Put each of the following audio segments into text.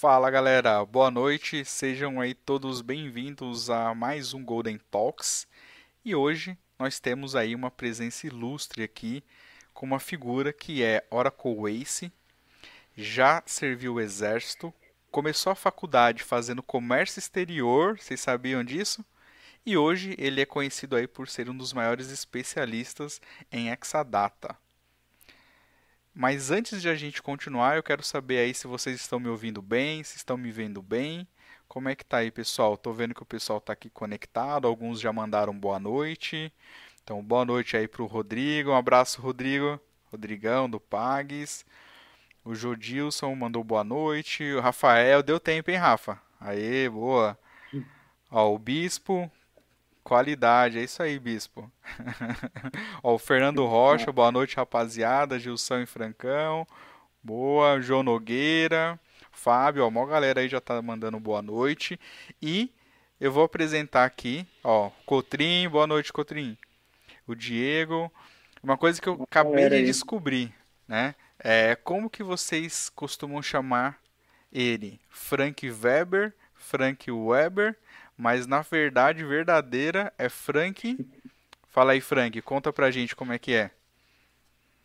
Fala galera, boa noite, sejam aí todos bem-vindos a mais um Golden Talks. E hoje nós temos aí uma presença ilustre aqui com uma figura que é Oracle Ace, já serviu o exército, começou a faculdade fazendo comércio exterior, vocês sabiam disso? E hoje ele é conhecido aí por ser um dos maiores especialistas em Exadata. Mas antes de a gente continuar, eu quero saber aí se vocês estão me ouvindo bem, se estão me vendo bem. Como é que tá aí, pessoal? Tô vendo que o pessoal tá aqui conectado, alguns já mandaram boa noite. Então, boa noite aí pro Rodrigo. Um abraço, Rodrigo. Rodrigão do Pagues. O Jodilson mandou boa noite. O Rafael, deu tempo, hein, Rafa? Aê, boa. Ó, o Bispo, Qualidade, é isso aí, Bispo. Ó, o Fernando Rocha, boa noite, rapaziada. Gilson e Francão, boa. João Nogueira, Fábio, ó, uma galera aí já tá mandando boa noite. E eu vou apresentar aqui, ó, Cotrim, boa noite, Cotrim. O Diego. Uma coisa que eu acabei de descobrir, né? É como que vocês costumam chamar ele? Frank Weber, Frank Weber mas na verdade verdadeira é Frank. Fala aí, Frank, conta pra gente como é que é.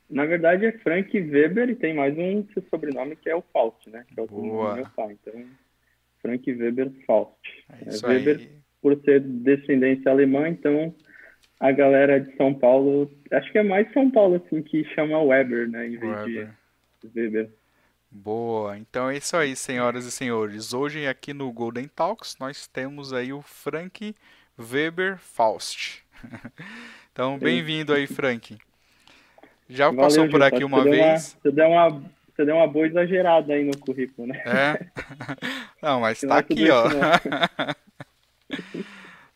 Na verdade é Frank Weber e tem mais um sobrenome que é o Faust, né? Que é o Boa. do meu pai. Então, Frank Weber Faust. É isso é, Weber, aí. por ser descendência alemã, então a galera de São Paulo, acho que é mais São Paulo assim que chama Weber, né, em vez Weber. de Weber. Boa, então é isso aí, senhoras e senhores. Hoje aqui no Golden Talks nós temos aí o Frank Weber Faust. então, bem-vindo aí, Frank. Já Valeu, passou por aqui você uma deu vez? Você deu uma, você deu uma boa exagerada aí no currículo, né? É? Não, mas tá aqui, ó.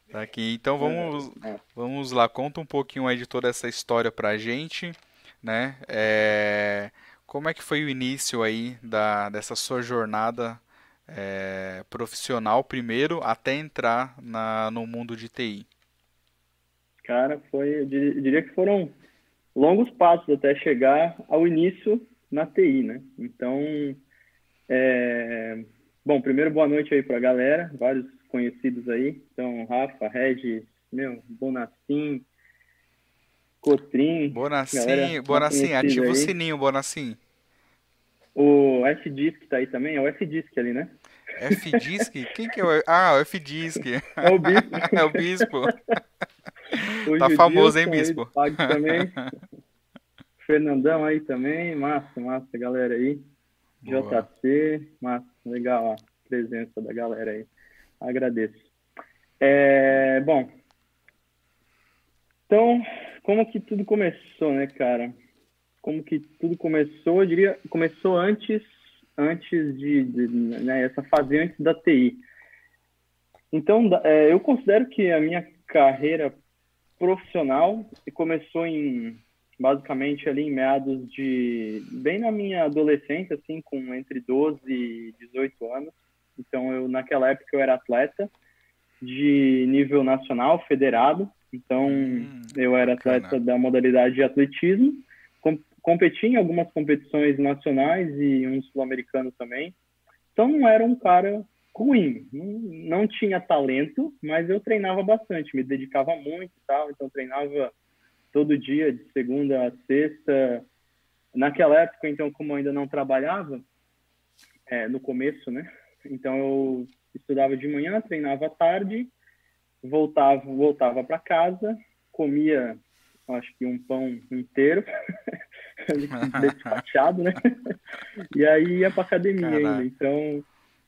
Tá aqui. Então vamos, É. vamos lá, conta um pouquinho aí de toda essa história pra gente, né? É, Como é que foi o início aí da, dessa sua jornada é, profissional primeiro até entrar na, no mundo de TI? Cara, foi, eu dir- eu diria que foram longos passos até chegar ao início na TI, né? Então, é, bom, primeiro boa noite aí pra galera, vários conhecidos aí. Então, Rafa, Regis, meu, Bonacim, Cotrim, Bonacim, Bonacim, ativa o aí. sininho, Bonacim. O F-Disc tá aí também, é o F-Disc ali, né? F-Disc? Quem que é o... Ah, o F-Disc. É o Bispo. É o Bispo. O Tá famoso, hein, Bispo? do Pag também. Fernandão aí também, massa, massa, galera aí. Boa. JC, massa, legal a presença da galera aí. Agradeço. É, bom, então, como que tudo começou, né, cara? Como que tudo começou? Eu diria, começou antes, antes de, de né, essa fase antes da TI. Então, é, eu considero que a minha carreira profissional começou em basicamente ali em meados de bem na minha adolescência assim com entre 12 e 18 anos então eu naquela época eu era atleta de nível nacional federado então Hum, eu era bacana. atleta da modalidade de atletismo com, competi em algumas competições nacionais e um sul-americano também então não era um cara ruim não, não tinha talento mas eu treinava bastante me dedicava muito e tal então treinava todo dia, de segunda a sexta. Naquela época, então, como eu ainda não trabalhava, é, no começo, né? Então eu estudava de manhã, treinava à tarde, voltava, voltava para casa, comia, acho que um pão inteiro, despachado, né? E aí ia para academia Caraca. ainda. Então,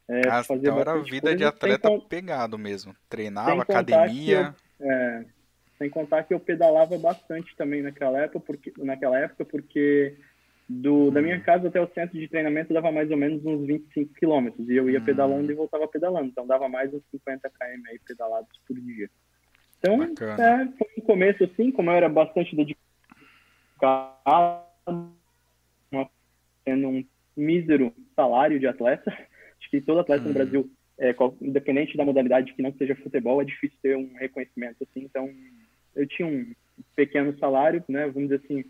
é, fazia então era vida de coisa, sem atleta pegado mesmo. Treinava, academia. que eu- é, sem contar que eu pedalava bastante também naquela época, porque, naquela época, porque do, da minha casa até o centro de treinamento dava mais ou menos uns 25 quilômetros. E eu ia pedalando e voltava pedalando. Então dava mais uns 50 km aí pedalados por dia. Então, é, foi um começo assim, como eu era bastante dedicado, tendo um mísero salário de atleta. Acho que todo atleta Hum. no Brasil, é, independente da modalidade que não seja futebol, é difícil ter um reconhecimento assim. Então, eu tinha um pequeno salário, né? Vamos dizer assim,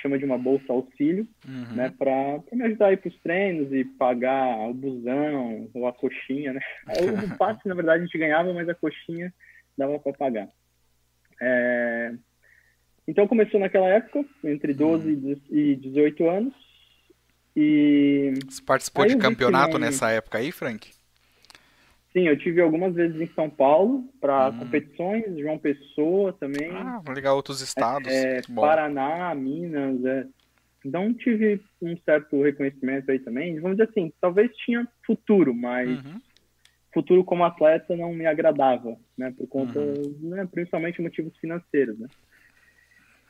chama de uma bolsa auxílio, Uhum. né, para me ajudar a ir para os treinos e pagar o busão ou a coxinha, né? O passe, na verdade, a gente ganhava, mas a coxinha dava para pagar. É, Então começou naquela época, entre 12 e 18 anos, e Você participou de campeonato não- nessa época aí, Frank? Sim, eu tive algumas vezes em São Paulo para Hum. competições, João Pessoa também, Ah, vou ligar outros estados. é, Bom. Paraná, Minas, é. Então tive um certo reconhecimento aí também. Vamos dizer assim, talvez tinha futuro, mas Uhum. futuro como atleta não me agradava, né? Por conta, Uhum. né, principalmente motivos financeiros, né?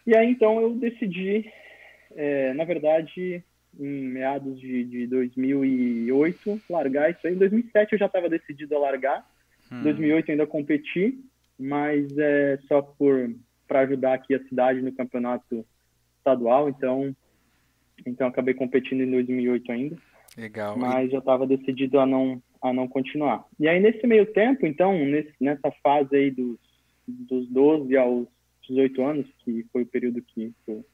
E aí então eu decidi, é, na verdade, em meados de, de 2008, largar isso aí. Em 2007 eu já estava decidido a largar. Em Hum. 2008 eu ainda competi, mas é só por para ajudar aqui a cidade no campeonato estadual, então então acabei competindo em 2008 ainda Legal. Mas já estava decidido a não a não continuar. E aí nesse meio tempo, então, nesse, nessa fase aí dos dos 12 aos 18 anos, que foi o período que eu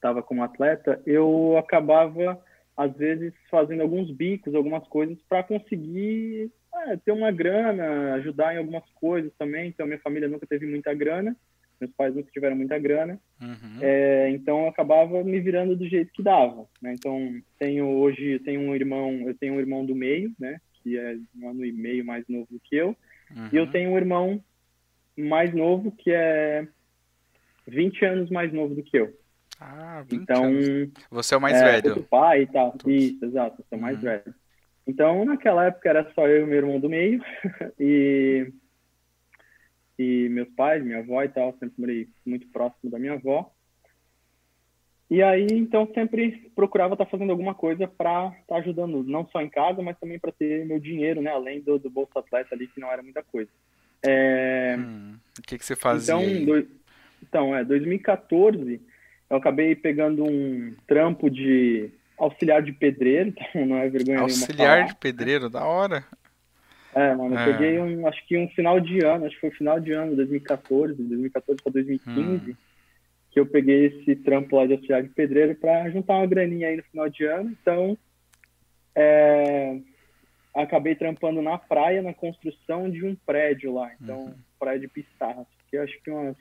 estava como atleta, eu acabava às vezes fazendo alguns bicos, algumas coisas para conseguir é, ter uma grana, ajudar em algumas coisas também. Então minha família nunca teve muita grana, meus pais nunca tiveram muita grana. Uhum. É, então eu acabava me virando do jeito que dava, né? Então tenho hoje tenho um irmão, eu tenho um irmão do meio, né? Que é um ano e meio mais novo do que eu, e eu Uhum. tenho um irmão mais novo que é 20 anos mais novo do que eu. Ah, 20 Então anos. Você é o mais é, velho. outro pai e tal. Todos. Isso, exato, eu sou mais Uhum. velho. Então, naquela época era só eu e meu irmão do meio e e meus pais, minha avó e tal, sempre morei muito próximo da minha avó. E aí, então, sempre procurava estar fazendo alguma coisa para estar ajudando, não só em casa, mas também para ter meu dinheiro, né? Além do, do Bolsa Atleta ali, que não era muita coisa. É, Hum. O que, que você fazia então, doi- então, é, 2014, eu acabei pegando um trampo de auxiliar de pedreiro, então não é vergonha nenhuma Auxiliar de pedreiro, da hora. É, mano, eu É. peguei um, acho que um final de ano, acho que foi final de ano, 2014, 2014 para 2015, Hum. que eu peguei esse trampo lá de auxiliar de pedreiro para juntar uma graninha aí no final de ano. Então, é, acabei trampando na praia, na construção de um prédio lá. Então, praia de Pissarras. Que eu acho que umas.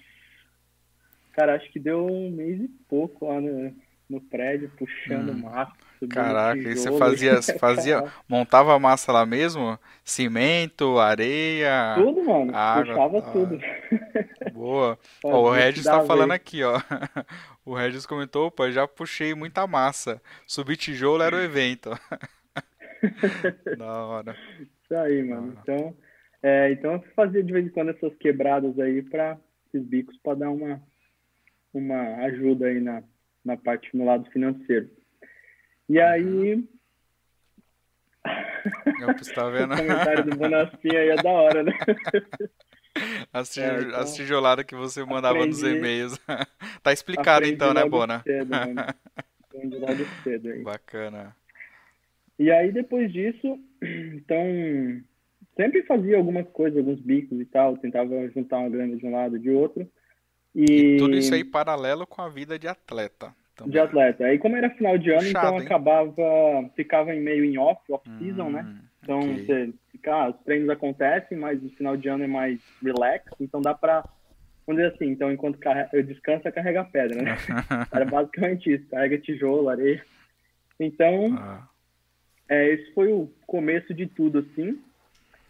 Cara, acho que deu um mês e pouco lá no, no prédio, puxando Hum. massa. Caraca, e você tijolo. fazia, fazia, Caraca, montava a massa lá mesmo? Cimento, areia, tudo, mano. água, Puxava tá. tudo. boa. Ó, o Regis tá falando aqui, ó. O Regis comentou, opa, já puxei muita massa. Subir tijolo era o evento. Da hora. Isso aí, mano. Ah. Então, é, então eu fazia de vez em quando essas quebradas aí para esses bicos para dar uma, uma ajuda aí na, na parte no lado financeiro. E aí, Eu você tá o vendo? comentário do Bonafim aí é da hora, né? As, É, então, as tijoladas que você mandava nos aprendi- e-mails. Tá explicado então, né, Bona? cedo. Aprendi logo cedo aí. Bacana. E aí, depois disso, então, sempre fazia algumas coisas, alguns bicos e tal, tentava juntar uma grana de um lado e de outro. E E tudo isso aí paralelo com a vida de atleta também. de atleta. Aí, como era final de ano, Puxado, então hein? acabava, ficava em meio em off, off-season, né? Hum, Então, ok. você fica, ah, os treinos acontecem, mas o final de ano é mais relax, então dá pra, vamos dizer assim, então enquanto eu descanso, carrega pedra, né? Era basicamente isso, carrega tijolo, areia. Então, Ah, é, esse foi o começo de tudo, assim.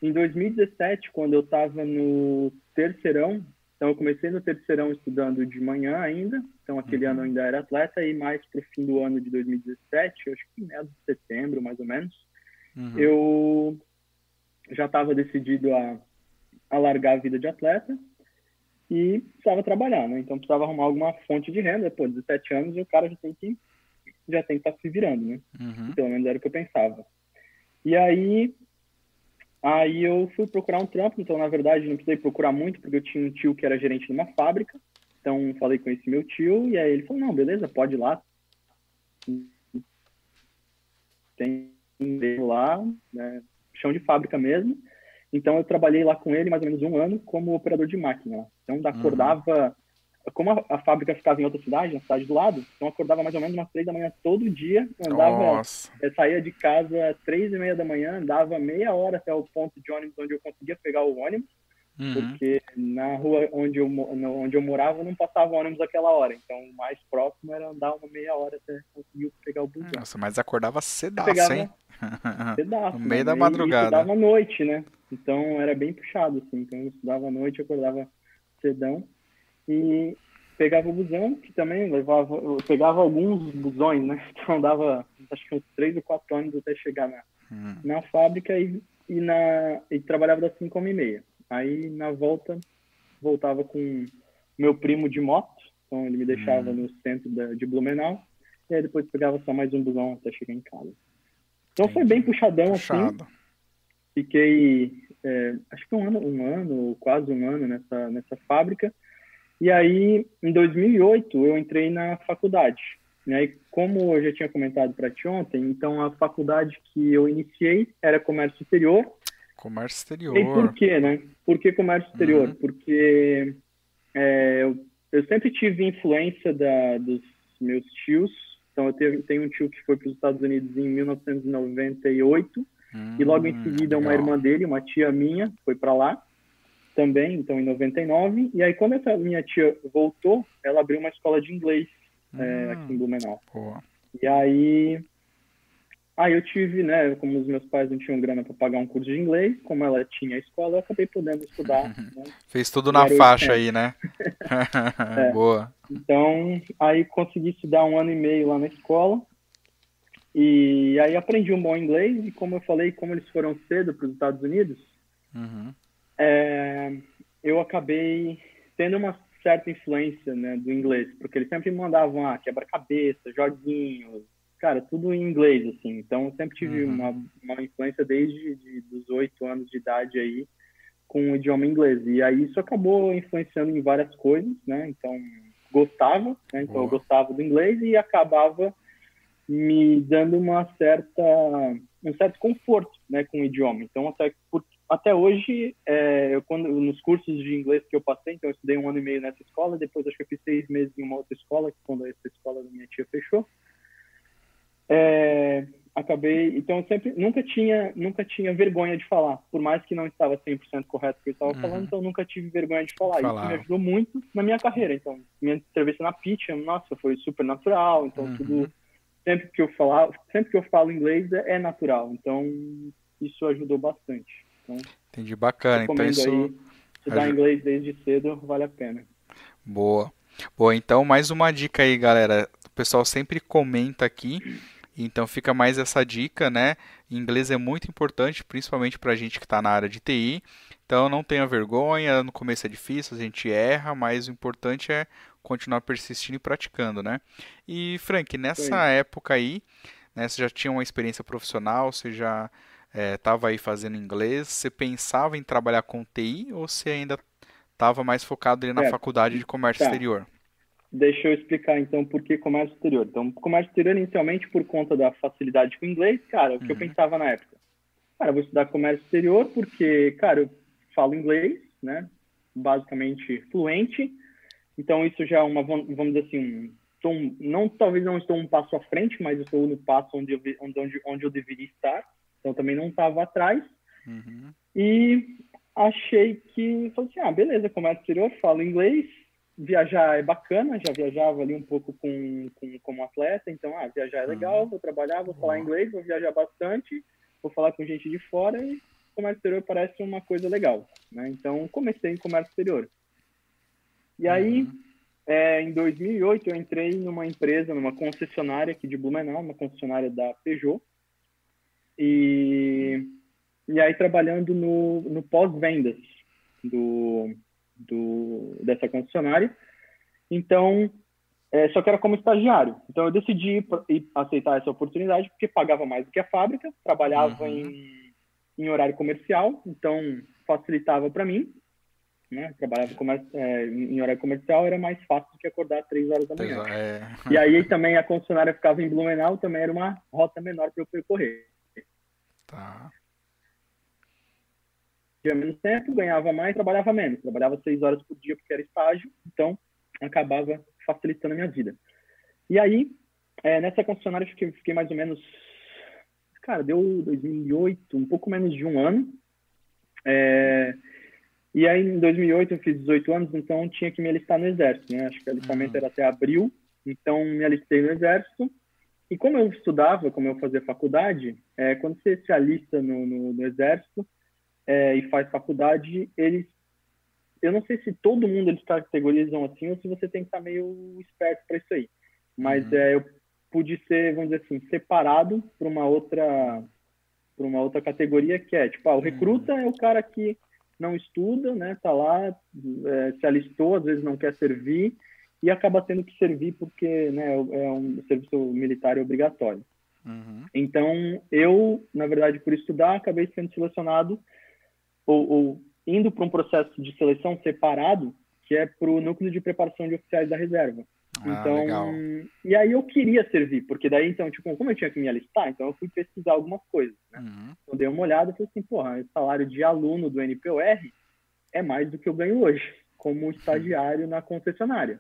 Em 2017, quando eu estava no terceirão, então eu comecei no terceirão estudando de manhã ainda, então aquele Uhum. ano eu ainda era atleta, e mais pro fim do ano de 2017, acho que meados de setembro, mais ou menos, uhum. eu já estava decidido a, a largar a vida de atleta e precisava trabalhar, né? Então precisava arrumar alguma fonte de renda. Pô, 17 anos e o cara já tem que já tem que estar se virando, né? Uhum. Pelo menos era o que eu pensava. E aí, aí eu fui procurar um trampo. Então, na verdade, não precisei procurar muito, porque eu tinha um tio que era gerente de uma fábrica. Então, falei com esse meu tio, e aí ele falou, não, beleza, pode ir lá. Tem um lá, né, chão de fábrica mesmo. Então, eu trabalhei lá com ele mais ou menos um ano como operador de máquina. Então, Uhum. Como a, a, fábrica ficava em outra cidade, na cidade do lado, então eu acordava mais ou menos umas três da manhã todo dia, andava, eu saía de casa às três e meia da manhã, andava meia hora até o ponto de ônibus onde eu conseguia pegar o ônibus, uhum. porque na rua onde eu, onde eu morava não passava ônibus aquela hora, então o mais próximo era andar uma meia hora até conseguir pegar o busão. Nossa, mas acordava cedaço, hein? Cedaço, no meio né? da madrugada. Estudava à noite, né? Então era bem puxado, assim. Então eu estudava à noite, acordava cedão e pegava o busão, que também levava, eu pegava alguns busões, né? Então dava acho que uns três ou quatro anos até chegar na, hum. na fábrica e, e, na, e trabalhava das cinco e meia. Aí na volta, voltava com meu primo de moto, então ele me deixava hum. no centro da, de Blumenau, e aí depois pegava só mais um busão até chegar em casa. Então Entendi. foi bem puxadão assim. Puxado. assim. Fiquei, é, acho que um ano, um ano, quase um ano nessa, nessa fábrica. E aí, em 2008, eu entrei na faculdade. Né? E como eu já tinha comentado para ti ontem, então a faculdade que eu iniciei era comércio exterior. Comércio exterior. E por quê, né? Por que comércio exterior? Uhum. Porque é, eu, eu, sempre tive influência da, dos meus tios. Então, eu tenho, tenho um tio que foi para os Estados Unidos em 1998. Hum, e logo em seguida, legal. uma irmã dele, uma tia minha, foi para lá também, então em 99. E aí, quando essa minha tia voltou, ela abriu uma escola de inglês é, hum, é, aqui em Blumenau. Boa. E aí, aí eu tive, né, como os meus pais não tinham grana para pagar um curso de inglês, como ela tinha a escola, eu acabei podendo estudar. Né? Fez tudo na faixa aí, né? é. Boa. Então, aí consegui estudar um ano e meio lá na escola. E aí aprendi um bom inglês e como eu falei, como eles foram cedo para os Estados Unidos, uhum é, eu acabei tendo uma certa influência né, do inglês, porque eles sempre me mandavam ah, quebra-cabeça, joguinhos, cara, tudo em inglês, assim. Então, eu sempre tive uhum. uma, uma influência desde de, dos oito anos de idade aí com o idioma inglês. E aí isso acabou influenciando em várias coisas, né? Então, gostava, né? Então, Boa. eu gostava do inglês e acabava me dando uma certa um certo conforto, né, com o idioma. Então, até por, até hoje, é, eu, quando, nos cursos de inglês que eu passei, então eu estudei um ano e meio nessa escola, depois acho que eu fiz seis meses em uma outra escola, quando essa escola da minha tia fechou. É, acabei, então eu sempre, nunca tinha, nunca tinha vergonha de falar, por mais que não estava 100% correto o que eu estava uhum. falando, então eu nunca tive vergonha de falar. falar. Isso me ajudou muito na minha carreira. Então, minha entrevista na Pitch, nossa, foi super natural, então uhum. tudo, sempre que eu falar, sempre que eu falo inglês é, é natural. Então, isso ajudou bastante. Então, Entendi, bacana. Então isso aí, estudar ajuda... inglês desde cedo vale a pena. Boa. Boa, então mais uma dica aí, galera. O pessoal sempre comenta aqui, então fica mais essa dica, né? Inglês é muito importante, principalmente para a gente que está na área de TI. Então não tenha vergonha, no começo é difícil, a gente erra, mas o importante é continuar persistindo e praticando, né? E Frank, nessa época aí, né, você já tinha uma experiência profissional, você já estava é, aí fazendo inglês, você pensava em trabalhar com TI ou você ainda estava mais focado ali na é. faculdade de comércio tá. exterior? Deixa eu explicar então por que comércio exterior. Então, comércio exterior inicialmente por conta da facilidade com o inglês, cara, o que uhum. eu pensava na época. Cara, eu vou estudar comércio exterior porque, cara, eu falo inglês, né? Basicamente fluente. Então isso já é uma, vamos dizer assim, um, não talvez não estou um passo à frente, mas estou no passo onde eu, onde, onde eu deveria estar. Então também não estava atrás. Uhum. E achei que, falei assim, ah, beleza, comércio exterior, falo inglês, viajar é bacana, já viajava ali um pouco com, com como atleta, então, ah, viajar é uhum. legal, vou trabalhar, vou falar inglês, vou viajar bastante, vou falar com gente de fora e comércio exterior parece uma coisa legal, né? Então, comecei em comércio exterior. E aí, uhum. é, em 2008, eu entrei numa empresa, numa concessionária aqui de Blumenau, uma concessionária da Peugeot, e, e aí trabalhando no, no pós-vendas do, do, dessa concessionária. Então, é, só que era como estagiário. Então eu decidi ir, aceitar essa oportunidade porque pagava mais do que a fábrica, trabalhava uhum. em, em horário comercial, então facilitava para mim. Né? Trabalhava é, em horário comercial, era mais fácil do que acordar três horas da manhã. É. E aí também a concessionária ficava em Blumenau, também era uma rota menor para eu percorrer. Tá. Tinha menos tempo, ganhava mais, trabalhava menos. Trabalhava seis horas por dia porque era estágio, então acabava facilitando a minha vida. E aí, é, nessa concessionária, eu fiquei, fiquei mais ou menos, cara, deu 2008, um pouco menos de um ano. É, e aí, em 2008, eu fiz 18 anos, então tinha que me alistar no Exército, né? Acho que o alistamento uhum. era até abril, então me alistei no Exército. E como eu estudava, como eu fazia faculdade, é, quando você se alista no, no, no Exército é, e faz faculdade, eles. Eu não sei se todo mundo eles categorizam assim ou se você tem que estar meio esperto para isso aí. Mas uhum. é, eu pude ser, vamos dizer assim, separado para uma outra para uma outra categoria que é tipo, ah, o recruta uhum. é o cara que não estuda, né? Tá lá, é, se alistou, às vezes não quer servir e acaba tendo que servir porque, né, é um serviço militar obrigatório. Uhum. Então, eu, na verdade, por estudar, acabei sendo selecionado ou, ou indo para um processo de seleção separado, que é para o núcleo de preparação de oficiais da reserva. Ah, então, legal. e aí eu queria servir, porque daí, então, tipo, como eu tinha que me alistar, então eu fui pesquisar algumas coisas, né? Uhum. Então, dei uma olhada e falei assim, porra, o salário de aluno do NPOR é mais do que eu ganho hoje, como estagiário na concessionária.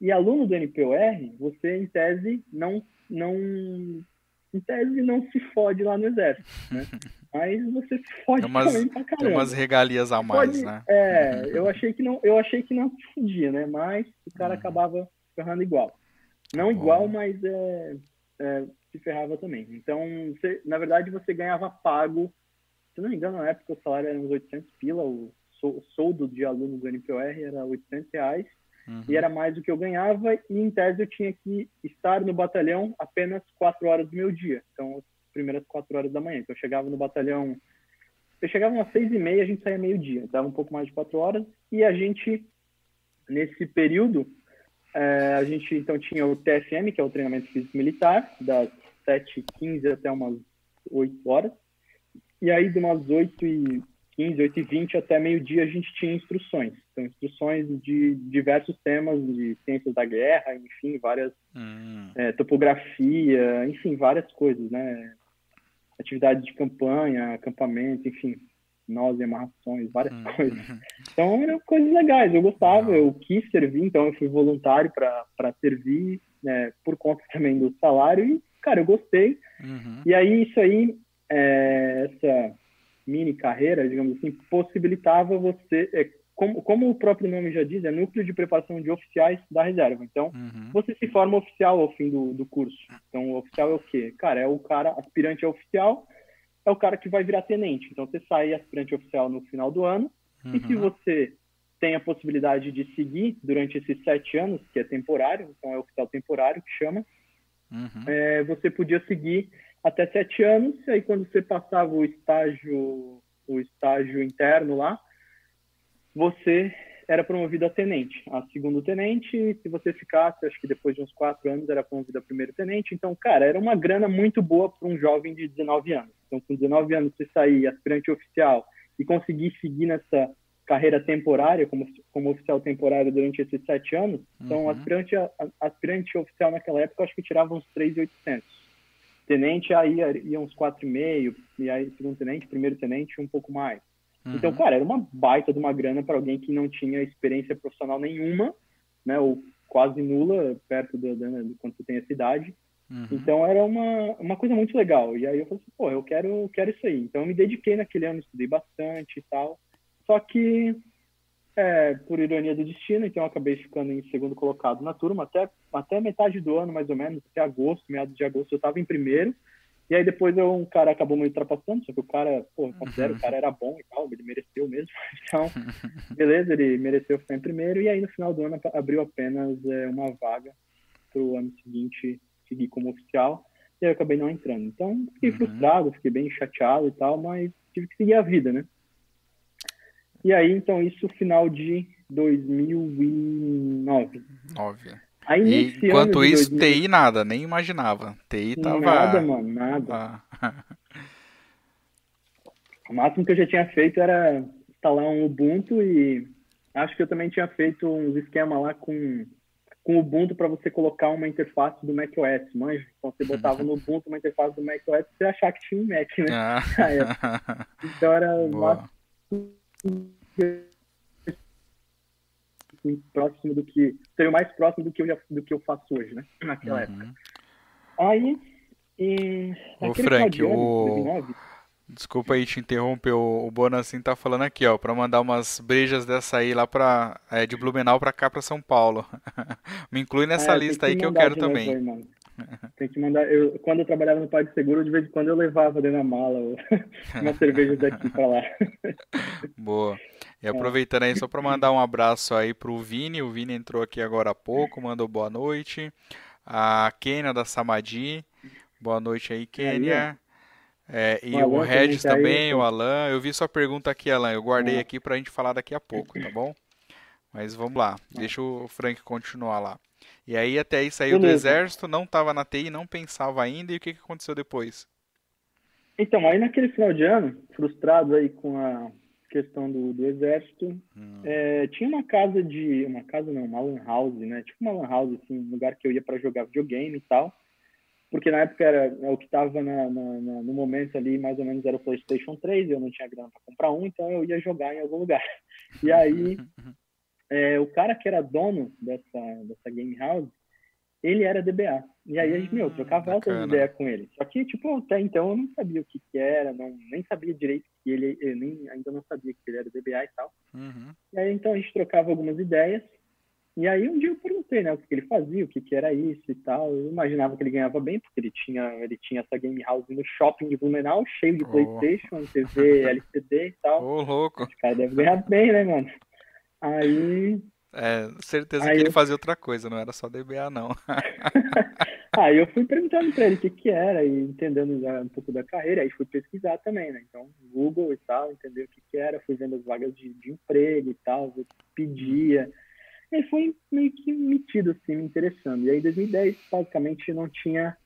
E aluno do NPOR, você, em tese, não, não, em tese, não se fode lá no exército, né? Mas você se fode tem umas, também pra caramba. Tem umas regalias a mais, Pode, né? É, eu achei que não, eu achei que não se fudia, né? Mas o cara uhum. acabava ferrando igual. Não igual, mas é, é, se ferrava também. Então, você, na verdade, você ganhava pago. Se não me engano, na época o salário era uns 800 pila, o soldo de aluno do NPOR era 800 reais. Uhum. E era mais do que eu ganhava, e em tese eu tinha que estar no batalhão apenas quatro horas do meu dia. Então, as primeiras quatro horas da manhã. Então, eu chegava no batalhão. Eu chegava umas seis e meia, a gente saía meio-dia. Dava um pouco mais de quatro horas. E a gente, nesse período, é, a gente então tinha o TFM, que é o treinamento físico militar, das 7h15 até umas 8 horas. E aí, de umas 8h15, 8h20 até meio-dia, a gente tinha instruções. Então, instruções de diversos temas, de ciências da guerra, enfim, várias. Hum. É, topografia, enfim, várias coisas, né? Atividades de campanha, acampamento, enfim, nós e amarrações, várias uhum. coisas. Então eram coisas legais, eu gostava, eu quis servir, então eu fui voluntário para servir, né, por conta também do salário, e, cara, eu gostei. Uhum. E aí isso aí, é, essa mini carreira, digamos assim, possibilitava você, é, como, como, o próprio nome já diz, é núcleo de preparação de oficiais da reserva. Então, uhum. você se forma oficial ao fim do, do curso. Então, o oficial é o quê? Cara, é o cara aspirante a oficial, é o cara que vai virar tenente. Então você sai aspirante oficial no final do ano uhum. e se uhum. você tem a possibilidade de seguir durante esses sete anos, que é temporário, então é oficial temporário que chama, uhum. é, você podia seguir até sete anos, e aí quando você passava o estágio, o estágio interno lá, você era promovido a tenente, a segundo tenente, se você ficasse, acho que depois de uns quatro anos era promovido a primeiro tenente, então, cara, era uma grana muito boa para um jovem de 19 anos. Então, com 19 anos, você sair aspirante oficial e conseguir seguir nessa carreira temporária, como, como oficial temporário durante esses sete anos, então, uhum. aspirante, aspirante oficial naquela época, acho que tirava uns 3.800. Tenente aí ia uns 4,5, e aí segundo tenente, primeiro tenente, um pouco mais. Uhum. Então, cara, era uma baita de uma grana para alguém que não tinha experiência profissional nenhuma, né, ou quase nula, perto do, né, quando você tem essa idade. Uhum. Então, era uma, uma coisa muito legal. E aí eu falei assim, pô, eu quero, quero isso aí. Então, eu me dediquei naquele ano, estudei bastante e tal. Só que, é, por ironia do destino, então eu acabei ficando em segundo colocado na turma, até, até metade do ano, mais ou menos, até agosto, meados de agosto, eu estava em primeiro. E aí depois eu, um cara acabou me ultrapassando, só que o cara, pô, eu considero, o cara era bom e tal, ele mereceu mesmo. Então, beleza, ele mereceu ficar em primeiro. E aí no final do ano abriu apenas é, uma vaga para o ano seguinte seguir como oficial. E aí eu acabei não entrando. Então, fiquei uhum. frustrado, fiquei bem chateado e tal, mas tive que seguir a vida, né? E aí, então, isso final de 2009. 9. Aí, e, enquanto isso, 2000... TI nada, nem imaginava. TI tava. Nada, mano, nada. Ah. o máximo que eu já tinha feito era instalar um Ubuntu e acho que eu também tinha feito uns esquemas lá com, com o Ubuntu para você colocar uma interface do macOS, manja? Então você botava no Ubuntu uma interface do macOS você achar que tinha um Mac, né? Ah. então era o máximo muito próximo do que. Seria mais próximo do que eu, já, do que eu faço hoje, né? Naquela uhum. época. Aí. E, Ô, Frank, o... 2009, Desculpa aí te interromper, o, o Bonassin tá falando aqui, ó, para mandar umas brejas dessa aí lá para é, de Blumenau para cá para São Paulo. Me inclui nessa é, lista que aí que eu quero também. Aí, tem que mandar. Eu, quando eu trabalhava no Parque Seguro, de vez em quando eu levava dentro da mala uma cerveja daqui para lá. Boa. E aproveitando aí só para mandar um abraço aí pro Vini. O Vini entrou aqui agora há pouco, mandou boa noite. A Kênia da Samadi. Boa noite aí, Kênia. É, e o, o Regis tá também, aí, o Alan. Eu vi sua pergunta aqui, Alan. Eu guardei é. aqui pra gente falar daqui a pouco, tá bom? Mas vamos lá. Deixa o Frank continuar lá. E aí até aí saiu Beleza. do exército, não estava na TI, não pensava ainda. E o que, que aconteceu depois? Então, aí naquele final de ano, frustrado aí com a questão do, do exército, hum. é, tinha uma casa de... Uma casa não, uma lan house, né? Tipo uma lan house, assim, um lugar que eu ia para jogar videogame e tal porque na época era é o que estava no momento ali, mais ou menos era o PlayStation 3, eu não tinha grana para comprar um, então eu ia jogar em algum lugar. E aí, é, o cara que era dono dessa, dessa game house, ele era DBA. E aí gente, meu, trocava altas ideias com ele. Só que, tipo, até então eu não sabia o que, que era, não, nem sabia direito que ele, eu nem, ainda não sabia que ele era DBA e tal. Uhum. E aí então a gente trocava algumas ideias. E aí um dia eu perguntei, né, o que ele fazia, o que, que era isso e tal. Eu imaginava que ele ganhava bem, porque ele tinha, ele tinha essa game house no shopping de Blumenau, cheio de oh. Playstation, TV, LCD e tal. Ô, oh, louco. Esse cara deve ganhar bem, né, mano? Aí... É, certeza aí que ele fazia outra coisa, não era só DBA, não. aí eu fui perguntando pra ele o que que era e entendendo um pouco da carreira, aí fui pesquisar também, né? Então, Google e tal, entender o que que era, fui vendo as vagas de, de emprego e tal, pedia... E foi meio que metido, assim, me interessando. E aí, em 2010, basicamente, não tinha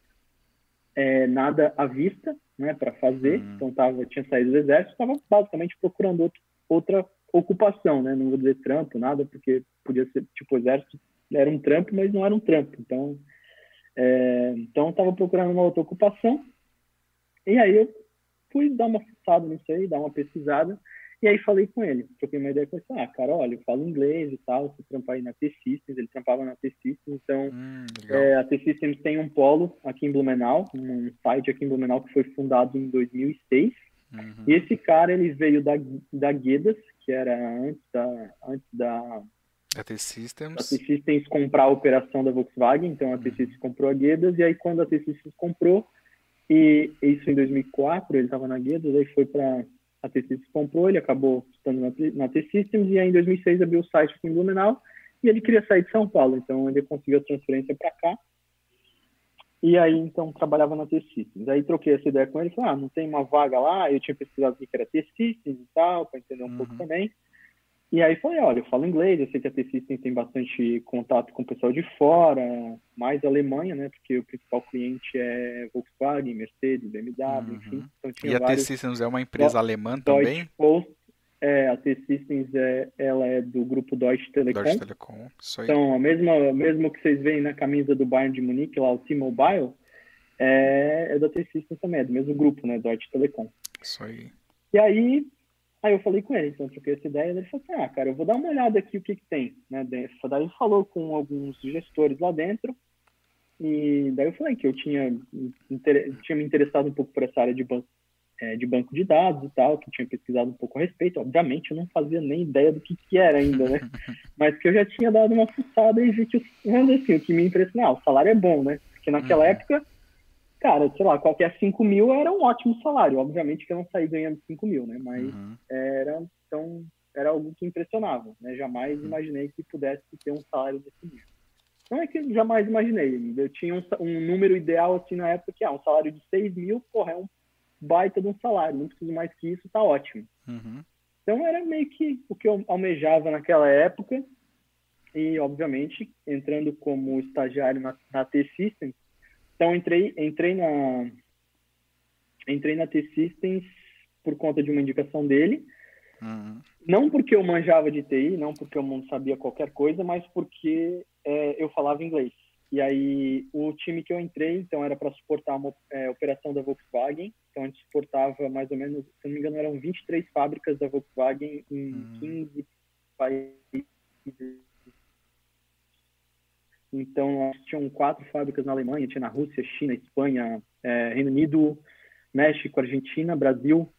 é, nada à vista, né, para fazer. Uhum. Então, tava, tinha saído do exército, estava basicamente procurando outro, outra ocupação, né? Não vou dizer trampo, nada, porque podia ser, tipo, o exército era um trampo, mas não era um trampo. Então, é, então estava procurando uma outra ocupação. E aí eu fui dar uma fuçada nisso aí, dar uma pesquisada. E aí falei com ele, troquei uma ideia com ele, ah, cara, olha, eu falo inglês e tal, você trampa aí na T-Systems, ele trampava na T-Systems, então hum, é, a T-Systems tem um polo aqui em Blumenau, um site aqui em Blumenau que foi fundado em 2006, uhum. e esse cara, ele veio da, da Guedas, que era antes da... Antes da a T-Systems. A T-Systems comprar a operação da Volkswagen, então a T-Systems uhum. comprou a Guedas, e aí quando a T-Systems comprou, e isso em 2004, ele estava na Guedas, aí foi para a T-Systems comprou, ele acabou estando na, na T-Systems e aí em 2006 abriu o site aqui em Blumenau e ele queria sair de São Paulo, então ele conseguiu a transferência para cá. E aí, então, trabalhava na T-Systems. Aí troquei essa ideia com ele, falei, ah, não tem uma vaga lá? Eu tinha pesquisado o que era T-Systems e tal, para entender um uhum. pouco também. E aí falei, olha, eu falo inglês, eu sei que a T-System tem bastante contato com o pessoal de fora, mais Alemanha, né? Porque o principal cliente é Volkswagen, Mercedes, BMW, uhum. enfim. Então, e a T-Systems é uma empresa alemã também? Post, é, a T-Systems é, ela é do grupo Deutsche Telekom. Deutsche Telekom, isso aí. Então, a mesma, mesmo que vocês veem na camisa do Bayern de Munique, lá o T-Mobile, é, é da T-Systems também, é do mesmo grupo, né? Deutsche Telekom. Isso aí. E aí, Aí eu falei com ele, então troquei essa ideia, ele falou assim, ah, cara, eu vou dar uma olhada aqui o que que tem, né. Daí falou com alguns gestores lá dentro, e daí eu falei que eu tinha, tinha me interessado um pouco por essa área de banco, é, de banco de dados e tal, que tinha pesquisado um pouco a respeito. Obviamente eu não fazia nem ideia do que, que era ainda, né? Mas que eu já tinha dado uma fuçada e vi que, vamos dizer assim, o que me impressionou, ah, o salário é bom, né? Porque naquela uhum. época cara, sei lá, qualquer 5 mil era um ótimo salário. Obviamente que eu não saí ganhando 5 mil, né? Mas uhum. era, então, era algo que impressionava, né? Jamais uhum. imaginei que pudesse ter um salário desse nível. Não é que jamais imaginei. Eu tinha um, um, número ideal, assim, na época, que ah, um salário de 6 mil, porra, é um baita de um salário. Não preciso mais que isso, tá ótimo. Uhum. Então, era meio que o que eu almejava naquela época. E, obviamente, entrando como estagiário na, na T-Systems, então entrei, entrei na entrei na T-Systems por conta de uma indicação dele. Uhum. Não porque eu manjava de TI, não porque eu sabia qualquer coisa, mas porque é, eu falava inglês. E aí o time que eu entrei, então era para suportar uma é, operação da Volkswagen. Então a gente suportava mais ou menos, se não me engano, eram 23 fábricas da Volkswagen em uhum. 15 países Então, tinham quatro fábricas na Alemanha, tinha na Rússia, China, Espanha, é, Reino Unido, México, Argentina, Brasil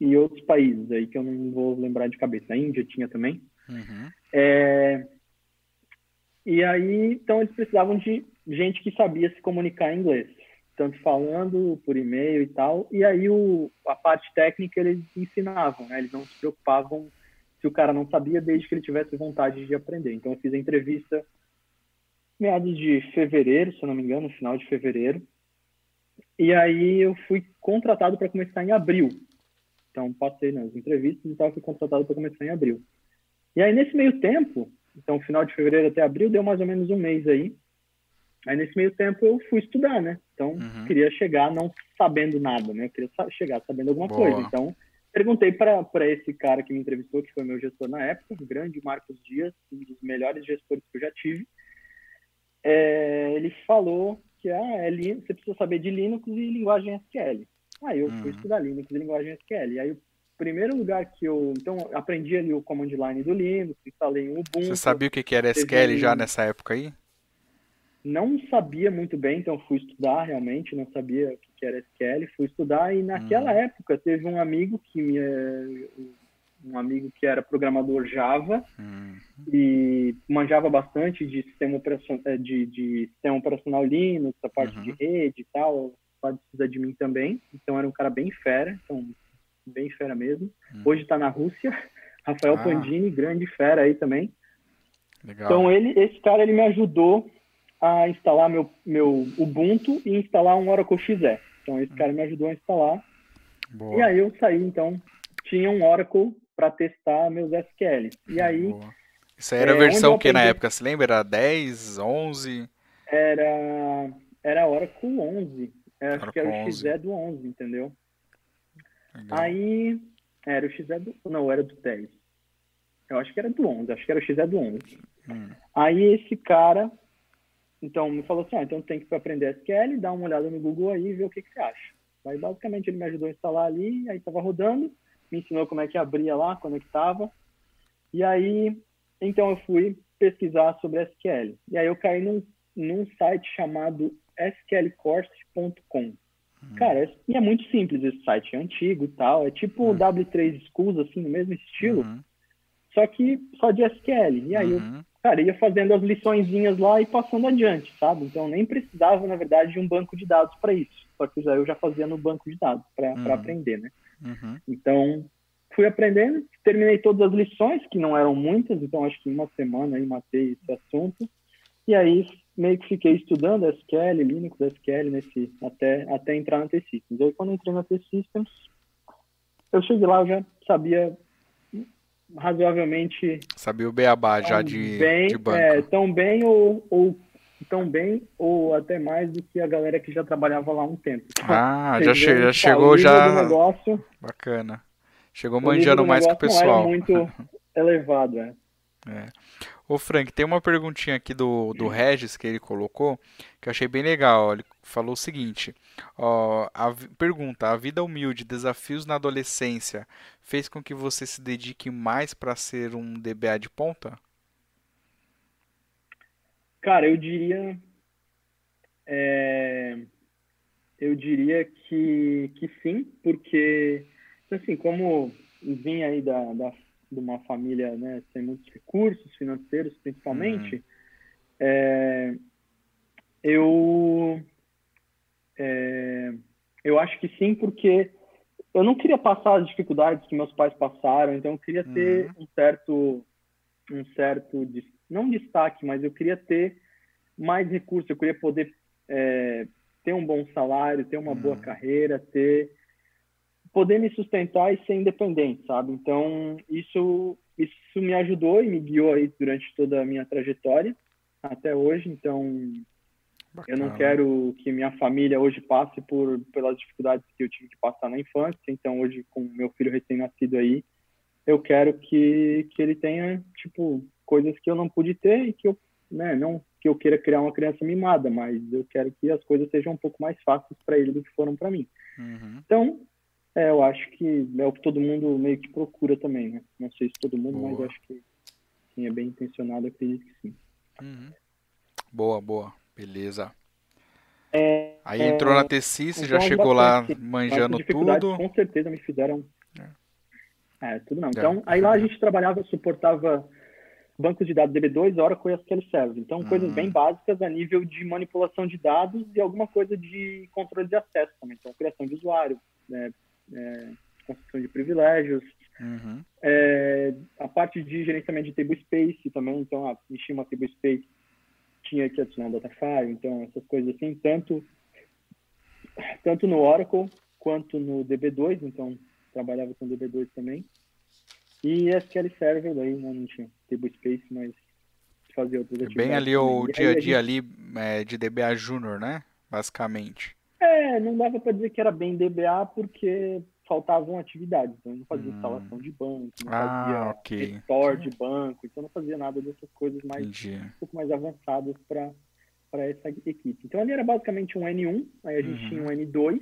e outros países aí que eu não vou lembrar de cabeça. A Índia tinha também. Uhum. É, e aí, então, eles precisavam de gente que sabia se comunicar em inglês, tanto falando por e-mail e tal. E aí, o, a parte técnica eles ensinavam, né? Eles não se preocupavam se o cara não sabia, desde que ele tivesse vontade de aprender. Então, eu fiz a entrevista meados de fevereiro, se eu não me engano, no final de fevereiro. E aí eu fui contratado para começar em abril. Então passei nas entrevistas e tal, fui contratado para começar em abril. E aí nesse meio tempo, então final de fevereiro até abril deu mais ou menos um mês aí. Aí nesse meio tempo eu fui estudar, né? Então uhum. queria chegar não sabendo nada, né? Eu queria chegar sabendo alguma Boa. coisa. Então perguntei para esse cara que me entrevistou, que foi meu gestor na época, o grande Marcos Dias, um dos melhores gestores que eu já tive é, ele falou que ah, é, você precisa saber de Linux e linguagem SQL. Aí eu uhum. fui estudar Linux e linguagem SQL. Aí primeiro lugar que eu então aprendi ali o command line do Linux, instalei um Ubuntu. Você sabia o que era SQL já nessa época aí? Não sabia muito bem, então fui estudar realmente, não sabia o que era SQL, fui estudar e naquela uhum. época teve um amigo que me um amigo que era programador Java uhum. e manjava bastante de sistema operacional, eh, de, de sistema operacional Linux, a parte uhum. de rede e tal, precisa de mim também. Então era um cara bem fera, então bem fera mesmo. Uhum. Hoje está na Rússia, Rafael ah. Pandini, grande fera aí também. Legal. Então ele, esse cara ele me ajudou a instalar meu meu Ubuntu e instalar um Oracle XE. Então esse hum. cara me ajudou a instalar. Boa. E aí eu saí então tinha um Oracle para testar meus SQL. E aí. Boa. Isso aí era a é, versão que na época? Você lembra? Era 10, 11? Era, era Oracle 11. Era, Oracle acho que era o XE do 11, entendeu? Legal. Aí. Era o XE do. Não, era do 10. Eu acho que era do 11. Acho que era o XE do 11. Hum. Aí esse cara. Então me falou assim: ah, então tem que aprender SQL, dá uma olhada no Google aí e ver o que, que você acha. Aí basicamente ele me ajudou a instalar ali, aí estava rodando me ensinou como é que abria lá, conectava. E aí, então eu fui pesquisar sobre SQL. E aí eu caí num, num site chamado sqlcourse.com. Hum. Cara, e é muito simples esse site, é antigo e tal, é tipo o hum. W3 Schools, assim, no mesmo estilo, uhum. só que só de SQL. E aí uhum. eu, cara, ia fazendo as liçõezinhas lá e passando adiante, sabe? Então nem precisava, na verdade, de um banco de dados para isso. Só que eu já fazia no banco de dados para uhum. aprender, né? Uhum. Então, fui aprendendo, terminei todas as lições, que não eram muitas, então acho que em uma semana aí matei esse assunto. E aí meio que fiquei estudando SQL, Linux, SQL, nesse, até, até entrar na T-Systems. Aí quando entrei na T-Systems, eu cheguei lá, eu já sabia razoavelmente... Sabia o beabá já de, bem, de banco. É, tão bem ou, ou tão bem ou até mais do que a galera que já trabalhava lá há um tempo. Ah, já, che já chegou já. Negócio, Bacana. Chegou manjando mais que o pessoal. Não era muito elevado, é. é. Ô Frank, tem uma perguntinha aqui do, do Regis que ele colocou que eu achei bem legal. Ele falou o seguinte: ó, a pergunta, a vida humilde, desafios na adolescência, fez com que você se dedique mais para ser um DBA de ponta? Cara, eu diria. É, eu diria que, que sim, porque, assim, como vim aí da, da, de uma família né, sem muitos recursos financeiros, principalmente, uhum. é, eu. É, eu acho que sim, porque eu não queria passar as dificuldades que meus pais passaram, então eu queria ter uhum. um certo um certo não destaque, mas eu queria ter mais recursos, eu queria poder é, ter um bom salário, ter uma boa uhum. carreira, ter poder me sustentar e ser independente, sabe? Então isso isso me ajudou e me guiou aí durante toda a minha trajetória até hoje. Então Bacana. eu não quero que minha família hoje passe por pelas dificuldades que eu tive que passar na infância. Então hoje com meu filho recém-nascido aí, eu quero que que ele tenha tipo coisas que eu não pude ter e que eu, né, não que eu queira criar uma criança mimada, mas eu quero que as coisas sejam um pouco mais fáceis para ele do que foram para mim. Uhum. Então, é, eu acho que é o que todo mundo meio que procura também, né? Não sei se todo mundo, Boa. mas acho que sim, é bem intencionado, acredito que sim. Uhum. Boa, boa. Beleza. É, Aí entrou é, na T-Sys, então já é chegou lá manjando tudo. Com certeza me fizeram. É, tudo não. Então, aí lá a gente trabalhava, suportava bancos de dados DB2, Oracle e SQL Server. Então, coisas Hum. bem básicas a nível de manipulação de dados e alguma coisa de controle de acesso também. Então, criação de usuário, né, é, construção de privilégios, Uhum. é, a parte de gerenciamento de table space também. Então, ah, enchia uma table space, tinha que adicionar um data file, então essas coisas assim, tanto tanto no Oracle quanto no DB2, então trabalhava com DB2 também. E SQL Server daí né, não tinha table space, mas fazia outras Bem ali o também. Dia a a dia ali é, de DBA Júnior, né? Basicamente. É, não dava para dizer que era bem DBA porque faltavam atividades. Então, eu não fazia Hum. instalação de banco, não Ah, fazia ok. restore de banco, então não fazia nada dessas coisas mais Entendi. um pouco mais avançadas para essa equipe. Então ali era basicamente um N1, aí a gente Uhum. tinha um N2,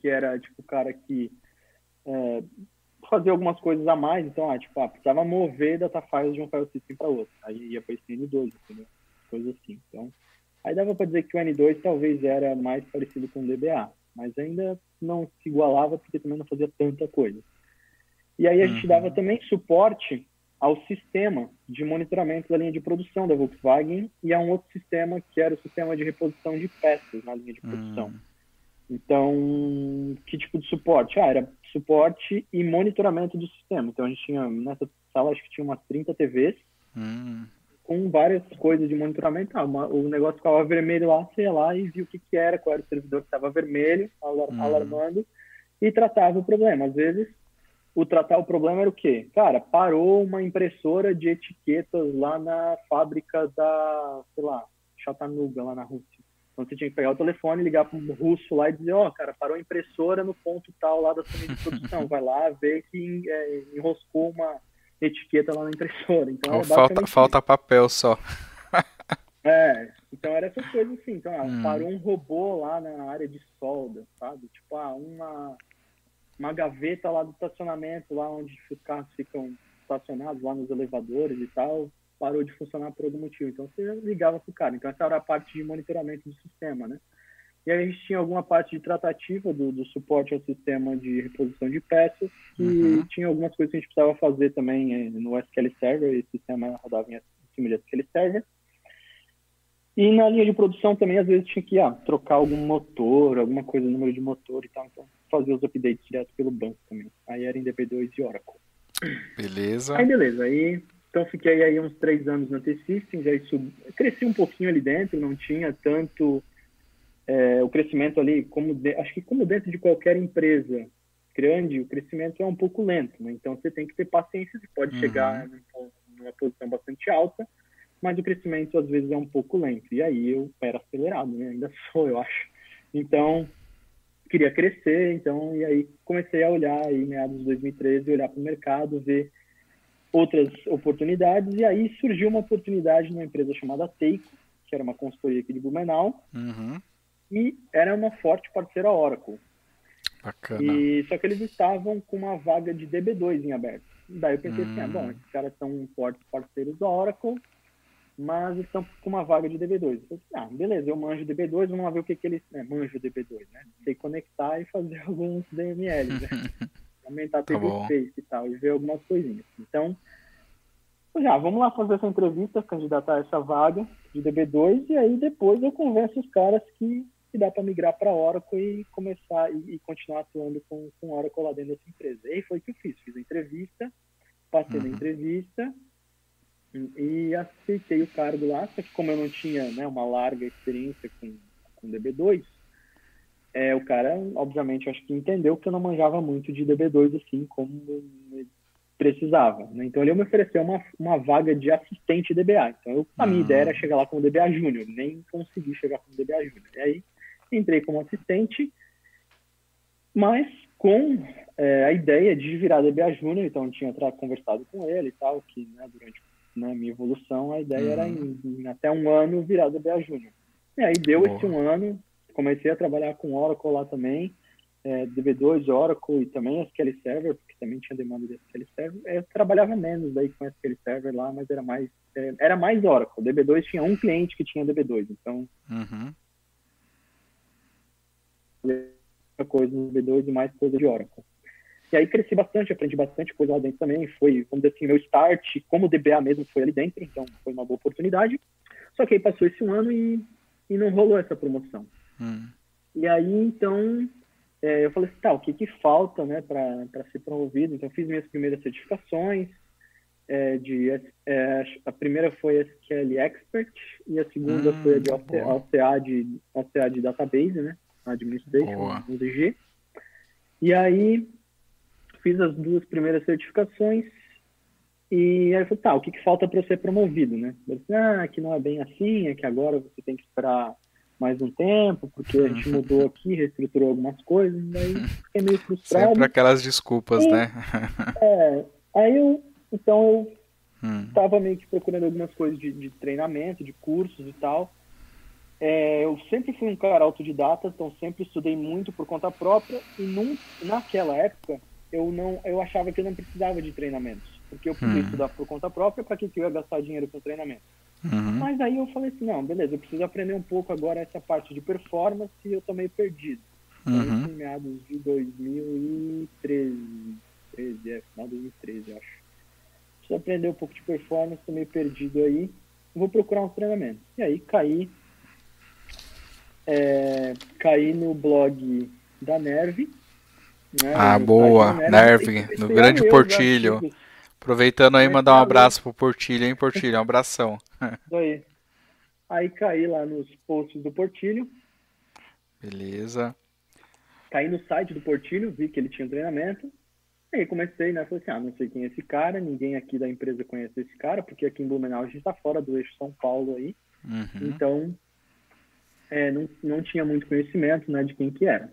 que era tipo o cara que é, fazia algumas coisas a mais, então ah, tipo, ah, precisava mover data files de um file system para outro. Aí ia para esse N2, entendeu? Coisa assim. Então, aí dava para dizer que o N2 talvez era mais parecido com o DBA, mas ainda não se igualava porque também não fazia tanta coisa. E aí a gente Uhum. dava também suporte ao sistema de monitoramento da linha de produção da Volkswagen e a um outro sistema que era o sistema de reposição de peças na linha de produção. Hum, Então, que tipo de suporte? Ah, era suporte e monitoramento do sistema. Então, a gente tinha, nessa sala, acho que tinha umas 30 TVs hum, com várias coisas de monitoramento. Ah, uma- o negócio ficava vermelho lá, ia lá e via o que, que era, qual era o servidor que estava vermelho, alar- Uhum. alarmando, e tratava o problema. Às vezes, o tratar o problema era o quê? Cara, parou uma impressora de etiquetas lá na fábrica da, sei lá, Chattanooga, lá na Rússia. Então você tinha que pegar o telefone, ligar para um russo lá e dizer, ó, cara, parou a impressora no ponto tal lá da sua de produção. Vai lá ver que é, enroscou uma etiqueta lá na impressora. Então, era falta, falta papel só. é, então era essas coisas assim. Então, ah, Hum. parou um robô lá na área de solda, sabe? Tipo, ah, uma, uma gaveta lá do estacionamento, lá onde os carros ficam estacionados, lá nos elevadores e tal, parou de funcionar por algum motivo. Então você ligava pro cara. Então essa era a parte de monitoramento do sistema, né? E aí a gente tinha alguma parte de tratativa do, do suporte ao sistema de reposição de peças, que Uhum. tinha algumas coisas que a gente precisava fazer também eh, no SQL Server, esse sistema rodava em cima de SQL Server. E na linha de produção também, às vezes, tinha que ah, trocar algum motor, alguma coisa, número de motor e tal. Então, fazer os updates direto pelo banco também. Aí era em DB2 e Oracle. Beleza. Aí, beleza. Aí, então, fiquei aí uns três anos na T-Systems. Aí sub... cresci um pouquinho ali dentro, não tinha tanto é, o crescimento ali, como de... acho que como dentro de qualquer empresa grande, o crescimento é um pouco lento. Né? Então, você tem que ter paciência. Você pode Uhum. chegar num- numa posição bastante alta, mas o crescimento às vezes é um pouco lento. E aí eu era acelerado, né? ainda sou, eu acho. Então, queria crescer, então, e aí comecei a olhar aí, meados de 2013, olhar para o mercado, ver outras oportunidades, e aí surgiu uma oportunidade numa empresa chamada Teico, que era uma consultoria aqui de Blumenau, Uhum. E era uma forte parceira Oracle. Bacana. E, só que eles estavam com uma vaga de DB2 em aberto. Daí eu pensei assim, ah, Hum. bom, esses caras são fortes parceiros da Oracle, mas estão com uma vaga de DB2. Eu falei, ah, beleza, eu manjo DB2, vamos lá ver o que, que eles... É, manjo DB2, né? Sei conectar e fazer alguns DMLs, né? Aumentar Tá table space e tal, e ver algumas coisinhas. Então, já, vamos lá fazer essa entrevista, candidatar a essa vaga de DB2, e aí depois eu converso os caras que, que dá para migrar para Oracle e começar e, e continuar atuando com, com Oracle lá dentro dessa empresa. E aí foi o que eu fiz, fiz a entrevista, passei na Uhum. entrevista e, e aceitei o cargo lá, só que como eu não tinha né, uma larga experiência com, com DB2, é, o cara, obviamente, acho que entendeu que eu não manjava muito de DB2 assim como precisava. Né? Então ele me ofereceu uma, uma vaga de assistente DBA. Então eu, a minha Hum. ideia era chegar lá como DBA Júnior, nem consegui chegar como DBA Júnior. E aí entrei como assistente, mas com é, a ideia de virar DBA Júnior, então tinha conversado com ele e tal, que né, durante né, a minha evolução a ideia era em, em até um ano virar DBA Júnior. E aí deu Boa. esse um ano, comecei a trabalhar com Oracle lá também, é, DB2, Oracle e também SQL Server, porque também tinha demanda de SQL Server. Eu trabalhava menos daí com SQL Server lá, mas era mais é, era mais Oracle. DB2 tinha um cliente que tinha DB2, então uhum. Coisa no DB2 e mais coisa de Oracle. E aí cresci bastante, aprendi bastante coisa lá dentro também. Foi, vamos dizer assim, meu start como DBA mesmo foi ali dentro, então foi uma boa oportunidade. Só que aí passou esse um ano e, e não rolou essa promoção. Hum. E aí, então, é, eu falei assim, tá, o que que falta, né, para ser promovido? Então, fiz minhas primeiras certificações, é, de, é, a primeira foi SQL Expert e a segunda hum, foi a de OCA, de OCA de Database, né, Administration, UDG. E aí, fiz as duas primeiras certificações e aí eu falei, tá, o que, que falta para ser promovido, né? Eu disse, ah, que não é bem assim, é que agora você tem que esperar mais um tempo, porque a gente mudou aqui, reestruturou algumas coisas, daí fiquei meio frustrado. Sempre aquelas desculpas, e, né? é, aí eu, então eu hum. tava meio que procurando algumas coisas de, de treinamento, de cursos e tal. É, eu sempre fui um cara autodidata, então sempre estudei muito por conta própria e num, naquela época eu não eu achava que eu não precisava de treinamentos, porque eu podia hum. estudar por conta própria, para que, que eu ia gastar dinheiro com treinamento? Uhum. Mas aí eu falei assim, não, beleza, eu preciso aprender um pouco agora essa parte de performance e eu tô meio perdido. Uhum. Em meados de 2013, 13, é, final de 2013, eu acho. Preciso aprender um pouco de performance, tô meio perdido aí. Vou procurar um treinamento. E aí caí, é, caí no blog da Nerve. Né, ah, boa, Nerve, Nerve no grande Portilho. Aproveitando aí, mandar um abraço pro Portilho, hein, Portilho? Um abração. Isso aí. Aí caí lá nos posts do Portilho. Beleza. Caí no site do Portilho, vi que ele tinha um treinamento. Aí comecei, né? Falei assim, ah, não sei quem é esse cara, ninguém aqui da empresa conhece esse cara, porque aqui em Blumenau a gente tá fora do eixo São Paulo aí. Uhum. Então, é, não, não tinha muito conhecimento, né, de quem que era.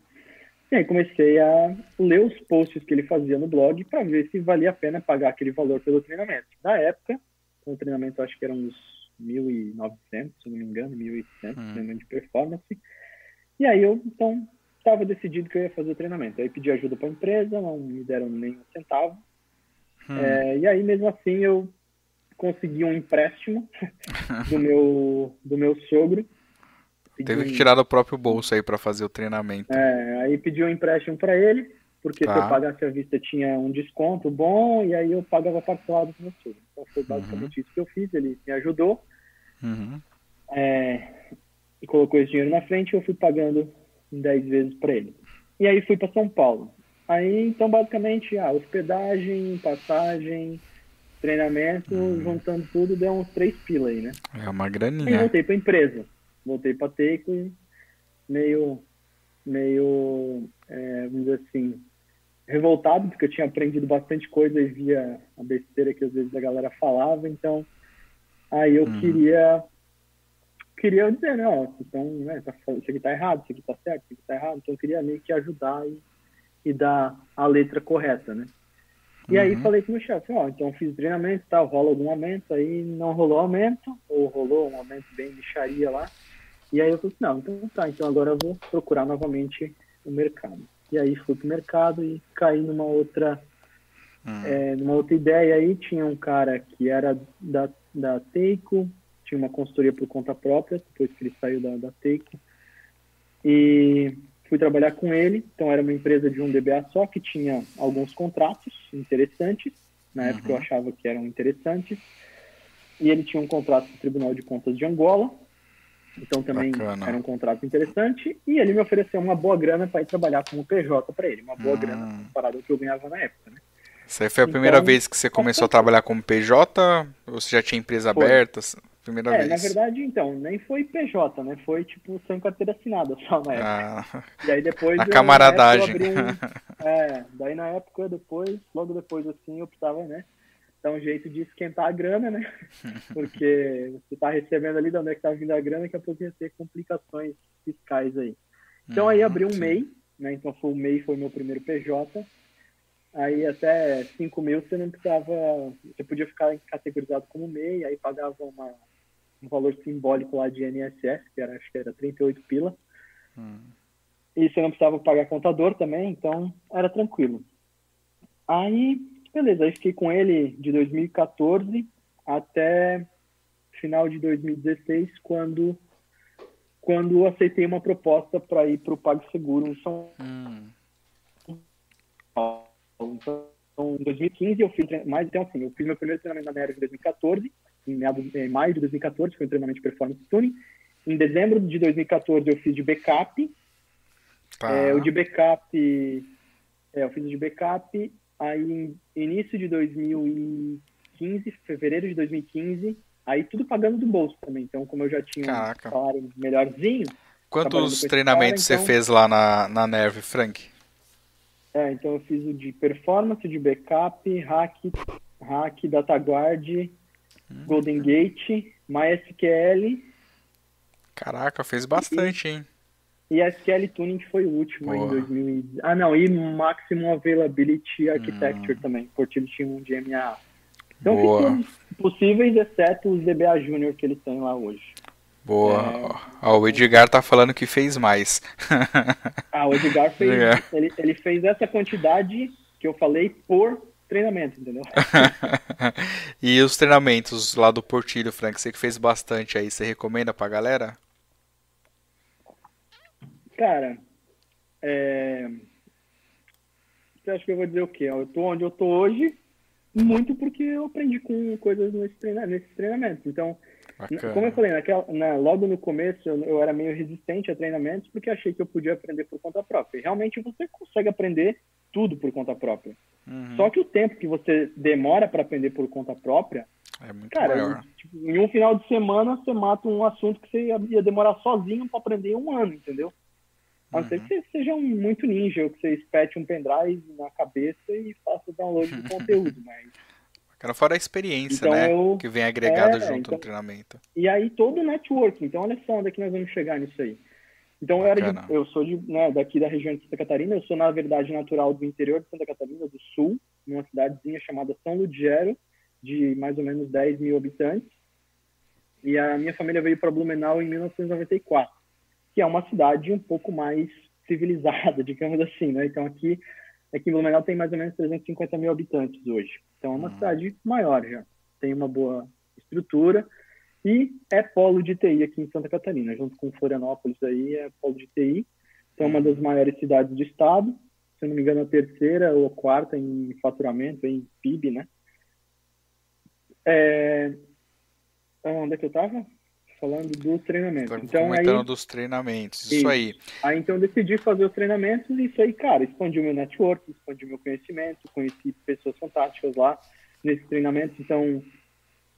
E aí comecei a ler os posts que ele fazia no blog para ver se valia a pena pagar aquele valor pelo treinamento. Na época, o treinamento acho que era uns 1.900, se não me engano, 1.800, hum. treinamento de performance. E aí eu, então, estava decidido que eu ia fazer o treinamento. Aí pedi ajuda para a empresa, não me deram nem um centavo. Hum. É, e aí, mesmo assim, eu consegui um empréstimo do meu, do meu sogro Teve que tirar do próprio bolso aí para fazer o treinamento. É, aí pedi um empréstimo para ele, porque tá. se eu tá. pagasse a vista tinha um desconto bom, e aí eu pagava parcelado com você. Então foi uhum. basicamente uhum. isso que eu fiz, ele me ajudou. Uhum. É, e colocou esse dinheiro na frente e eu fui pagando em 10 vezes para ele. E aí fui para São Paulo. Aí, então, basicamente, ah, hospedagem, passagem, treinamento, uhum. juntando tudo, deu uns 3 pila aí, né? É uma graninha. E voltei pra empresa voltei para Take meio, meio é, vamos dizer assim, revoltado, porque eu tinha aprendido bastante coisa e via a besteira que às vezes a galera falava, então aí eu uhum. queria queria dizer, não, então, né, tá, isso aqui tá errado, isso aqui tá certo, isso aqui tá errado, então eu queria meio que ajudar e, e dar a letra correta, né? E uhum. aí falei com o meu chefe, ó, então fiz treinamento, tal, rola algum aumento, aí não rolou aumento, ou rolou um aumento bem lixaria lá, e aí eu falei, não, então tá, então agora eu vou procurar novamente o mercado. E aí fui pro mercado e caí numa outra, hum. é, numa outra ideia aí, tinha um cara que era da, da Teiko, tinha uma consultoria por conta própria, depois que ele saiu da, da Teiko, e fui trabalhar com ele, então era uma empresa de um DBA só, que tinha alguns contratos interessantes, na uhum. época eu achava que eram interessantes, e ele tinha um contrato com o Tribunal de Contas de Angola, então também Bacana. era um contrato interessante. E ele me ofereceu uma boa grana para ir trabalhar como PJ para ele. Uma boa hum. grana comparado ao que eu ganhava na época, né? Isso aí foi a primeira então, vez que você começou a trabalhar como PJ? Ou você já tinha empresa foi. aberta? Primeira é, vez. na verdade, então, nem foi PJ, né? Foi, tipo, sem carteira assinada só na época. Ah, e aí depois... A camaradagem. Um, é, daí na época, depois, logo depois, assim, eu precisava, né? Dá um jeito de esquentar a grana, né? Porque você está recebendo ali de onde é que está vindo a grana, daqui a pouco ia ter complicações fiscais aí. Então aí abri um sim. MEI, né? Então foi o MEI foi o meu primeiro PJ. Aí até 5 mil você não precisava, você podia ficar categorizado como MEI, aí pagava uma, um valor simbólico lá de INSS, que era, acho que era 38 pila. Hum. E você não precisava pagar contador também, então era tranquilo. Aí, beleza, aí fiquei com ele de 2014 até final de 2016, quando quando aceitei uma proposta para ir para o PagSeguro em São hum. Paulo. Então, em 2015 eu fiz mais então assim, eu fiz meu primeiro treinamento na Nerve em 2014, em, meados, em maio de 2014, foi um treinamento de performance tuning. Em dezembro de 2014 eu fiz de backup. Tá. É, o de backup, é, eu fiz o de backup. Aí, início de 2015, fevereiro de 2015, Aí tudo pagando do bolso também. Então, como eu já tinha Caraca. um salário melhorzinho. Quantos treinamentos cara, então... você fez lá na, na Nerve, Frank? É, então eu fiz o de performance, de backup, hack, hack, DataGuard, hum. Golden Gate, MySQL. Caraca, fez bastante, e, hein? E SQL Tuning foi o último em 2000. Ah, não, e Maximum Availability Architecture hum. também, por time um de MAA. Então, Boa. possíveis, exceto os DBA Júnior que eles têm lá hoje. Boa. É... o Edgar tá falando que fez mais. ah, o Edgar fez. Ele, ele fez essa quantidade que eu falei por treinamento, entendeu? e os treinamentos lá do Portilho, Frank, você que fez bastante aí, você recomenda pra galera? Cara, é... você acha que eu vou dizer o quê? Eu tô onde eu tô hoje, muito porque eu aprendi com coisas nesse treinamento, nesses treinamentos. Então, Bacana. como eu falei, naquela, na, logo no começo eu, eu, era meio resistente a treinamentos porque achei que eu podia aprender por conta própria. E realmente você consegue aprender tudo por conta própria. Uhum. Só que o tempo que você demora para aprender por conta própria, é muito cara, maior. Tipo, em um final de semana você mata um assunto que você ia, demorar sozinho para aprender um ano, entendeu? A não ser que uhum. você seja um muito ninja, ou que você espete um pendrive na cabeça e faça download de conteúdo, mas... Cara, fora a experiência, então, né? Eu... Que vem agregada é, junto então... no treinamento. E aí todo o network. Então, olha só onde é que nós vamos chegar nisso aí. Então, eu, era de, eu sou de, né, daqui da região de Santa Catarina. Eu sou, na verdade, natural do interior de Santa Catarina, do sul, numa cidadezinha chamada São Ludgero, de mais ou menos 10 mil habitantes. E a minha família veio para Blumenau em 1994 que é uma cidade um pouco mais civilizada, digamos assim, né? Então aqui, aqui em Blumenau tem mais ou menos 350 mil habitantes hoje. Então é uma uhum. cidade maior já, tem uma boa estrutura e é polo de TI aqui em Santa Catarina, junto com Florianópolis aí é polo de TI. Então é uma das maiores cidades do estado, se eu não me engano a terceira ou a quarta em faturamento, em PIB, né? É... Onde é que eu estava? Falando do treinamento. Tá então, comentando aí, dos treinamentos, isso, isso, aí. Aí então decidi fazer os treinamentos e isso aí, cara, expandiu meu network, expandiu meu conhecimento, conheci pessoas fantásticas lá nesse treinamento. Então,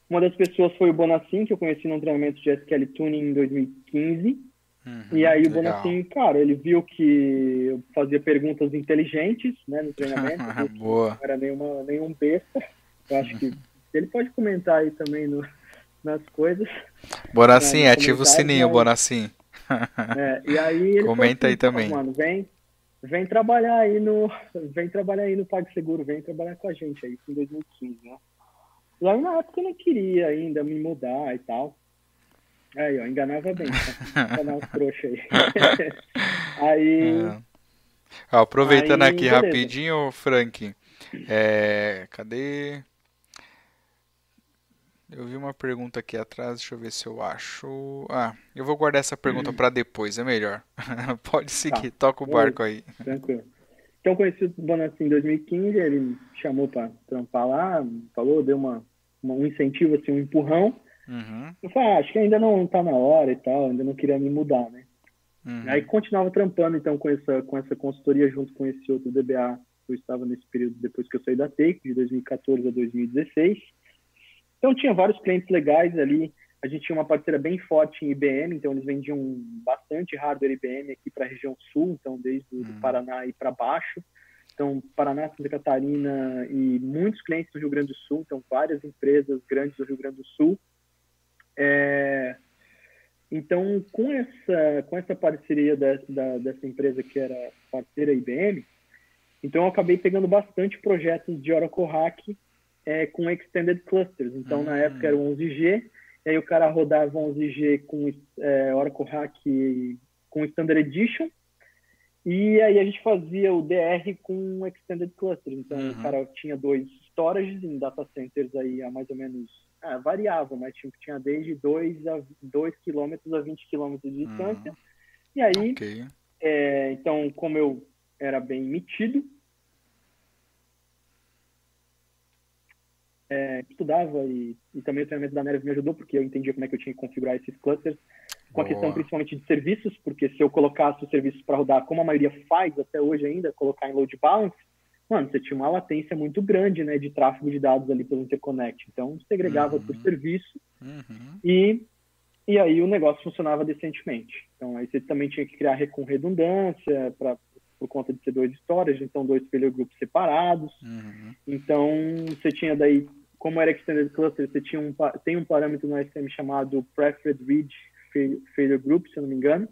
uma das pessoas foi o Bonacin, que eu conheci num treinamento de SQL Tuning em 2015. Uhum, e aí o Bonacin, cara, ele viu que eu fazia perguntas inteligentes, né, no treinamento. Boa. Não era nenhuma, nenhum besta. Eu acho que ele pode comentar aí também no, nas coisas. Bonacim, né, ativa o sininho, mas... Bonacim. É, e aí ele Comenta assim, aí também. Mano, vem, vem trabalhar aí no, vem trabalhar aí no PagSeguro, vem trabalhar com a gente aí, em 2015, né? E aí na época eu não queria ainda me mudar e tal. Aí, ó, enganava bem, tá? enganar os trouxa aí. aí... É. aproveitando aí, aqui beleza. rapidinho, Frank, é, cadê? Eu vi uma pergunta aqui atrás, deixa eu ver se eu acho. Ah, eu vou guardar essa pergunta para depois, é melhor. Pode seguir, tá. toca o barco aí. Tranquilo. Então, conheci o Bonassi em 2015, ele me chamou para trampar lá, falou, deu uma, uma, um incentivo, assim, um empurrão. Uhum. Eu falei, ah, acho que ainda não tá na hora e tal, ainda não queria me mudar, né? Uhum. Aí continuava trampando, então, com essa, com essa consultoria junto com esse outro DBA. Eu estava nesse período depois que eu saí da Take, de 2014 a 2016. Então tinha vários clientes legais ali. A gente tinha uma parceira bem forte em IBM, então eles vendiam bastante hardware IBM aqui para a região sul, então desde o hum. Paraná e para baixo. Então, Paraná, Santa Catarina e muitos clientes do Rio Grande do Sul, então várias empresas grandes do Rio Grande do Sul. É... Então, com essa, com essa parceria dessa, da, dessa empresa que era parceira IBM, então eu acabei pegando bastante projetos de Oracle Hack é, com Extended Clusters. Então, na época era o 11G, e aí o cara rodava 11G com é, Oracle Hack com Standard Edition, E aí a gente fazia o DR com Extended Cluster. Então uhum. o cara tinha dois storages em data centers aí a mais ou menos ah, variava, mas tinha, tinha desde 2 a 2 km a 20 km de distância. Uhum. E aí, okay. é, então, como eu era bem metido, é, estudava e, e, também o treinamento da Nerve me ajudou, porque eu entendia como é que eu tinha que configurar esses clusters, com Boa. a questão principalmente de serviços, porque se eu colocasse os serviços para rodar, como a maioria faz até hoje ainda, colocar em load balance, mano, você tinha uma latência muito grande, né, de tráfego de dados ali pelo interconnect. Então, segregava uhum. por serviço uhum. e, e aí o negócio funcionava decentemente. Então, aí você também tinha que criar com redundância para por conta de ser dois storage, então dois failure groups separados. Uhum. Então, você tinha daí como era Extended Cluster, você tinha um, tem um parâmetro no SM chamado Preferred Read Failure Group, se eu não me engano,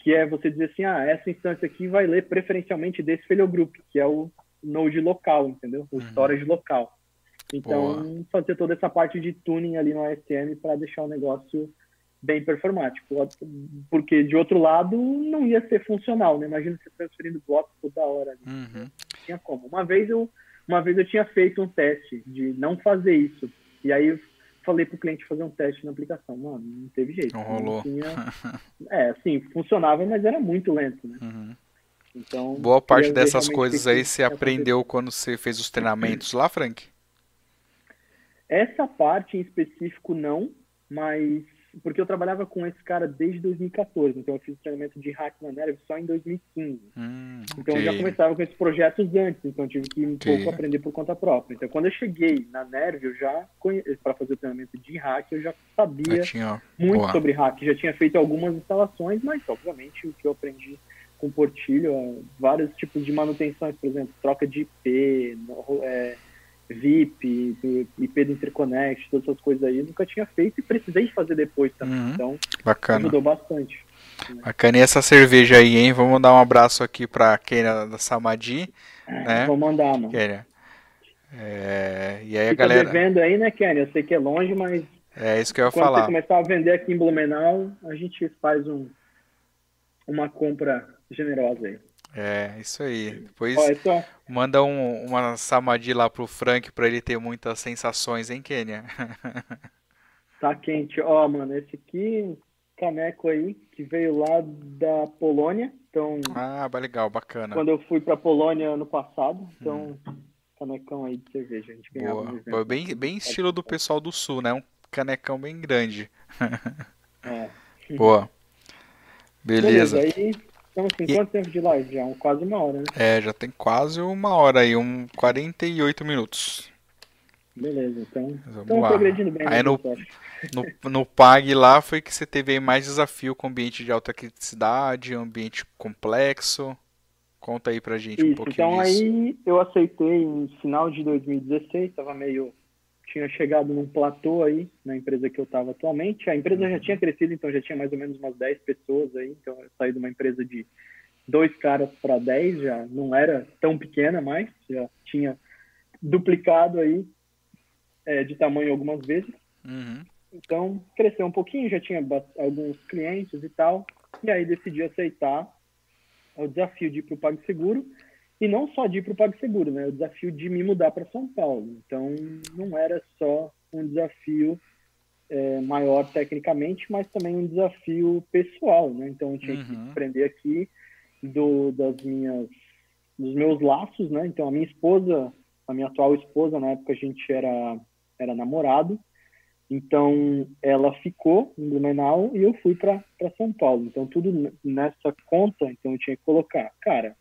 que é você dizer assim, ah, essa instância aqui vai ler preferencialmente desse failure group, que é o node local, entendeu? O uhum. storage local. Então, Boa. fazer toda essa parte de tuning ali no ASM para deixar o negócio bem performático. Porque, de outro lado, não ia ser funcional, né? Imagina você transferindo blocos toda hora. Uhum. Não tinha como. Uma vez eu uma vez eu tinha feito um teste de não fazer isso. E aí eu falei pro cliente fazer um teste na aplicação. Mano, não teve jeito. Não rolou. Tinha... é, assim, funcionava, mas era muito lento, né? Uhum. Então, Boa parte dessas coisas aí você aprendeu quando você fez os treinamentos lá, Frank? Essa parte em específico não, mas porque eu trabalhava com esse cara desde 2014, então eu fiz o treinamento de hack na Nerve só em 2015. Hum, então okay. eu já começava com esses projetos antes, então eu tive que um okay. pouco aprender por conta própria. Então quando eu cheguei na Nerve, eu já para fazer o treinamento de hack, eu já sabia tinha... muito Boa. sobre hack, já tinha feito algumas instalações, mas obviamente o que eu aprendi com Portilho, vários tipos de manutenções, por exemplo, troca de IP, é, VIP, IP do Interconnect, todas essas coisas aí, nunca tinha feito e precisei fazer depois também. Uhum. Então, Bacana. ajudou bastante. Bacana. E essa cerveja aí, hein? Vamos dar um abraço aqui pra Kênia da Samadi. É, né? Vou mandar, mano. Kênia. É... E aí Fica a galera. devendo aí, né, Kênia? Eu sei que é longe, mas. É isso que eu ia quando falar. Quando você começar a vender aqui em Blumenau, a gente faz um, uma compra generosa aí. É, isso aí. Depois Ó, manda um, uma samadhi lá pro Frank pra ele ter muitas sensações, hein, Kênia? tá quente. Ó, mano, esse aqui, caneco aí, que veio lá da Polônia. Então, ah, legal, bacana. Quando eu fui pra Polônia ano passado, então, hum. canecão aí de cerveja. A gente Boa. Boa. Bem, bem estilo do pessoal do Sul, né? Um canecão bem grande. é. Boa. Beleza. Beleza aí Estamos em e... quanto tempo de live já? Um, quase uma hora, né? É, já tem quase uma hora aí, um 48 minutos. Beleza, então. Estamos progredindo bem. Aí né, no, no, no PAG lá foi que você teve mais desafio com ambiente de alta criticidade, ambiente complexo. Conta aí pra gente Isso, um pouquinho então disso. aí eu aceitei no final de 2016, estava meio tinha chegado num platô aí na empresa que eu estava atualmente. A empresa já tinha crescido, então já tinha mais ou menos umas 10 pessoas aí. Então eu saí de uma empresa de dois caras para 10, já não era tão pequena mais, já tinha duplicado aí é, de tamanho algumas vezes. Uhum. Então cresceu um pouquinho, já tinha alguns clientes e tal. E aí decidi aceitar o desafio de ir para o PagSeguro. E não só de ir para o PagSeguro, né? O desafio de me mudar para São Paulo. Então, não era só um desafio é, maior tecnicamente, mas também um desafio pessoal, né? Então, eu tinha uhum. que aprender aqui do, das minhas, dos meus laços, né? Então, a minha esposa, a minha atual esposa, na época a gente era, era namorado. Então, ela ficou em Blumenau e eu fui para São Paulo. Então, tudo nessa conta, então eu tinha que colocar, cara,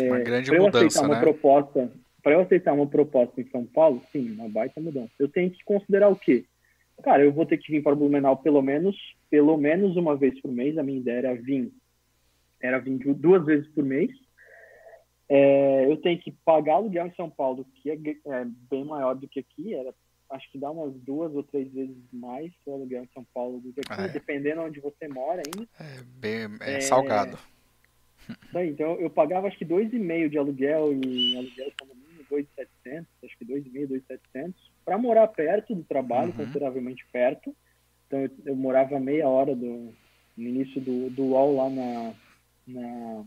é, uma grande mudança, né? proposta, para eu aceitar uma proposta em São Paulo, sim, uma baita mudança. Eu tenho que considerar o quê? Cara, eu vou ter que vir para o Blumenau pelo menos, pelo menos uma vez por mês. A minha ideia era vir, era vir duas vezes por mês. É, eu tenho que pagar aluguel em São Paulo, que é, é, bem maior do que aqui. Era, acho que dá umas duas ou três vezes mais o aluguel em São Paulo do que aqui, é. dependendo onde você mora ainda. É, bem, é salgado. Daí, então eu pagava acho que 2,5 de aluguel em aluguel condomínio, 2,700, acho que 2,5, 2,700, para morar perto do trabalho, uhum. consideravelmente perto. Então eu, eu, morava meia hora do no início do, do UOL lá na, na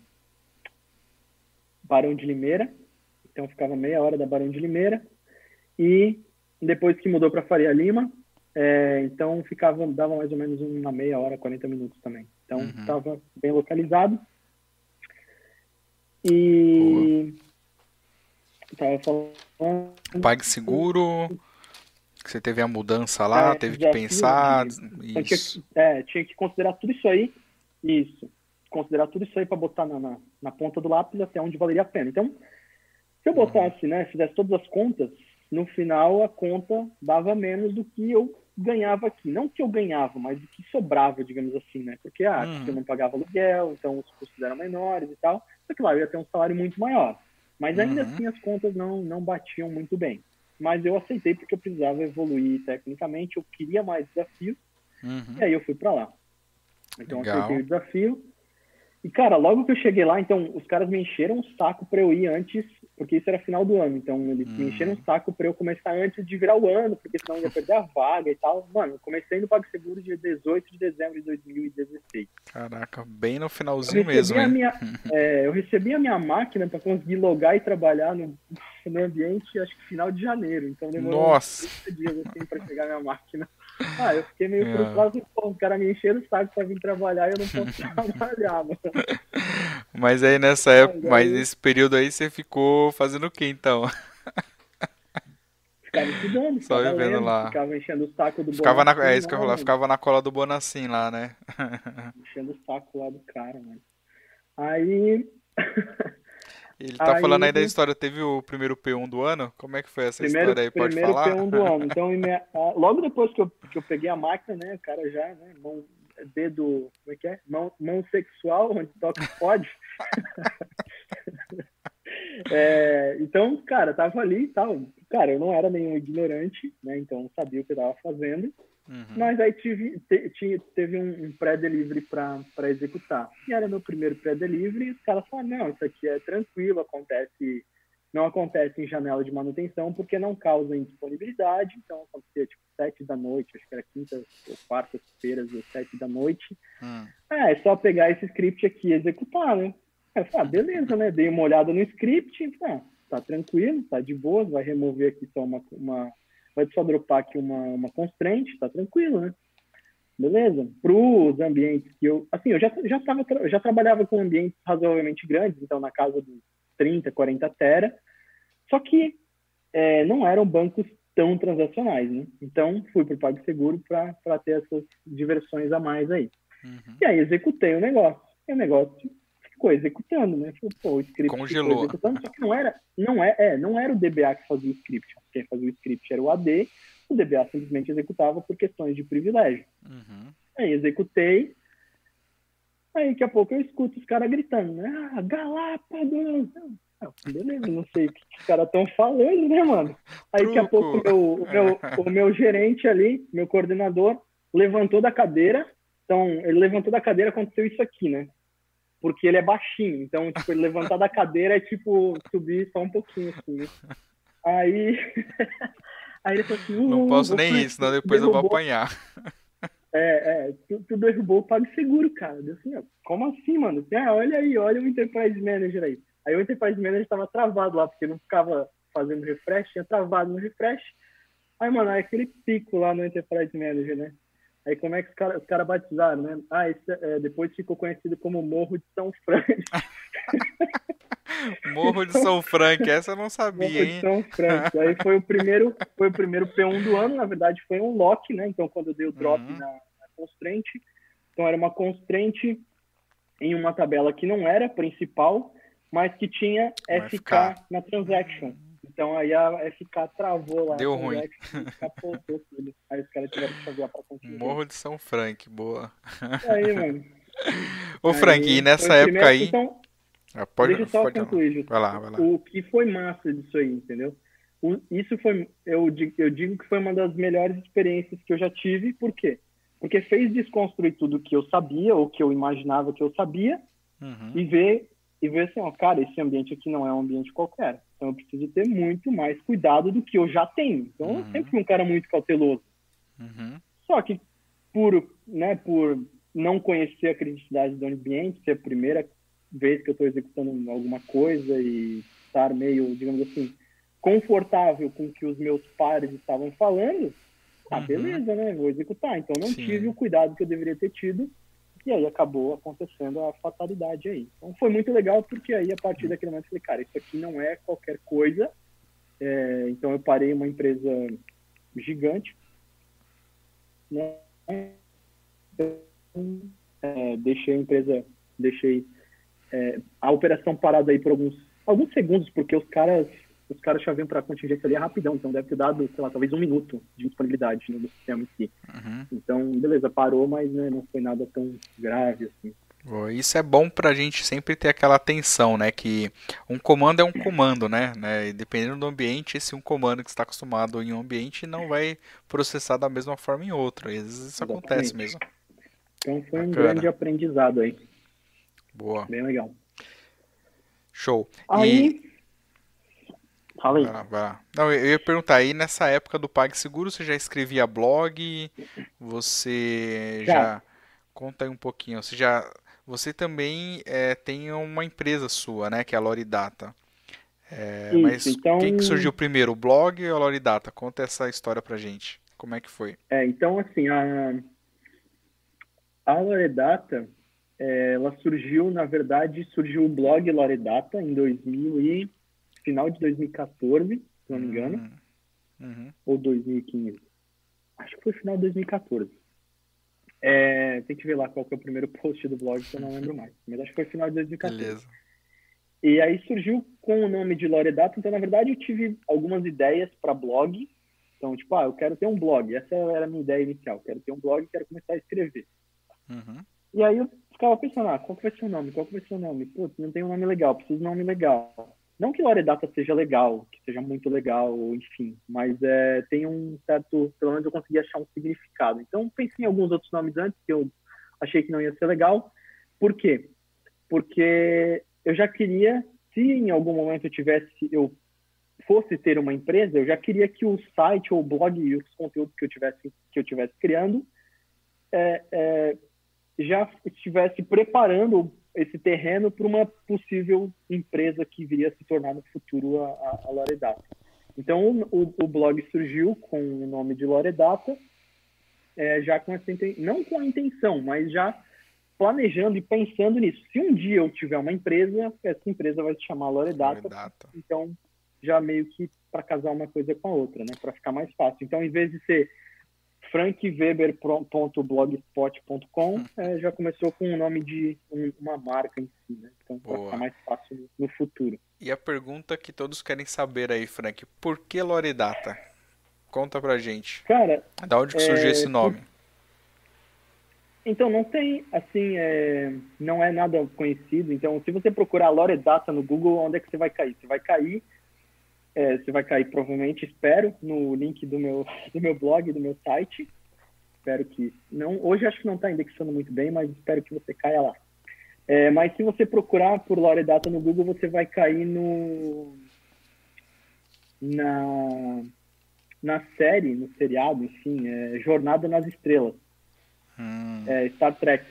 Barão de Limeira, então ficava meia hora da Barão de Limeira, e depois que mudou para Faria Lima, é, então ficava, dava mais ou menos uma meia hora, 40 minutos também. Então estava uhum. bem localizado. E estava falando. PagSeguro, que você teve a mudança lá, é, teve que pensar. Então, isso. Tinha, é, tinha que considerar tudo isso aí. Isso. Considerar tudo isso aí para botar na, na, na, ponta do lápis até onde valeria a pena. Então, se eu uhum. botasse, né, fizesse todas as contas, no final a conta dava menos do que eu ganhava aqui. Não que eu ganhava, mas o que sobrava, digamos assim, né? Porque ah, hum. eu não pagava aluguel, então os custos eram menores e tal. Que lá eu ia ter um salário muito maior. Mas ainda uhum. assim as contas não, não batiam muito bem. Mas eu aceitei porque eu precisava evoluir tecnicamente, eu queria mais desafios, uhum. e aí eu fui para lá. Então Legal. aceitei o desafio. E, cara, logo que eu cheguei lá, então, os caras me encheram o saco para eu ir antes porque isso era final do ano, então eles hum. me encheram um saco para eu começar antes de virar o ano, porque senão eu ia perder a vaga e tal. Mano, comecei no PagSeguro dia 18 de dezembro de 2016. Caraca, bem no finalzinho mesmo, hein? Minha, é, eu recebi a minha máquina para conseguir logar e trabalhar no, no ambiente, acho que final de janeiro, então demorou Nossa. 30 dias assim para chegar a minha máquina. Ah, eu fiquei meio é. frustrado, pô, o cara me encheram o saco para vir trabalhar e eu não posso trabalhar, mano. Mas aí nessa época, mas nesse período aí você ficou fazendo o que então? Ficava estudando, Só vivendo lendo, lá. Ficava enchendo o saco do ficava na, É isso que eu falar, ficava na cola do Bonacim lá, né? Enchendo o saco lá do cara, mano. Aí. Ele tá aí, falando aí da história, teve o primeiro P1 do ano? Como é que foi essa primeiro, história aí? Pode primeiro falar? Primeiro P1 do ano. Então, logo depois que eu, que eu peguei a máquina, né, o cara já, né, mão, dedo, como é que é? Mão, mão sexual, onde toca pode. é, então, cara, tava ali e tal. Cara, eu não era nenhum ignorante, né? Então sabia o que eu tava fazendo. Uhum. Mas aí tive, te, teve um, um pré-delivery para executar. E era meu primeiro pré-delivery e os caras falaram, não, isso aqui é tranquilo, acontece não acontece em janela de manutenção porque não causa indisponibilidade, então acontecia tipo sete da noite, acho que era quinta ou quarta-feiras ou sete da noite. Hum. É, é só pegar esse script aqui e executar, né? Aí eu falei, ah, beleza, né? Dei uma olhada no script, ah, tá tranquilo, tá de boa, vai remover aqui só uma, uma vai só dropar aqui uma, uma constraint, tá tranquilo, né? Beleza? Para os ambientes que eu, assim, eu já já tava, já trabalhava com ambientes razoavelmente grandes, então na casa dos 30, 40 tera, só que é, não eram bancos tão transacionais, né? Então, fui para o PagSeguro para ter essas diversões a mais aí. Uhum. E aí, executei o negócio. E o negócio ficou executando, né? Falei, pô, o script Congelou. executando, só que não era, não, é, é, não era o DBA que fazia o script. Quem fazia o script era o AD, o DBA simplesmente executava por questões de privilégio. Uhum. Aí, executei, Aí daqui a pouco eu escuto os caras gritando, né? Ah, Galápagos! Ah, beleza, não sei o que os caras estão falando, né, mano? Aí daqui a pouco meu, o, meu, o meu gerente ali, meu coordenador, levantou da cadeira. Então, ele levantou da cadeira, aconteceu isso aqui, né? Porque ele é baixinho. Então, tipo, ele levantar da cadeira é tipo subir só um pouquinho assim. Né? Aí. Aí ele falou assim: uh, Não posso nem isso, senão depois derrubou. eu vou apanhar. É, é, tu, tu derrubou o PagSeguro, cara. Deu assim, ó, como assim, mano? Ah, olha aí, olha o Enterprise Manager aí. Aí o Enterprise Manager estava travado lá, porque não ficava fazendo refresh, tinha travado no refresh. Aí, mano, aí aquele pico lá no Enterprise Manager, né? Aí como é que os caras cara batizaram, né? Ah, esse, é, depois ficou conhecido como Morro de São Frank. Morro de São Frank, essa eu não sabia, Morro hein? De São Frank. Aí foi o primeiro, foi o primeiro P1 do ano, na verdade foi um lock, né? Então quando eu dei o drop uhum. na, na constraint, então era uma constraint em uma tabela que não era principal, mas que tinha FK, na transaction. Então aí a FK travou lá. Deu ruim. Capotou tudo. Aí os caras tiveram que fazer pra continuar. Morro de São Frank, boa. Aí, mano. Ô, Frank, aí, e nessa época aí. Então, ah, pode, deixa eu só pode concluir, vai lá, vai lá. O que foi massa disso aí, entendeu? O, isso foi, eu, eu digo que foi uma das melhores experiências que eu já tive, por quê? Porque fez desconstruir tudo que eu sabia, ou que eu imaginava que eu sabia, uhum. e ver e ver assim, ó, cara, esse ambiente aqui não é um ambiente qualquer. Então eu preciso ter muito mais cuidado do que eu já tenho. Então uhum. eu sempre fui um cara muito cauteloso. Uhum. Só que por, né, por não conhecer a criticidade do ambiente, ser a primeira vez que eu estou executando alguma coisa e estar meio, digamos assim, confortável com o que os meus pares estavam falando, ah, uhum. beleza, né? Vou executar. Então não Sim. tive o cuidado que eu deveria ter tido e aí acabou acontecendo a fatalidade aí. Então foi muito legal porque aí a partir daquele momento eu falei, cara, isso aqui não é qualquer coisa. É, então eu parei uma empresa gigante, né? É, deixei a empresa, deixei é, a operação parada aí por alguns, alguns segundos, porque os caras os caras já vêm para a contingência ali rapidão, então deve ter dado, sei lá, talvez um minuto de disponibilidade no sistema em si. Uhum. Então, beleza, parou, mas né, não foi nada tão grave assim. Isso é bom para a gente sempre ter aquela atenção, né? Que um comando é um comando, né? né? Dependendo do ambiente, esse um comando que está acostumado em um ambiente não vai processar da mesma forma em outro. Às vezes isso Exatamente. acontece mesmo. Então foi Bacana. um grande aprendizado aí. Boa. Bem legal. Show. Aí, e... Fala aí. Vai lá, vai lá. Não, eu ia perguntar, aí nessa época do PagSeguro você já escrevia blog? Você já... já... Conta aí um pouquinho. Você já... Você também é, tem uma empresa sua, né? Que é a Loridata. É, Isso, mas então... quem que surgiu primeiro, o blog ou a Loridata? Conta essa história pra gente. Como é que foi? É, então assim, a, a Loredata, é, ela surgiu, na verdade, surgiu o blog Loredata em 2000 e final de 2014, se não me engano. Uhum. uhum. Ou 2015. Acho que foi final de 2014. É, tem que ver lá qual foi o primeiro post do blog, que eu não lembro mais. Mas acho que foi final de 2014. Beleza. E aí surgiu com o nome de Loredato. Então, na verdade, eu tive algumas ideias para blog. Então, tipo, ah, eu quero ter um blog. Essa era a minha ideia inicial. Quero ter um blog e quero começar a escrever. Uhum. E aí eu ficava pensando, ah, qual que vai ser o nome? Qual que vai ser o nome? Putz, não tem um nome legal, preciso de um nome legal. Não que Loredata seja legal, que seja muito legal, enfim, mas é, tem um certo, pelo menos eu consegui achar um significado. Então pensei em alguns outros nomes antes que eu achei que não ia ser legal. Por quê? Porque eu já queria, se em algum momento eu tivesse, eu fosse ter uma empresa, eu já queria que o site ou o blog e os conteúdos que eu tivesse que eu tivesse criando é, é, já estivesse preparando esse terreno para uma possível empresa que viria a se tornar no futuro a, a, Loredata. Então, o, o, blog surgiu com o nome de Loredata, é, já com essa não com a intenção, mas já planejando e pensando nisso. Se um dia eu tiver uma empresa, essa empresa vai se chamar Loredata. Loredata. Então, já meio que para casar uma coisa com a outra, né? Para ficar mais fácil. Então, em vez de ser frankweber.blogspot.com é, já começou com o nome de um, uma marca em si, né? Então vai ficar mais fácil no futuro. E a pergunta que todos querem saber aí, Frank, por que Loredata? Conta pra gente. Cara, da onde que surgiu é... esse nome? Então não tem, assim, é... não é nada conhecido. Então se você procurar Loredata no Google, onde é que você vai cair? Você vai cair é, você vai cair provavelmente, espero, no link do meu, do meu blog, do meu site. Espero que não. Hoje acho que não está indexando muito bem, mas espero que você caia lá. É, mas se você procurar por Loredata no Google, você vai cair no na na série, no seriado, enfim, é, Jornada nas Estrelas, hum. é, Star Trek.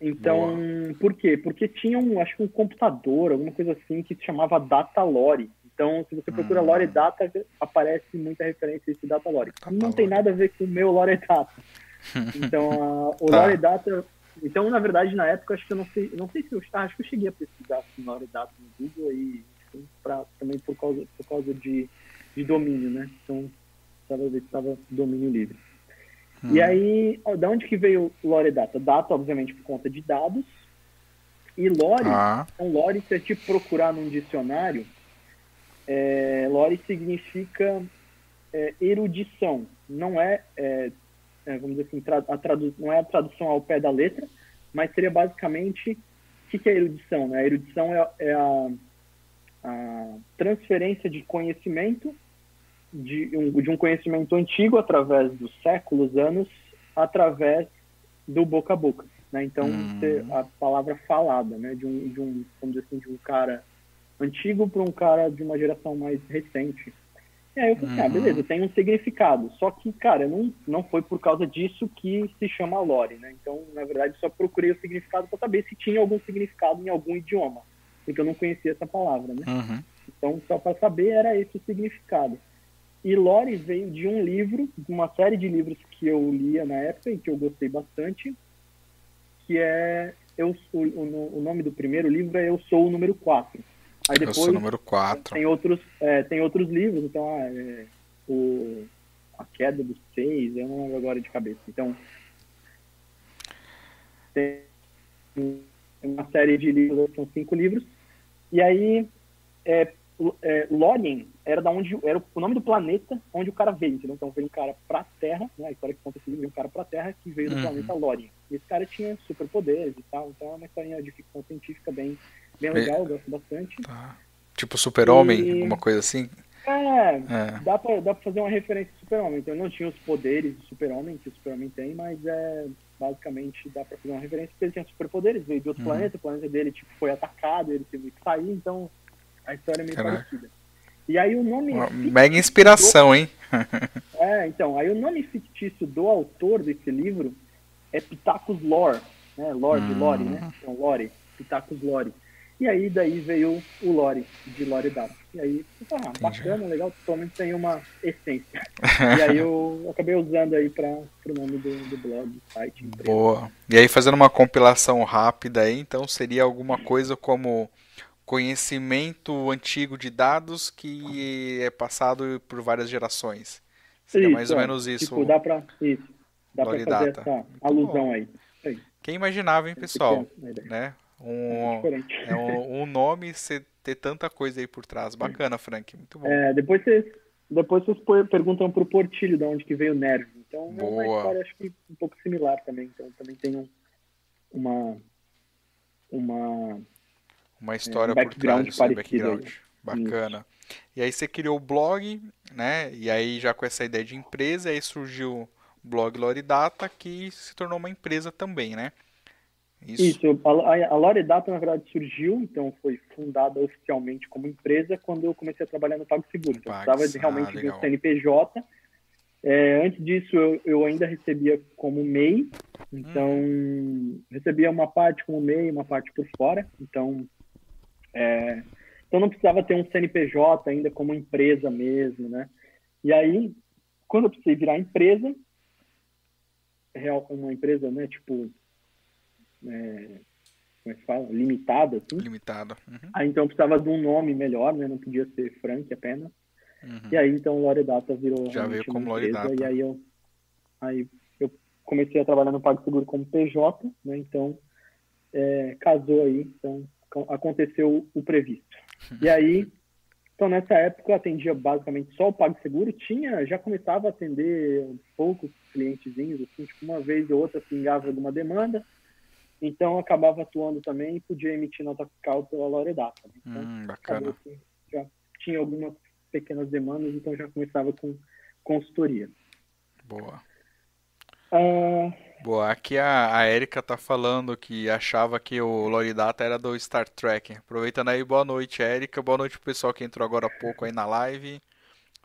Então, Boa. por quê? Porque tinha um, acho que um computador, alguma coisa assim, que se chamava Datalore. Então, se você procura hum. Lore Data, aparece muita referência a esse Data Lore. Tá não tem nada a ver com o meu Lore Data. Então, a, o tá. Lore Data. Então, na verdade, na época, acho que eu não sei, não sei se eu ah, acho que eu cheguei a pesquisar assim, Lore Data no Google e assim, pra, também por causa, por causa de, de domínio, né? Então, estava ver se estava domínio livre. Hum. E aí, ó, da onde que veio Lore Data? Data, obviamente, por conta de dados. E Lore, ah. então Lore, se a gente procurar num dicionário, é, lore significa é, erudição, não é, é, é vamos dizer assim, a tradu não é a tradução ao pé da letra, mas seria basicamente o que, que é erudição? Né? A erudição é, é a, a, transferência de conhecimento, de um, de um conhecimento antigo através dos séculos, anos, através do boca a boca. Né? Então, hum. a palavra falada, né? de, um, de um, vamos dizer assim, de um cara antigo para um cara de uma geração mais recente. E aí eu falei, assim, ah, uhum. ah, beleza, tem um significado. Só que, cara, não, não foi por causa disso que se chama lore, né? Então, na verdade, só procurei o significado para saber se tinha algum significado em algum idioma. Porque eu não conhecia essa palavra, né? Uhum. Então, só para saber, era esse o significado. E lore veio de um livro, de uma série de livros que eu lia na época e que eu gostei bastante, que é eu o, o nome do primeiro livro é Eu Sou o Número 4 Aí depois, eu sou número 4. Tem outros, é, tem outros livros, então ah, é, o, A Queda dos Seis, eu não lembro agora de cabeça. Então, tem uma série de livros, são cinco livros. E aí, é, é, Lórien era da onde era o nome do planeta onde o cara veio, entendeu? Então veio um cara pra Terra, né? A história que conta esse livro, veio um cara pra Terra que veio do uhum. planeta Lórien. E esse cara tinha superpoderes e tal, então é uma história de ficção científica bem bem legal, eu gosto bastante. Tá. Tipo Super-Homem, e... alguma coisa assim? É, é, Dá, pra, dá pra fazer uma referência ao Super-Homem. Então, não tinha os poderes do Super-Homem, que o Super-Homem tem, mas é basicamente dá pra fazer uma referência porque ele tinha superpoderes, veio de outro uhum. planeta, o planeta dele tipo, foi atacado, ele teve que sair, então a história é meio Caraca. parecida. E aí o nome. Uma mega inspiração, do... hein? é, então, aí o nome fictício do autor desse livro é Pitacos Lore, né? Lore de Lore, né? Hum. Então, Lore, Pitacos Lore. E aí daí veio o Lore, de Lore Data. E aí, ah, bacana, legal, totalmente tem uma essência. e aí eu acabei usando aí para o nome do, do blog, do site. Empresa. Boa. E aí fazendo uma compilação rápida aí, então seria alguma coisa como conhecimento antigo de dados que é passado por várias gerações. Seria isso, mais ou menos isso. Tipo, dá para isso. Dá para fazer essa alusão aí. aí. Quem imaginava, hein, pessoal? Né? Um, é, é um, um, nome ter tanta coisa aí por trás. Bacana, Frank. Muito bom. É, depois vocês, depois vocês perguntam pro Portilho de onde que veio o Nerv. Então Boa. é uma história acho que um pouco similar também. Então também tem um, uma uma uma história é, um por trás desse background. Bacana. Isso. E aí você criou o blog, né? E aí já com essa ideia de empresa, aí surgiu o blog Loridata, que se tornou uma empresa também, né? Isso, Isso a, a Loredata, na verdade, surgiu, então foi fundada oficialmente como empresa quando eu comecei a trabalhar no PagSeguro. Então, Pags, precisava de, realmente ah, de um CNPJ. É, antes disso, eu, eu, ainda recebia como MEI, então hum. recebia uma parte como MEI, uma parte por fora. Então, é, então não precisava ter um CNPJ ainda como empresa mesmo, né? E aí, quando eu precisei virar empresa, real, uma empresa, né, tipo é, como é que fala? Limitada, assim. Limitada. Uhum. Aí então precisava de um nome melhor, né? Não podia ser Frank apenas. Uhum. E aí então Loredata virou. Já veio como Loredata. E aí eu, aí eu comecei a trabalhar no PagSeguro como PJ, né? Então é, casou aí, então aconteceu o previsto. E aí, então nessa época eu atendia basicamente só o PagSeguro, tinha, já começava a atender poucos clientezinhos, assim, tipo uma vez ou outra pingava alguma demanda, então, acabava atuando também e podia emitir nota fiscal pela Loredata. Né? Então, hum, bacana. já tinha algumas pequenas demandas, então já começava com consultoria. Boa. Uh... Boa, aqui a, a Erika tá falando que achava que o Loredata era do Star Trek. Aproveitando aí, boa noite, Erika. Boa noite pro pessoal que entrou agora há pouco aí na live.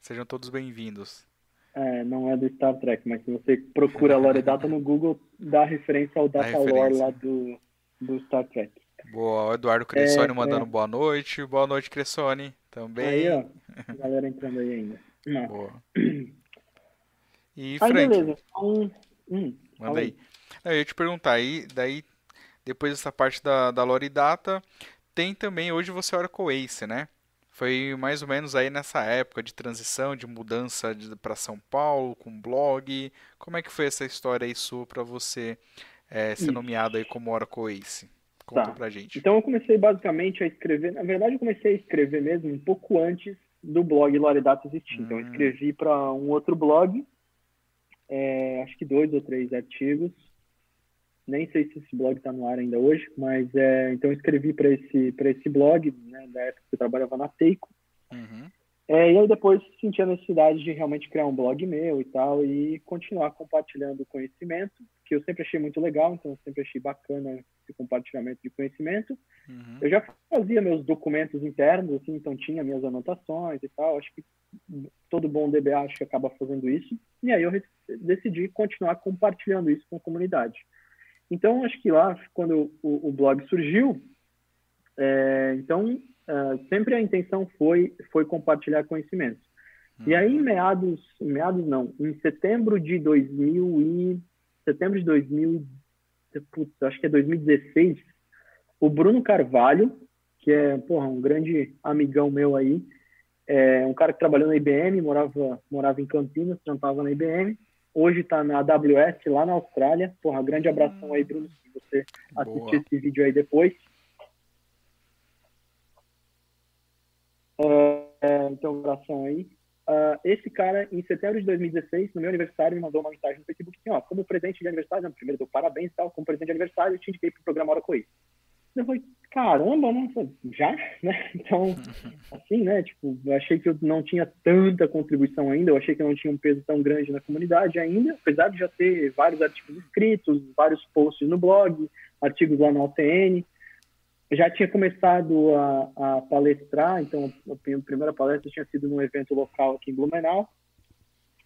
Sejam todos bem-vindos. É, não é do Star Trek, mas se você procura Lore Data no Google, dá referência ao Data Lore lá do, do Star Trek. Boa, o Eduardo Cressoni é, mandando é. boa noite. Boa noite, Cressoni. Também. Aí, ó. Galera entrando aí ainda. Não. Boa. E, Frank? Aí, beleza. Então, hum, manda aí. Eu ia te perguntar, aí, daí, depois dessa parte da, da Lore Data, tem também, hoje você é Oracle Ace, né? Foi mais ou menos aí nessa época de transição, de mudança para São Paulo, com blog. Como é que foi essa história aí sua para você é, ser Isso. nomeado aí como Oracle Ace? Conta tá. pra gente. Então eu comecei basicamente a escrever, na verdade eu comecei a escrever mesmo um pouco antes do blog Loredata existir. Hum. Então eu hum. escrevi para um outro blog, é, acho que dois ou três artigos, nem sei se esse blog está no ar ainda hoje, mas é, então eu escrevi para esse esse blog, né, da época que eu trabalhava na Teico. Uhum. É, e aí depois senti a necessidade de realmente criar um blog meu e tal, e continuar compartilhando conhecimento, que eu sempre achei muito legal, então eu sempre achei bacana esse compartilhamento de conhecimento. Uhum. Eu já fazia meus documentos internos, assim, então tinha minhas anotações e tal, acho que todo bom DBA acho que acaba fazendo isso, e aí eu decidi continuar compartilhando isso com a comunidade. Então, acho que lá, quando o, o blog surgiu, é, então uh, sempre a intenção foi foi compartilhar conhecimento. Uhum. E aí em meados, em meados não, em setembro de 2000 e setembro de 2000, putz, acho que é 2016, o Bruno Carvalho, que é porra, um grande amigão meu aí, é um cara que trabalhou na IBM, morava morava em Campinas, trampava na IBM. Hoje está na AWS lá na Austrália. Porra, grande abração aí, Bruno, se você assistir esse vídeo aí depois. Uh, então, abração aí. Uh, esse cara, em setembro de 2016, no meu aniversário, me mandou uma mensagem no Facebook assim, ó, como presente de aniversário, não, primeiro deu parabéns e tal, como presente de aniversário, eu te indiquei pro programa Oracle Eu falei, caramba, né? Já? Né? Então, assim, né? Tipo, eu achei que eu não tinha tanta contribuição ainda, eu achei que eu não tinha um peso tão grande na comunidade ainda, apesar de já ter vários artigos escritos, vários posts no blog, artigos lá na OTN, já tinha começado a, a, palestrar, então a primeira palestra tinha sido num evento local aqui em Blumenau,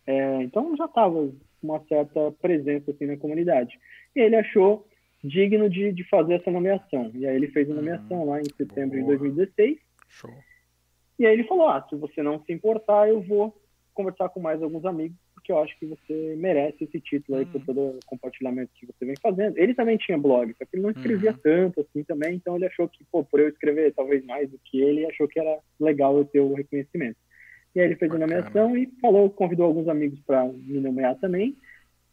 é, então já estava com uma certa presença assim na comunidade. E ele achou digno de, de fazer essa nomeação. E aí ele fez a nomeação uhum. lá em setembro Boa. de 2016. Show. E aí ele falou, ah, se você não se importar, eu vou conversar com mais alguns amigos porque eu acho que você merece esse título aí por hum. todo o compartilhamento que você vem fazendo. Ele também tinha blog, só que ele não escrevia uhum. tanto assim também, então ele achou que, pô, por eu escrever talvez mais do que ele, achou que era legal eu ter o reconhecimento. E aí ele fez Bacana. a nomeação e falou, convidou alguns amigos para me nomear também.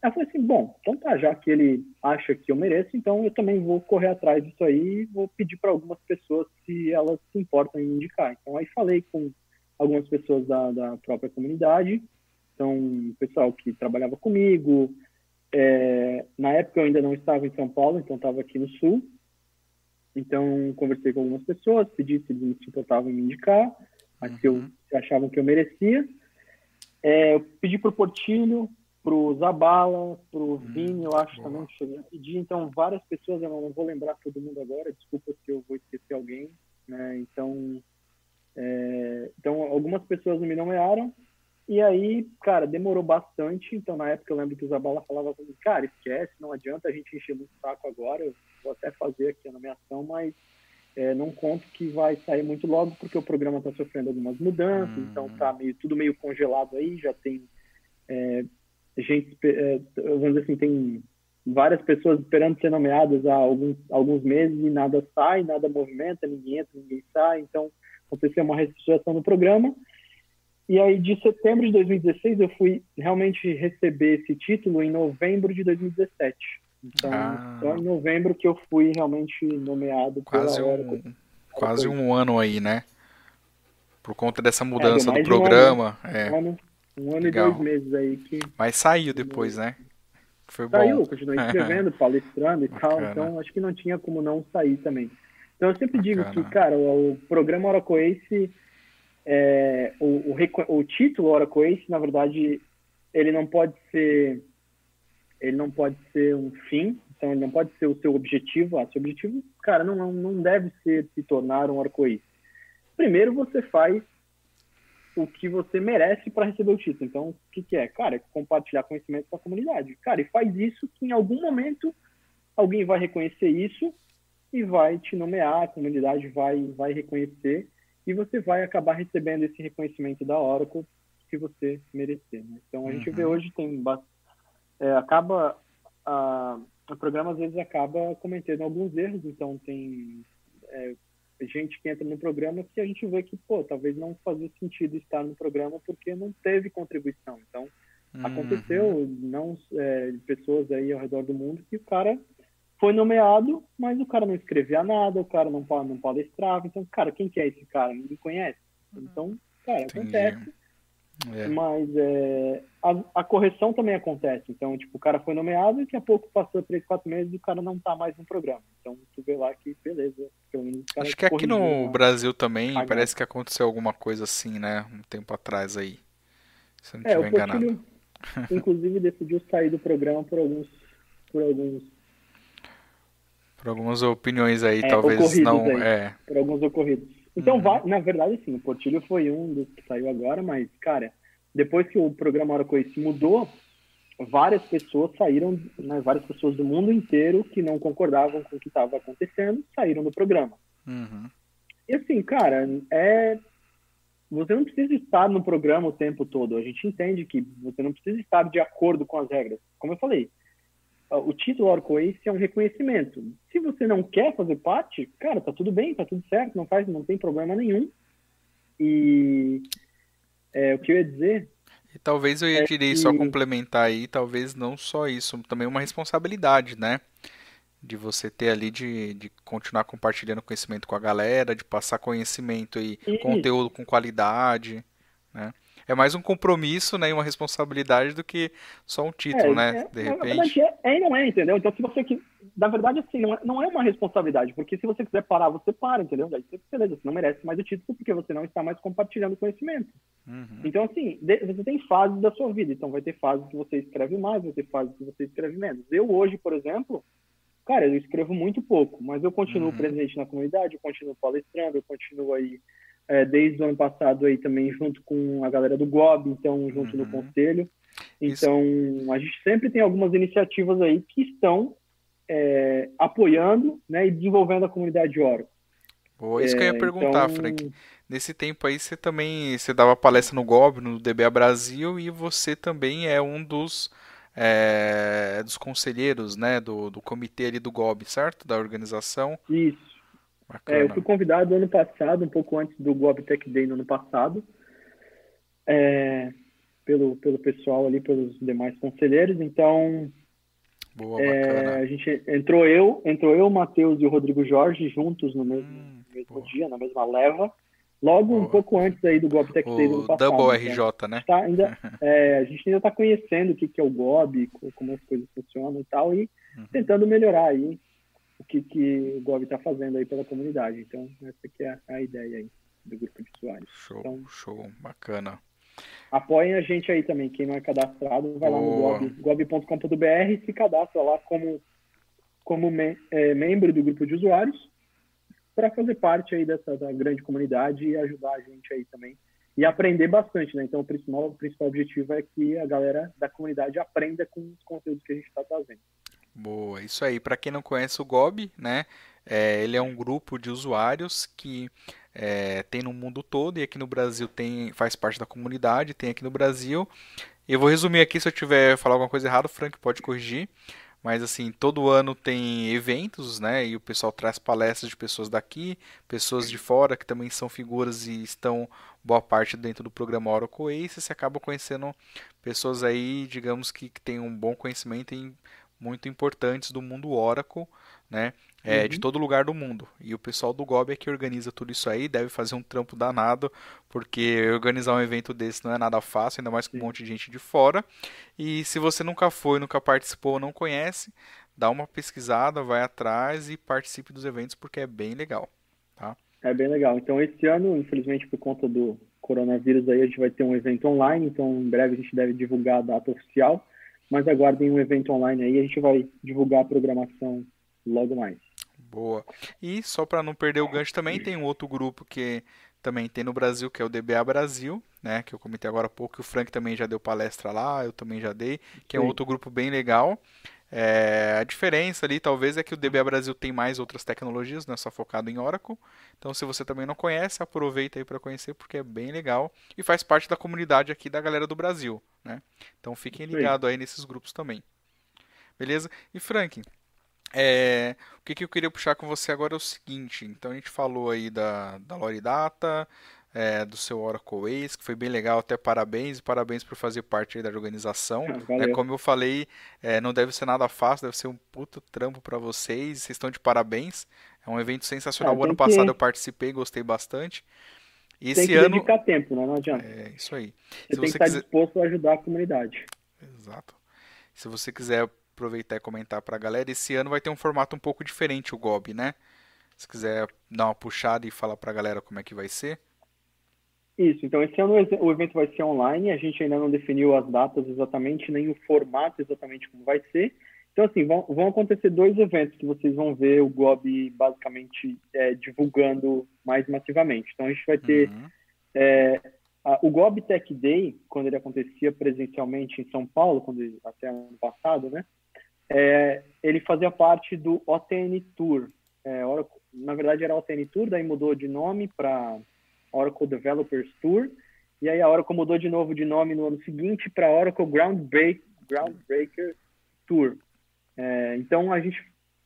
Eu falei assim, bom, então tá, já que ele acha que eu mereço, então eu também vou correr atrás disso aí e vou pedir para algumas pessoas se elas se importam em indicar. Então aí falei com algumas pessoas da, da própria comunidade então, pessoal que trabalhava comigo. É, na época eu ainda não estava em São Paulo, então estava aqui no Sul. Então, conversei com algumas pessoas, pedi se eles se importavam em me indicar, mas se, eu, uhum. se achavam que eu merecia. É, eu pedi para o Portilho, para o Zabala, para o hum, Vini, eu acho boa. também que cheguei a pedir. Então, várias pessoas, eu não vou lembrar todo mundo agora, desculpa se eu vou esquecer alguém. Né? Então, é, então, algumas pessoas não me nomearam, e aí, cara, demorou bastante. Então, na época, eu lembro que o Zabala falava comigo, cara, esquece, não adianta a gente encher muito saco agora. Eu vou até fazer aqui a nomeação, mas é, não conto que vai sair muito logo, porque o programa está sofrendo algumas mudanças, hum. então tá meio, tudo meio congelado aí, já tem é, gente, é, vamos dizer assim, tem várias pessoas esperando ser nomeadas há alguns, alguns meses e nada sai, nada movimenta, ninguém entra, ninguém sai, então aconteceu uma reestruturação no programa, e aí, de setembro de 2016, eu fui realmente receber esse título em novembro de 2017. Então, ah. só em novembro que eu fui realmente nomeado quase pela um, Quase um ano aí, né? Por conta dessa é, mudança é, do programa. Um ano, é. um ano, um ano e dois meses aí que. Mas saiu depois, né? Foi saiu, bom. continuei escrevendo, palestrando e Bacana. tal. Então, acho que não tinha como não sair também. Então, eu sempre Bacana. digo que, cara, o, o programa Oracle Ace é, o, o, o, título Oracle Ace, na verdade, ele não pode ser ele não pode ser um fim, então ele não pode ser o seu objetivo. Ah, seu objetivo, cara, não, não deve ser se tornar um Ace. Primeiro você faz o que você merece para receber o título. Então, o que, que é? Cara, é compartilhar conhecimento com a comunidade. Cara, e faz isso que em algum momento alguém vai reconhecer isso e vai te nomear, a comunidade vai, vai reconhecer e você vai acabar recebendo esse reconhecimento da Oracle se você merecer. Né? Então a gente vê uhum. hoje tem é, acaba a, o programa às vezes acaba cometendo alguns erros, então tem é, gente que entra no programa que a gente vê que pô talvez não fazia sentido estar no programa porque não teve contribuição. Então uhum. aconteceu não é, pessoas aí ao redor do mundo que o cara foi nomeado, mas o cara não escrevia nada, o cara não, não palestrava. Então, cara, quem que é esse cara? Ninguém conhece. Então, cara, Entendi. acontece. É. Mas é, a, a, correção também acontece. Então, tipo, o cara foi nomeado e daqui a pouco passou três, quatro meses e o cara não tá mais no programa. Então, tu vê lá que beleza. Acho que aqui no Brasil também parece que aconteceu alguma coisa assim, né? Um tempo atrás aí. Se eu não é, o enganado. inclusive, decidiu sair do programa por alguns. Por alguns. Por algumas opiniões aí, é, talvez não. Aí, é. Por alguns ocorridos. Então, uhum. na verdade, sim, o Portilho foi um dos que saiu agora, mas, cara, depois que o programa Oracle se mudou, várias pessoas saíram, né, várias pessoas do mundo inteiro que não concordavam com o que estava acontecendo, saíram do programa. Uhum. E assim, cara, é você não precisa estar no programa o tempo todo. A gente entende que você não precisa estar de acordo com as regras. Como eu falei, o título Oracle Ace é um reconhecimento. Se você não quer fazer parte, cara, tá tudo bem, tá tudo certo, não faz, não tem problema nenhum. E é, o que eu ia dizer. E talvez eu ia é que... só complementar aí, talvez não só isso, também uma responsabilidade, né? De você ter ali de, de continuar compartilhando conhecimento com a galera, de passar conhecimento e, e... conteúdo com qualidade, né? É mais um compromisso, né, e uma responsabilidade do que só um título, é, né, é, de repente. Na verdade, é, é, e não é, entendeu? Então, se você que na verdade, assim, não é, não é uma responsabilidade, porque se você quiser parar, você para, entendeu? Daí você, beleza, você não merece mais o título porque você não está mais compartilhando conhecimento. Uhum. Então, assim, você tem fases da sua vida, então vai ter fases que você escreve mais, vai ter fases que você escreve menos. Eu hoje, por exemplo, cara, eu escrevo muito pouco, mas eu continuo uhum. presente na comunidade, eu continuo palestrando, eu continuo aí é, desde o ano passado aí também junto com a galera do GOB, então junto uhum. no conselho. Então Isso. a gente sempre tem algumas iniciativas aí que estão é, apoiando né, e desenvolvendo a comunidade Oro. Boa, isso que eu ia é, perguntar, então... Frank. Nesse tempo aí você também você dava palestra no GOB, no DBA Brasil e você também é um dos é, dos conselheiros, né, do, do comitê ali do GOB, certo? Da organização. Isso. É, eu fui convidado ano passado, um pouco antes do Gob Tech Day no ano passado, é, pelo, pelo pessoal ali, pelos demais conselheiros. Então, Boa, é, a gente entrou eu, entrou eu, o Matheus e o Rodrigo Jorge juntos no mesmo, hum, mesmo dia, na mesma leva. Logo boa. um pouco antes aí do Gob Tech Day do ano passado. Double RJ, então, né? Tá, ainda, é, a gente ainda está conhecendo o que, que é o Gob, como as coisas funcionam e tal, e uhum. tentando melhorar aí o que, que o Gov está fazendo aí pela comunidade. Então, essa aqui é a ideia aí do grupo de usuários. Show, então, show, bacana. Apoiem a gente aí também. Quem não é cadastrado, vai Boa. lá no gov.com.br e se cadastra lá como, como me, é, membro do grupo de usuários para fazer parte aí dessa grande comunidade e ajudar a gente aí também e aprender bastante, né? Então, o principal, o principal objetivo é que a galera da comunidade aprenda com os conteúdos que a gente está trazendo. Boa, isso aí. Para quem não conhece o GOB, né? É, ele é um grupo de usuários que é, tem no mundo todo e aqui no Brasil tem faz parte da comunidade, tem aqui no Brasil. Eu vou resumir aqui se eu tiver falar alguma coisa errada, o Frank pode corrigir. Mas assim, todo ano tem eventos, né? E o pessoal traz palestras de pessoas daqui, pessoas de fora que também são figuras e estão boa parte dentro do programa Oracle Ace. Você acaba conhecendo pessoas aí, digamos que, que têm um bom conhecimento em muito importantes do mundo Oracle, né? É, uhum. De todo lugar do mundo. E o pessoal do GOB é que organiza tudo isso aí, deve fazer um trampo danado, porque organizar um evento desse não é nada fácil, ainda mais com um monte de gente de fora. E se você nunca foi, nunca participou, não conhece, dá uma pesquisada, vai atrás e participe dos eventos, porque é bem legal. Tá? É bem legal. Então, esse ano, infelizmente, por conta do coronavírus, aí a gente vai ter um evento online, então em breve a gente deve divulgar a data oficial mas aguardem um evento online aí, a gente vai divulgar a programação logo mais. Boa. E só para não perder o gancho também, tem um outro grupo que também tem no Brasil, que é o DBA Brasil, né, que eu comentei agora há pouco, que o Frank também já deu palestra lá, eu também já dei, que é um outro grupo bem legal. É, a diferença ali talvez é que o DBA Brasil tem mais outras tecnologias, não é só focado em Oracle. Então, se você também não conhece, aproveita aí para conhecer porque é bem legal e faz parte da comunidade aqui da galera do Brasil, né? Então, fiquem ligados aí nesses grupos também. Beleza? E Frank, é, o que, que eu queria puxar com você agora é o seguinte. Então, a gente falou aí da, da Lore Data, é, do seu Oracle Ace, que foi bem legal, até parabéns, e parabéns por fazer parte da organização. Ah, né? Como eu falei, é, não deve ser nada fácil, deve ser um puto trampo para vocês, vocês estão de parabéns. É um evento sensacional. É, o ano passado eu participei, gostei bastante. Esse tem que ano... dedicar tempo, né? Não adianta. É, isso aí. Você Se tem você que estar quiser... disposto a ajudar a comunidade. Exato. Se você quiser aproveitar e comentar para a galera, esse ano vai ter um formato um pouco diferente o GOB, né? Se quiser dar uma puxada e falar para a galera como é que vai ser. Isso, então esse ano o evento vai ser online, a gente ainda não definiu as datas exatamente, nem o formato exatamente como vai ser. Então, assim, vão, vão acontecer dois eventos que vocês vão ver o GOB basicamente é, divulgando mais massivamente. Então, a gente vai ter uhum. é, a, o GOB Tech Day, quando ele acontecia presencialmente em São Paulo, quando ele, até ano passado, né? É, ele fazia parte do OTN Tour. É, na verdade, era OTN Tour, daí mudou de nome para Oracle Developers Tour. E aí a Oracle mudou de novo de nome no ano seguinte para Oracle Groundbreak, Groundbreaker Tour. É, então a gente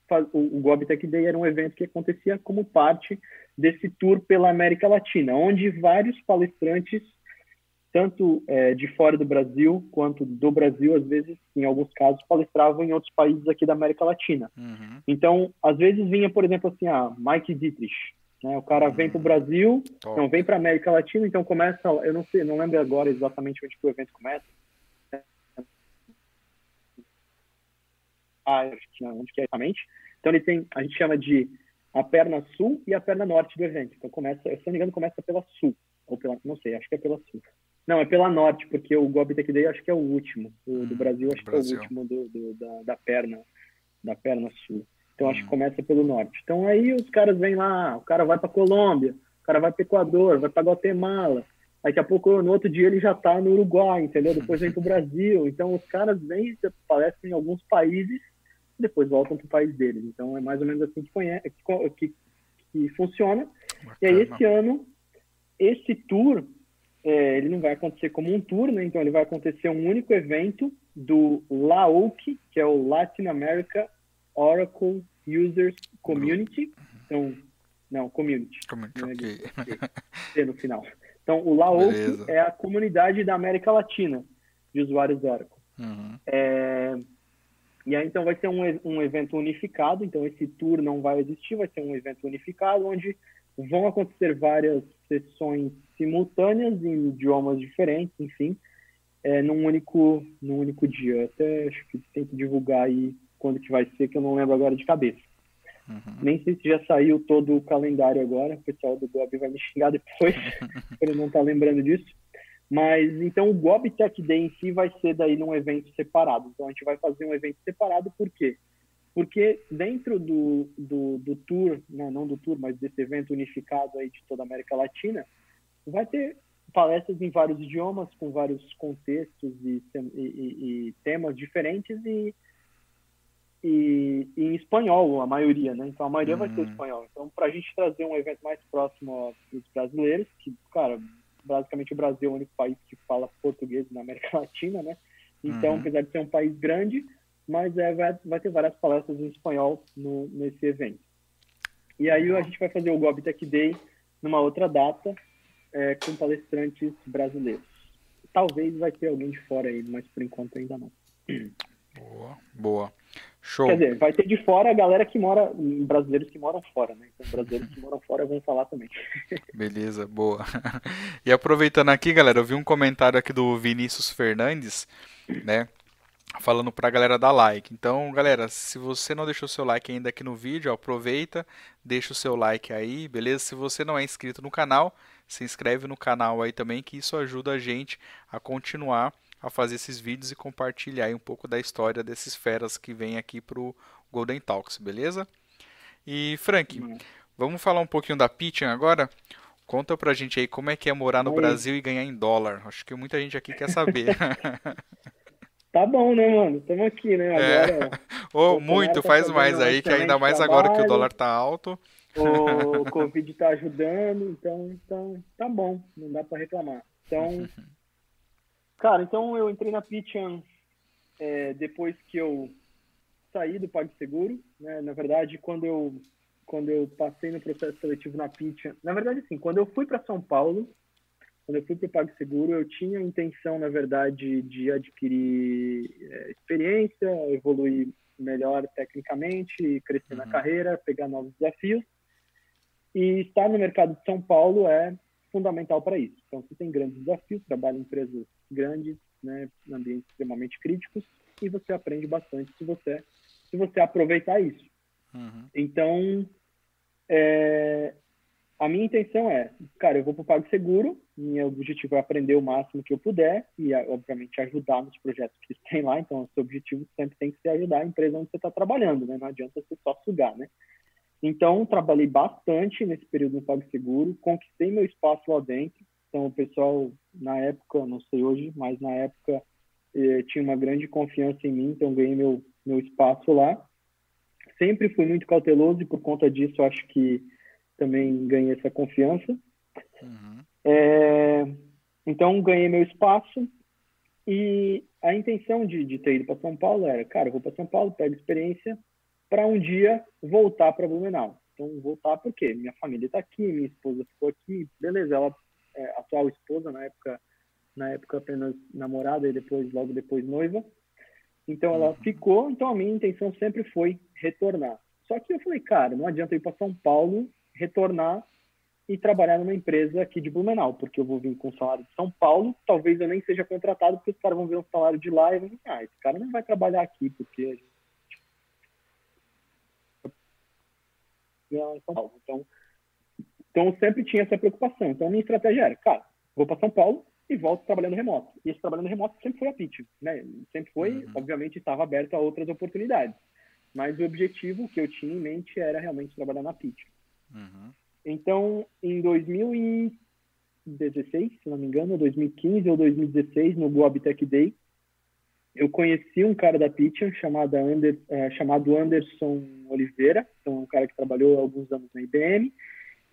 faz, o, o Tech Day era um evento que acontecia como parte desse tour pela América Latina, onde vários palestrantes tanto é, de fora do Brasil quanto do Brasil, às vezes, em alguns casos, palestravam em outros países aqui da América Latina. Uhum. Então, às vezes vinha, por exemplo, assim, a ah, Mike Dietrich, né? O cara vem para o Brasil, Top. não vem para América Latina, então começa, eu não sei, não lembro agora exatamente onde que o evento começa. Ah, onde que é exatamente. Então ele tem, a gente chama de a perna sul e a perna norte do evento. Então começa, se não me engano, começa pela sul ou pela, não sei, acho que é pela sul. Não, é pela norte, porque o Gobi Tech Day acho que é o último. O hum, do Brasil acho Brasil. que é o último do, do, da, da perna da perna sul. Então acho que hum. começa pelo norte. Então aí os caras vêm lá, o cara vai para Colômbia, o cara vai para Equador, vai para Guatemala. Daqui a pouco, no outro dia, ele já está no Uruguai, entendeu? Depois vem para o Brasil. Então os caras vêm, palestram em alguns países e depois voltam para o país deles. Então é mais ou menos assim que, conhece, que, que funciona. Bacana. E aí esse ano, esse tour, é, ele não vai acontecer como um tour, né? Então ele vai acontecer um único evento do LAOC, que é o Latin America Oracle Users Community. Então, não, Community. Community, ok. no final. Então, o LAOC é a comunidade da América Latina de usuários Oracle. Uhum. É, e aí, então, vai ser um, um evento unificado. Então, esse tour não vai existir, vai ser um evento unificado, onde vão acontecer várias sessões simultâneas em idiomas diferentes, enfim, é, num único num único dia. Até acho que tem que divulgar aí quando que vai ser, que eu não lembro agora de cabeça. Uhum. Nem sei se já saiu todo o calendário agora, o pessoal do Gob vai me xingar depois, por ele não estar tá lembrando disso. Mas então o Gob Tech Day em si vai ser daí num evento separado. Então a gente vai fazer um evento separado, por quê? Porque dentro do, do, do tour, né, não do tour, mas desse evento unificado aí de toda a América Latina, vai ter palestras em vários idiomas, com vários contextos e, e, e temas diferentes e e, e, em espanhol, a maioria, né? Então a maioria vai ser uhum. espanhol. Então, para a gente trazer um evento mais próximo dos brasileiros, que, cara, basicamente o Brasil é o único país que fala português na América Latina, né? Então, uhum. apesar de ser um país grande, mas é, vai, vai ter várias palestras em espanhol no, nesse evento. E aí a gente vai fazer o Gobi Tech Day numa outra data é, com palestrantes brasileiros. Talvez vai ter alguém de fora aí, mas por enquanto ainda não. Boa, boa. Show. Quer dizer, vai ter de fora a galera que mora, brasileiros que moram fora, né? Então, brasileiros que moram fora vão falar também. Beleza, boa. E aproveitando aqui, galera, eu vi um comentário aqui do Vinícius Fernandes, né? Falando pra galera dar like. Então, galera, se você não deixou seu like ainda aqui no vídeo, aproveita, deixa o seu like aí, beleza? Se você não é inscrito no canal, se inscreve no canal aí também, que isso ajuda a gente a continuar a fazer esses vídeos e compartilhar um pouco da história desses feras que vêm aqui para o Golden Talks, beleza? E Frank, uhum. vamos falar um pouquinho da Pitching agora? Conta pra gente aí como é que é morar no Brasil e ganhar em dólar. Acho que muita gente aqui quer saber. tá bom, né, mano? Estamos aqui, né? É. Agora, é. oh, muito, tá faz mais aí, que ainda mais trabalho, agora que o dólar tá alto. O Covid tá ajudando, então, então tá bom, não dá para reclamar. Então, Cara, então eu entrei na Pitchan é, depois que eu saí do PagSeguro, né? Na verdade, quando eu quando eu passei no processo seletivo na Pitchan, na verdade, sim, quando eu fui para São Paulo, quando eu fui para o PagSeguro, eu tinha a intenção, na verdade, de adquirir é, experiência, evoluir melhor tecnicamente, crescer uhum. na carreira, pegar novos desafios. E estar no mercado de São Paulo é fundamental para isso. Então, você tem grandes desafios, trabalha em empresas grandes, né, em ambientes extremamente críticos, e você aprende bastante se você, se você aproveitar isso. Uhum. Então, é, a minha intenção é, cara, eu vou para o PagSeguro, meu objetivo é aprender o máximo que eu puder e, obviamente, ajudar nos projetos que tem lá. Então, o seu objetivo sempre tem que ser ajudar a empresa onde você está trabalhando, né? Não adianta você só sugar, né? Então, trabalhei bastante nesse período no PagSeguro, conquistei meu espaço lá dentro. Então, o pessoal, na época, não sei hoje, mas na época, eh, tinha uma grande confiança em mim, então ganhei meu, meu espaço lá. Sempre fui muito cauteloso e, por conta disso, acho que também ganhei essa confiança. Uhum. É, então, ganhei meu espaço e a intenção de, de ter ido para São Paulo era, cara, vou para São Paulo, pego experiência para um dia voltar para Blumenau. Então, voltar porque minha família está aqui, minha esposa ficou aqui, beleza, ela é atual esposa, na época, na época apenas namorada e depois, logo depois, noiva. Então, ela uhum. ficou, então a minha intenção sempre foi retornar. Só que eu falei, cara, não adianta eu ir para São Paulo retornar e trabalhar numa empresa aqui de Blumenau, porque eu vou vir com o salário de São Paulo, talvez eu nem seja contratado, porque os caras vão ver um salário de lá e vão ah, esse cara não vai trabalhar aqui, porque em São Paulo. Então, então eu sempre tinha essa preocupação. Então, minha estratégia era, cara, vou para São Paulo e volto trabalhando remoto. E esse trabalhando remoto sempre foi a pitch, né? Sempre foi, uhum. obviamente, estava aberto a outras oportunidades. Mas o objetivo que eu tinha em mente era realmente trabalhar na pitch. Uhum. Então, em 2016, se não me engano, 2015 ou 2016, no Goab Tech Day, eu conheci um cara da Pitchen chamado, Ander, é, chamado Anderson Oliveira, então um cara que trabalhou alguns anos na IBM,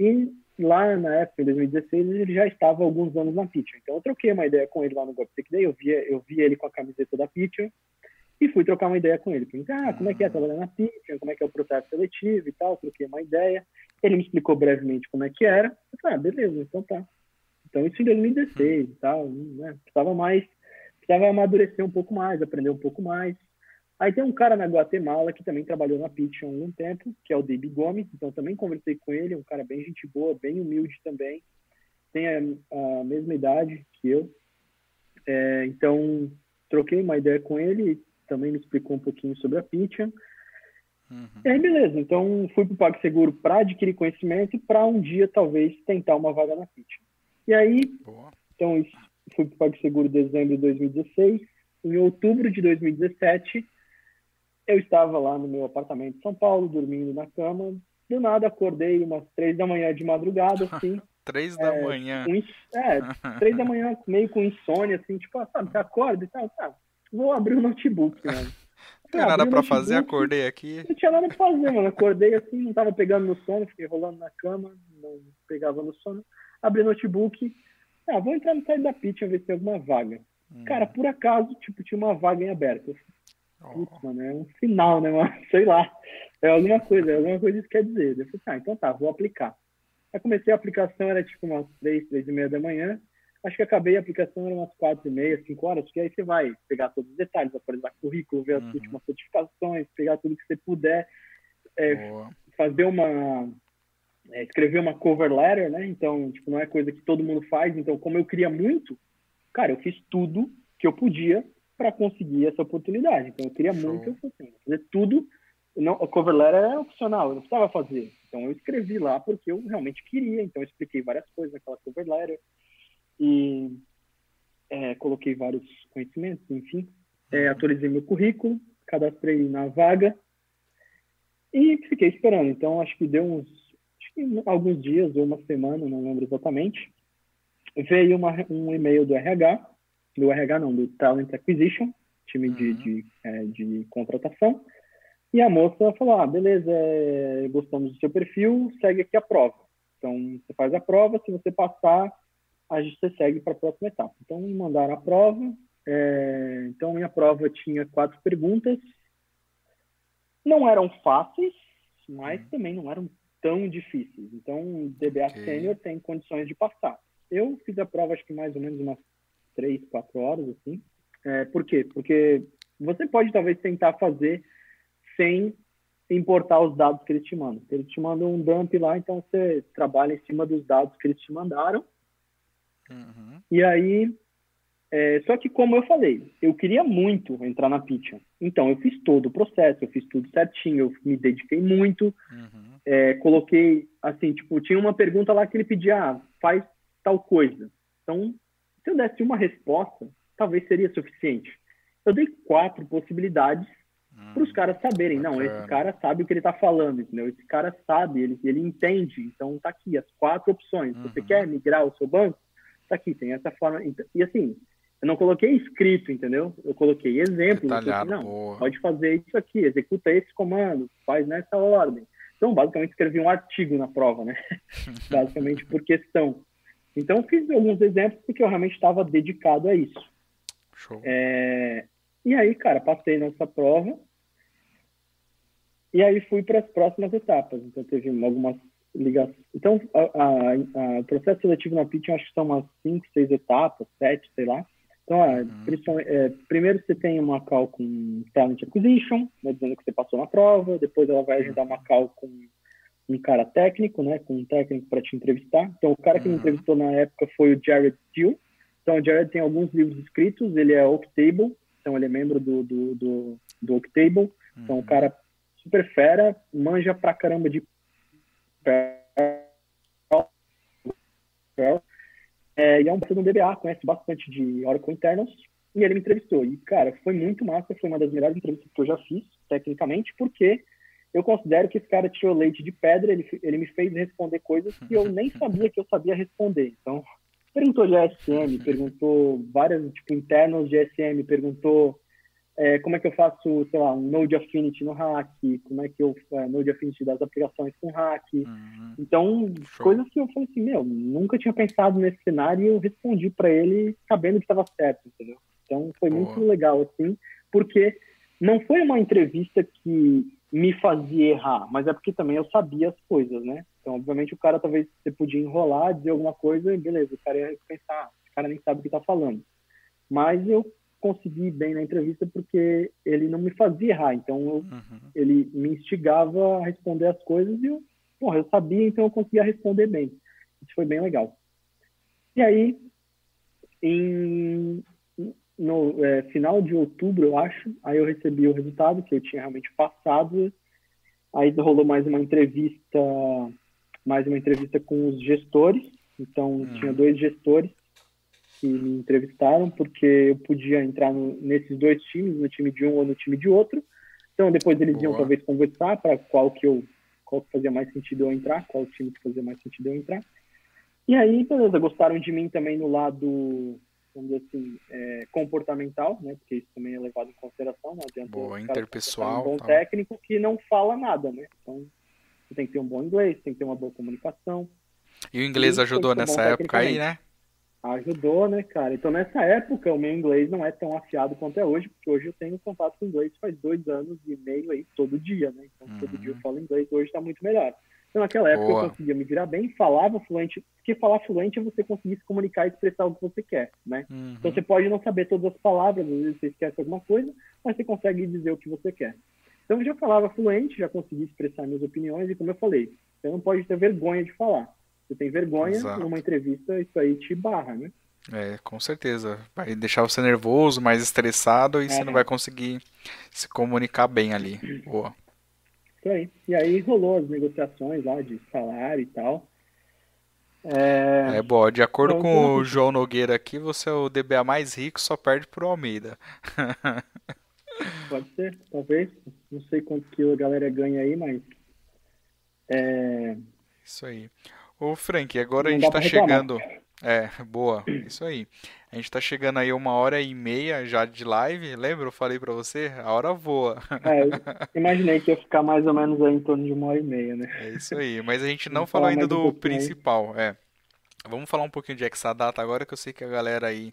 e lá na época, em 2016, ele já estava alguns anos na Pitchen. Então eu troquei uma ideia com ele lá no Goab Tech Day, eu vi, eu vi ele com a camiseta da Pitchen, e fui trocar uma ideia com ele. Perguntei, ah, como é que é trabalhar na Pitchen, como é que é o processo seletivo e tal, troquei uma ideia. Ele me explicou brevemente como é que era. Eu falei, ah, beleza, então tá. Então isso em 2016 e tal, né? Precisava mais, precisava amadurecer um pouco mais, aprender um pouco mais. Aí tem um cara na Guatemala que também trabalhou na Pitch há algum tempo, que é o David Gomes. Então também conversei com ele, um cara bem gente boa, bem humilde também. Tem a, a mesma idade que eu. É, então troquei uma ideia com ele, também me explicou um pouquinho sobre a Pitch. Uhum. E aí, beleza. Então, fui para o PagSeguro para adquirir conhecimento e para um dia, talvez, tentar uma vaga na FIT. E aí, Boa. então, isso, fui para o PagSeguro em dezembro de 2016. Em outubro de 2017, eu estava lá no meu apartamento em São Paulo, dormindo na cama. Do nada, acordei umas três da manhã de madrugada, assim. três da é, manhã? Com, é, três da manhã, meio com insônia, assim, tipo, ah, sabe, você acorda e tal, tá, vou abrir o notebook, mano. Não tem nada pra fazer, acordei aqui. Não tinha nada pra fazer, mano. Acordei assim, não tava pegando no sono, fiquei rolando na cama, não pegava no sono. Abri o notebook. Ah, vou entrar no site da Pitch ver se tem alguma vaga. Hum. Cara, por acaso, tipo, tinha uma vaga em aberto. Putz, oh. mano, é um final, né, mano? Sei lá. É alguma coisa, é alguma coisa que isso quer dizer. Eu falei, ah, então tá, vou aplicar. Aí comecei a aplicação, era tipo umas três, três e meia da manhã. Acho que acabei a aplicação era umas quatro e meia, cinco horas, que aí você vai pegar todos os detalhes, atualizar currículo, ver as uhum. últimas certificações, pegar tudo que você puder, é, fazer uma é, escrever uma cover letter, né? Então, tipo, não é coisa que todo mundo faz. Então, como eu queria muito, cara, eu fiz tudo que eu podia para conseguir essa oportunidade. Então, eu queria Show. muito, eu assim, fazer tudo. Não, a cover letter é opcional, eu não precisava fazer. Então, eu escrevi lá porque eu realmente queria. Então, eu expliquei várias coisas naquela cover letter e é, coloquei vários conhecimentos, enfim. É, atualizei meu currículo, cadastrei na vaga e fiquei esperando. Então, acho que deu uns que alguns dias ou uma semana, não lembro exatamente. Veio uma, um e-mail do RH, do RH não, do Talent Acquisition, time uhum. de, de, é, de contratação. E a moça falou: ah, beleza, é, gostamos do seu perfil, segue aqui a prova. Então, você faz a prova, se você passar, a gente segue para a próxima etapa. Então, me mandaram a prova. É, então, minha prova tinha quatro perguntas. Não eram fáceis, mas uhum. também não eram tão difíceis. Então, o DBA okay. Sênior tem condições de passar. Eu fiz a prova, acho que mais ou menos umas três, quatro horas, assim. É, por quê? Porque você pode, talvez, tentar fazer sem importar os dados que eles te mandam. Eles te mandam um dump lá, então você trabalha em cima dos dados que eles te mandaram Uhum. E aí, é, só que como eu falei, eu queria muito entrar na Pitcha. Então eu fiz todo o processo, eu fiz tudo certinho, eu me dediquei muito, uhum. é, coloquei assim, tipo, tinha uma pergunta lá que ele pedia, ah, faz tal coisa. Então, se eu desse uma resposta, talvez seria suficiente. Eu dei quatro possibilidades hum, para os caras saberem, bacana. não, esse cara sabe o que ele está falando, entendeu? Esse cara sabe, ele, ele entende. Então tá aqui as quatro opções. Uhum. Você quer migrar o seu banco? Tá aqui, tem essa forma. E assim, eu não coloquei escrito, entendeu? Eu coloquei exemplo. Detalhado, não, boa. pode fazer isso aqui, executa esse comando, faz nessa ordem. Então, basicamente, escrevi um artigo na prova, né? basicamente por questão. Então, fiz alguns exemplos porque eu realmente estava dedicado a isso. Show. É... E aí, cara, passei nessa prova. E aí fui para as próximas etapas. Então, teve algumas ligações. Então, o processo seletivo na PIT, eu acho que são umas 5, 6 etapas, 7, sei lá. Então, uhum. é, primeiro você tem uma call com Talent Acquisition, né, dizendo que você passou na prova, depois ela vai ajudar uma call com um cara técnico, né, com um técnico para te entrevistar. Então, o cara que me uhum. entrevistou na época foi o Jared Steele. Então, o Jared tem alguns livros escritos, ele é Octable, então ele é membro do, do, do, do Octable. Então, o uhum. cara super fera, manja pra caramba de é, e é um do DBA, conhece bastante de Oracle Internals, e ele me entrevistou. E, cara, foi muito massa, foi uma das melhores entrevistas que eu já fiz, tecnicamente, porque eu considero que esse cara tirou leite de pedra, ele, ele me fez responder coisas que eu nem sabia que eu sabia responder. Então, perguntou de SM, perguntou várias, tipo, internos de SM, perguntou é, como é que eu faço, sei lá, um Node Affinity no Hack, como é que eu é, Node Affinity das aplicações com Hack. Uhum. Então, Show. coisas que eu falei assim, meu, nunca tinha pensado nesse cenário e eu respondi para ele sabendo que estava certo, entendeu? Então, foi Boa. muito legal, assim, porque não foi uma entrevista que me fazia errar, mas é porque também eu sabia as coisas, né? Então, obviamente, o cara talvez você podia enrolar, dizer alguma coisa e beleza, o cara ia pensar, o cara nem sabe o que está falando. Mas eu consegui bem na entrevista porque ele não me fazia errar, então eu, uhum. ele me instigava a responder as coisas e eu, porra, eu sabia, então eu conseguia responder bem. Isso foi bem legal. E aí, em, no é, final de outubro, eu acho, aí eu recebi o resultado que eu tinha realmente passado. Aí rolou mais uma entrevista, mais uma entrevista com os gestores. Então, uhum. tinha dois gestores que me entrevistaram, porque eu podia entrar no, nesses dois times, no time de um ou no time de outro. Então, depois eles Boa. iam talvez conversar para qual que eu qual que fazia mais sentido eu entrar, qual time que fazia mais sentido eu entrar. E aí, beleza, gostaram de mim também no lado, vamos dizer assim, é, comportamental, né? Porque isso também é levado em consideração, não adianta Boa, interpessoal, um bom tal. técnico que não fala nada, né? Então, você tem que ter um bom inglês, tem que ter uma boa comunicação. E o inglês e ajudou nessa época aí, né? Ajudou, né, cara? Então, nessa época, o meu inglês não é tão afiado quanto é hoje, porque hoje eu tenho contato com inglês faz dois anos e meio aí, todo dia, né? Então, uhum. todo dia eu falo inglês, hoje está muito melhor. Então, naquela época, Boa. eu conseguia me virar bem, falava fluente, porque falar fluente é você conseguir se comunicar e expressar o que você quer, né? Uhum. Então, você pode não saber todas as palavras, às vezes você esquece alguma coisa, mas você consegue dizer o que você quer. Então, eu já falava fluente, já conseguia expressar minhas opiniões, e como eu falei, você não pode ter vergonha de falar. Você tem vergonha, Exato. numa entrevista, isso aí te barra, né? É, com certeza. Vai deixar você nervoso, mais estressado e é. você não vai conseguir se comunicar bem ali. Boa. Isso aí. E aí rolou as negociações lá de salário e tal. É, é boa. De acordo então, com o João Nogueira aqui, você é o DBA mais rico, só perde pro Almeida. Pode ser, talvez. Não sei quanto que a galera ganha aí, mas. É... Isso aí. Ô Frank, agora não a gente tá chegando. É, boa. Isso aí. A gente tá chegando aí uma hora e meia já de live. Lembra? Eu falei para você? A hora voa. É, imaginei que ia ficar mais ou menos aí em torno de uma hora e meia, né? É isso aí. Mas a gente não falou ainda do um principal. É. Vamos falar um pouquinho de Exadata agora, que eu sei que a galera aí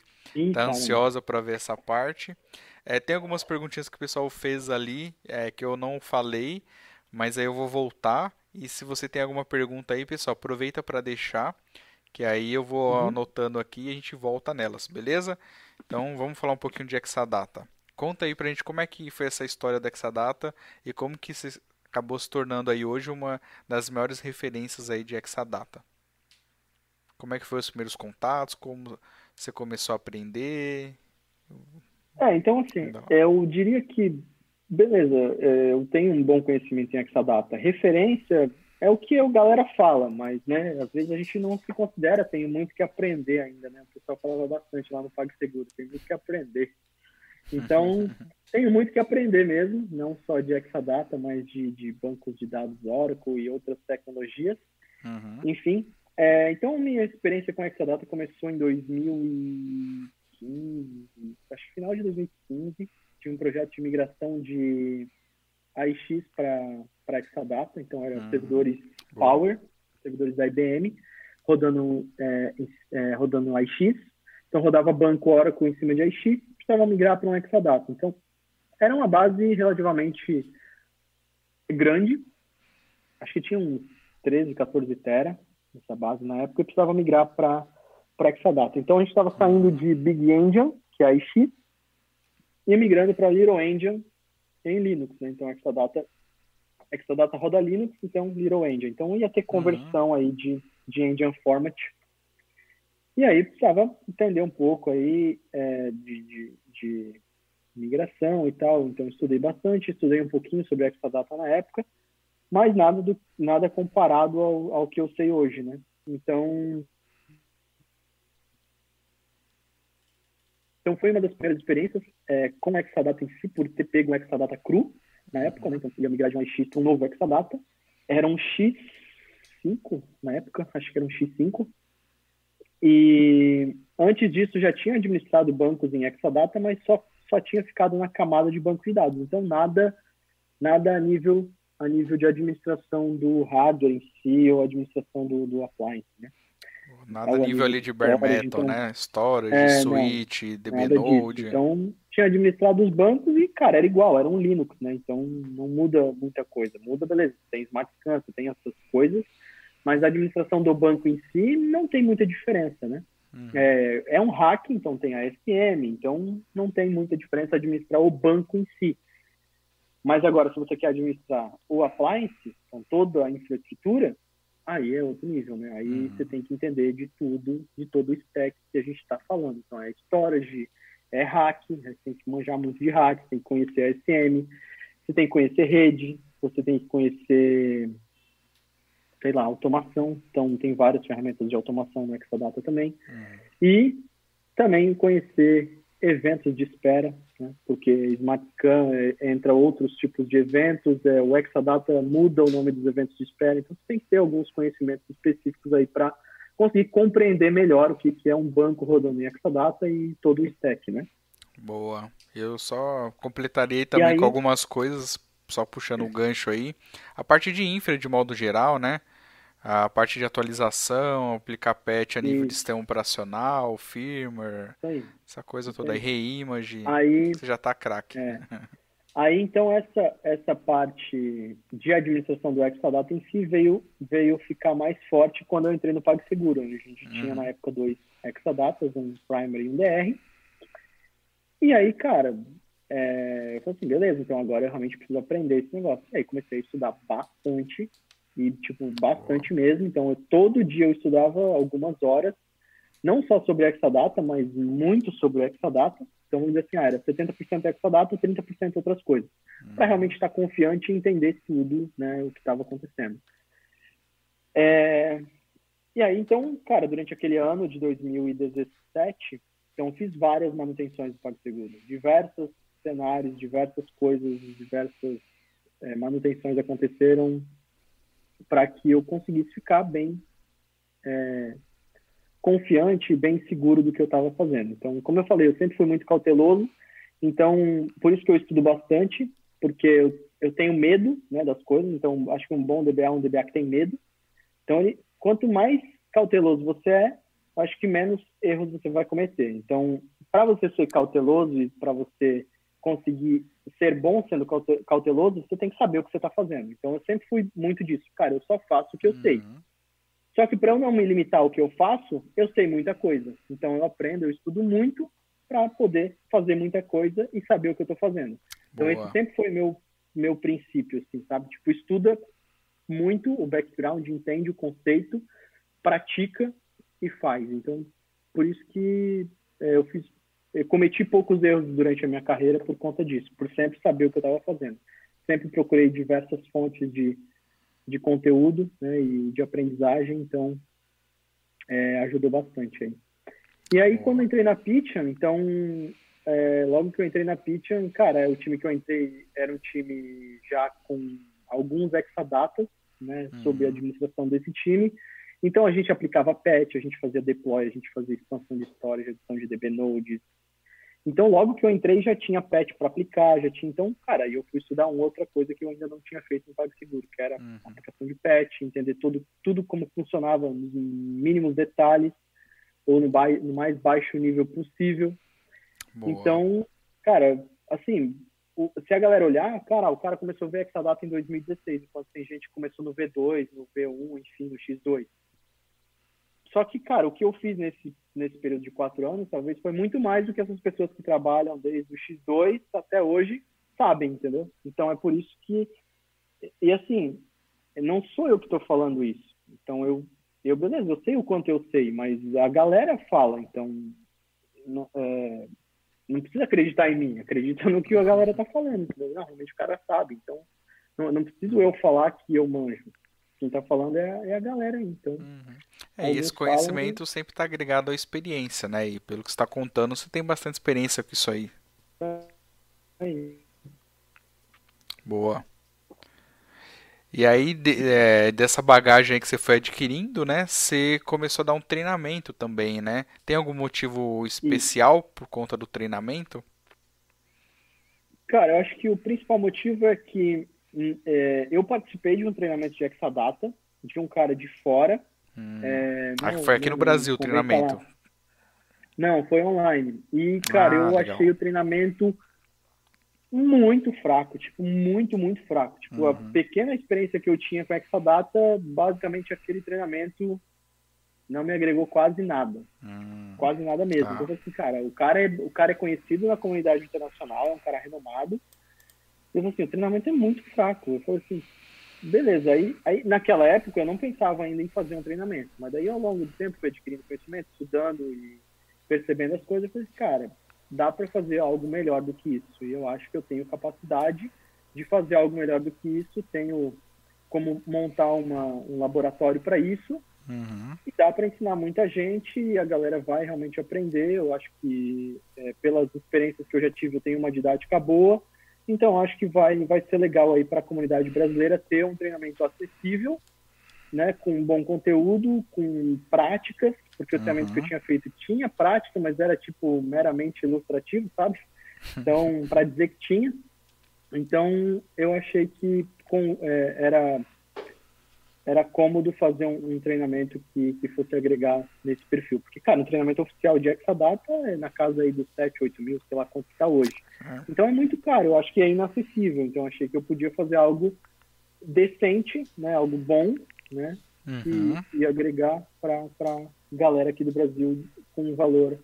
tá ansiosa para ver essa parte. É, tem algumas perguntinhas que o pessoal fez ali é, que eu não falei, mas aí eu vou voltar. E se você tem alguma pergunta aí, pessoal, aproveita para deixar que aí eu vou uhum. anotando aqui e a gente volta nelas, beleza? Então vamos falar um pouquinho de Exadata. Conta aí pra gente como é que foi essa história da Exadata e como que você acabou se tornando aí hoje uma das maiores referências aí de Exadata. Como é que foi os primeiros contatos? Como você começou a aprender? É, então assim, eu diria que, beleza, é, eu tenho um bom conhecimento em Exadata. Referência é o que a galera fala, mas, né, às vezes a gente não se considera, tem muito que aprender ainda, né? O pessoal falava bastante lá no PagSeguro, tem muito que aprender. Então, tenho muito que aprender mesmo, não só de Exadata, mas de, de bancos de dados Oracle e outras tecnologias. Uhum. Enfim, é, então minha experiência com Exadata começou em 2015, acho que final de 2015. Tinha um projeto de migração de AIX para Exadata, então eram uhum. servidores Power, servidores da IBM, rodando, é, é, rodando AIX. Então rodava banco Oracle em cima de AIX, precisava migrar para um Exadata. Então era uma base relativamente grande, acho que tinha uns 13, 14 tera essa base na época, e precisava migrar para Exadata. Então a gente estava saindo de Big Engine, que é a IX, e migrando para Little Engine em Linux. Né? Então Exadata, Exadata roda Linux, então Little Engine. Então ia ter conversão uhum. aí de, de engine format. E aí precisava entender um pouco aí é, de, de, de migração e tal. Então estudei bastante, estudei um pouquinho sobre Exadata na época mas nada, do, nada comparado ao, ao que eu sei hoje, né? Então, então foi uma das primeiras experiências é, com Exadata em si, por ter pego um Exadata cru na época, né? Então, ia migrar de um X para um novo Exadata. Era um X5 na época, acho que era um X5. E antes disso já tinha administrado bancos em Exadata, mas só, só tinha ficado na camada de banco de dados. Então, nada, nada a nível a nível de administração do hardware em si ou administração do, do appliance, né? Nada nível ali de bare metal, então, né? Storage, é, switch, DBNode. Então, tinha administrado os bancos e, cara, era igual, era um Linux, né? Então, não muda muita coisa. Muda, beleza, tem Smart Scan, tem essas coisas, mas a administração do banco em si não tem muita diferença, né? Uhum. É, é um hack, então tem a SPM, então não tem muita diferença administrar o banco em si. Mas agora, se você quer administrar o appliance, com toda a infraestrutura, aí é outro nível, né? Aí uhum. você tem que entender de tudo, de todo o stack que a gente está falando. Então, é storage, é hack, você tem que manjar muito de hack, você tem que conhecer a SM, você tem que conhecer rede, você tem que conhecer, sei lá, automação. Então, tem várias ferramentas de automação no Exadata também. Uhum. E também conhecer eventos de espera, né? porque SmartScan é, entra outros tipos de eventos, é, o Exadata muda o nome dos eventos de espera, então você tem que ter alguns conhecimentos específicos aí para conseguir compreender melhor o que, que é um banco rodando em Exadata e todo o stack, né? Boa. Eu só completarei também aí... com algumas coisas, só puxando o um gancho aí. A parte de infra de modo geral, né? A parte de atualização, aplicar patch a nível Isso. de sistema operacional, firmware, essa coisa toda aí, reimage, aí, você já tá craque. É. Aí então essa essa parte de administração do Exadata em si veio veio ficar mais forte quando eu entrei no PagSeguro, onde a gente uhum. tinha na época dois Exadatas, um Primary e um DR. E aí, cara, é, eu falei assim, beleza, então agora eu realmente preciso aprender esse negócio. E aí comecei a estudar bastante e tipo bastante mesmo. Então, eu, todo dia eu estudava algumas horas, não só sobre Exadata, mas muito sobre Exadata. Então, vamos dizer assim, ah, era 70% Exadata, 30% outras coisas, uhum. para realmente estar confiante e entender tudo, né, o que estava acontecendo. É... E aí, então, cara, durante aquele ano de 2017, então fiz várias manutenções do PagSeguro, diversos cenários, diversas coisas, diversas é, manutenções aconteceram para que eu conseguisse ficar bem é, confiante e bem seguro do que eu estava fazendo. Então, como eu falei, eu sempre fui muito cauteloso, então por isso que eu estudo bastante, porque eu, eu tenho medo né, das coisas, então acho que um bom DBA é um DBA que tem medo. Então, ele, quanto mais cauteloso você é, acho que menos erros você vai cometer. Então, para você ser cauteloso e para você conseguir ser bom sendo cauteloso, você tem que saber o que você está fazendo. Então, eu sempre fui muito disso. Cara, eu só faço o que eu uhum. sei. Só que para eu não me limitar ao que eu faço, eu sei muita coisa. Então, eu aprendo, eu estudo muito para poder fazer muita coisa e saber o que eu estou fazendo. Então, Boa. esse sempre foi meu meu princípio, assim, sabe? Tipo, estuda muito o background, entende o conceito, pratica e faz. Então, por isso que é, eu fiz, eu cometi poucos erros durante a minha carreira por conta disso, por sempre saber o que eu estava fazendo. Sempre procurei diversas fontes de, de conteúdo né, e de aprendizagem, então é, ajudou bastante aí. E aí, quando eu entrei na Pitchan, então, é, logo que eu entrei na Pitchan, cara, o time que eu entrei era um time já com alguns exadatas, né, uhum. sob a administração desse time. Então, a gente aplicava patch, a gente fazia deploy, a gente fazia expansão de história, edição de DB nodes. Então, logo que eu entrei, já tinha patch para aplicar, já tinha. Então, cara, eu fui estudar uma outra coisa que eu ainda não tinha feito no PagSeguro, que era uhum. aplicação de patch, entender tudo, tudo como funcionava nos mínimos detalhes ou no, no mais baixo nível possível. Boa. Então, cara, assim, o, se a galera olhar, cara, o cara começou a ver Exadata em 2016, enquanto tem gente que começou no V2, no V1, enfim, no X2. Só que, cara, o que eu fiz nesse, nesse período de quatro anos, talvez foi muito mais do que essas pessoas que trabalham desde o X2 até hoje sabem, entendeu? Então é por isso que. E assim, não sou eu que estou falando isso. Então eu eu, beleza, eu sei o quanto eu sei, mas a galera fala, então não, é, não precisa acreditar em mim, acredita no que a galera tá falando, entendeu? Não, realmente o cara sabe, então não, não preciso eu falar que eu manjo. Quem tá falando é, é a galera aí, então. Uhum. É, e esse conhecimento falam... sempre tá agregado à experiência, né? E pelo que você tá contando, você tem bastante experiência com isso aí. É. Boa. E aí, de, é, dessa bagagem aí que você foi adquirindo, né? Você começou a dar um treinamento também, né? Tem algum motivo especial por conta do treinamento? Cara, eu acho que o principal motivo é que é, eu participei de um treinamento de Exadata, de um cara de fora. Hum. É, não, ah, foi aqui no Brasil o treinamento? Falar. Não, foi online. E, cara, ah, eu legal. achei o treinamento muito fraco, tipo, muito, muito fraco. Tipo, uhum. a pequena experiência que eu tinha com Exadata, basicamente aquele treinamento não me agregou quase nada. Uhum. Quase nada mesmo. Tá. Então, assim, cara, o cara, é, o cara é conhecido na comunidade internacional, é um cara renomado. Eu assim, o treinamento é muito fraco. Eu falei assim, beleza. Aí, aí, naquela época, eu não pensava ainda em fazer um treinamento. Mas daí, ao longo do tempo, fui adquirindo conhecimento, estudando e percebendo as coisas, eu falei, assim, cara, dá para fazer algo melhor do que isso. E eu acho que eu tenho capacidade de fazer algo melhor do que isso, tenho como montar uma, um laboratório para isso. Uhum. E dá para ensinar muita gente e a galera vai realmente aprender. Eu acho que, é, pelas experiências que eu já tive, eu tenho uma didática boa. Então, acho que vai, vai ser legal aí para a comunidade brasileira ter um treinamento acessível, né, com bom conteúdo, com práticas porque o treinamento uhum. que eu tinha feito tinha prática, mas era tipo meramente ilustrativo, sabe? Então, para dizer que tinha. Então, eu achei que com, é, era era cômodo fazer um, um, treinamento que, que fosse agregar nesse perfil. Porque, cara, no treinamento oficial de Exadata é na casa aí dos 7, 8 mil, sei lá quanto está hoje. É. Então é muito caro, eu acho que é inacessível. Então achei que eu podia fazer algo decente, né, algo bom, né, uhum. e, e agregar para galera aqui do Brasil com um valor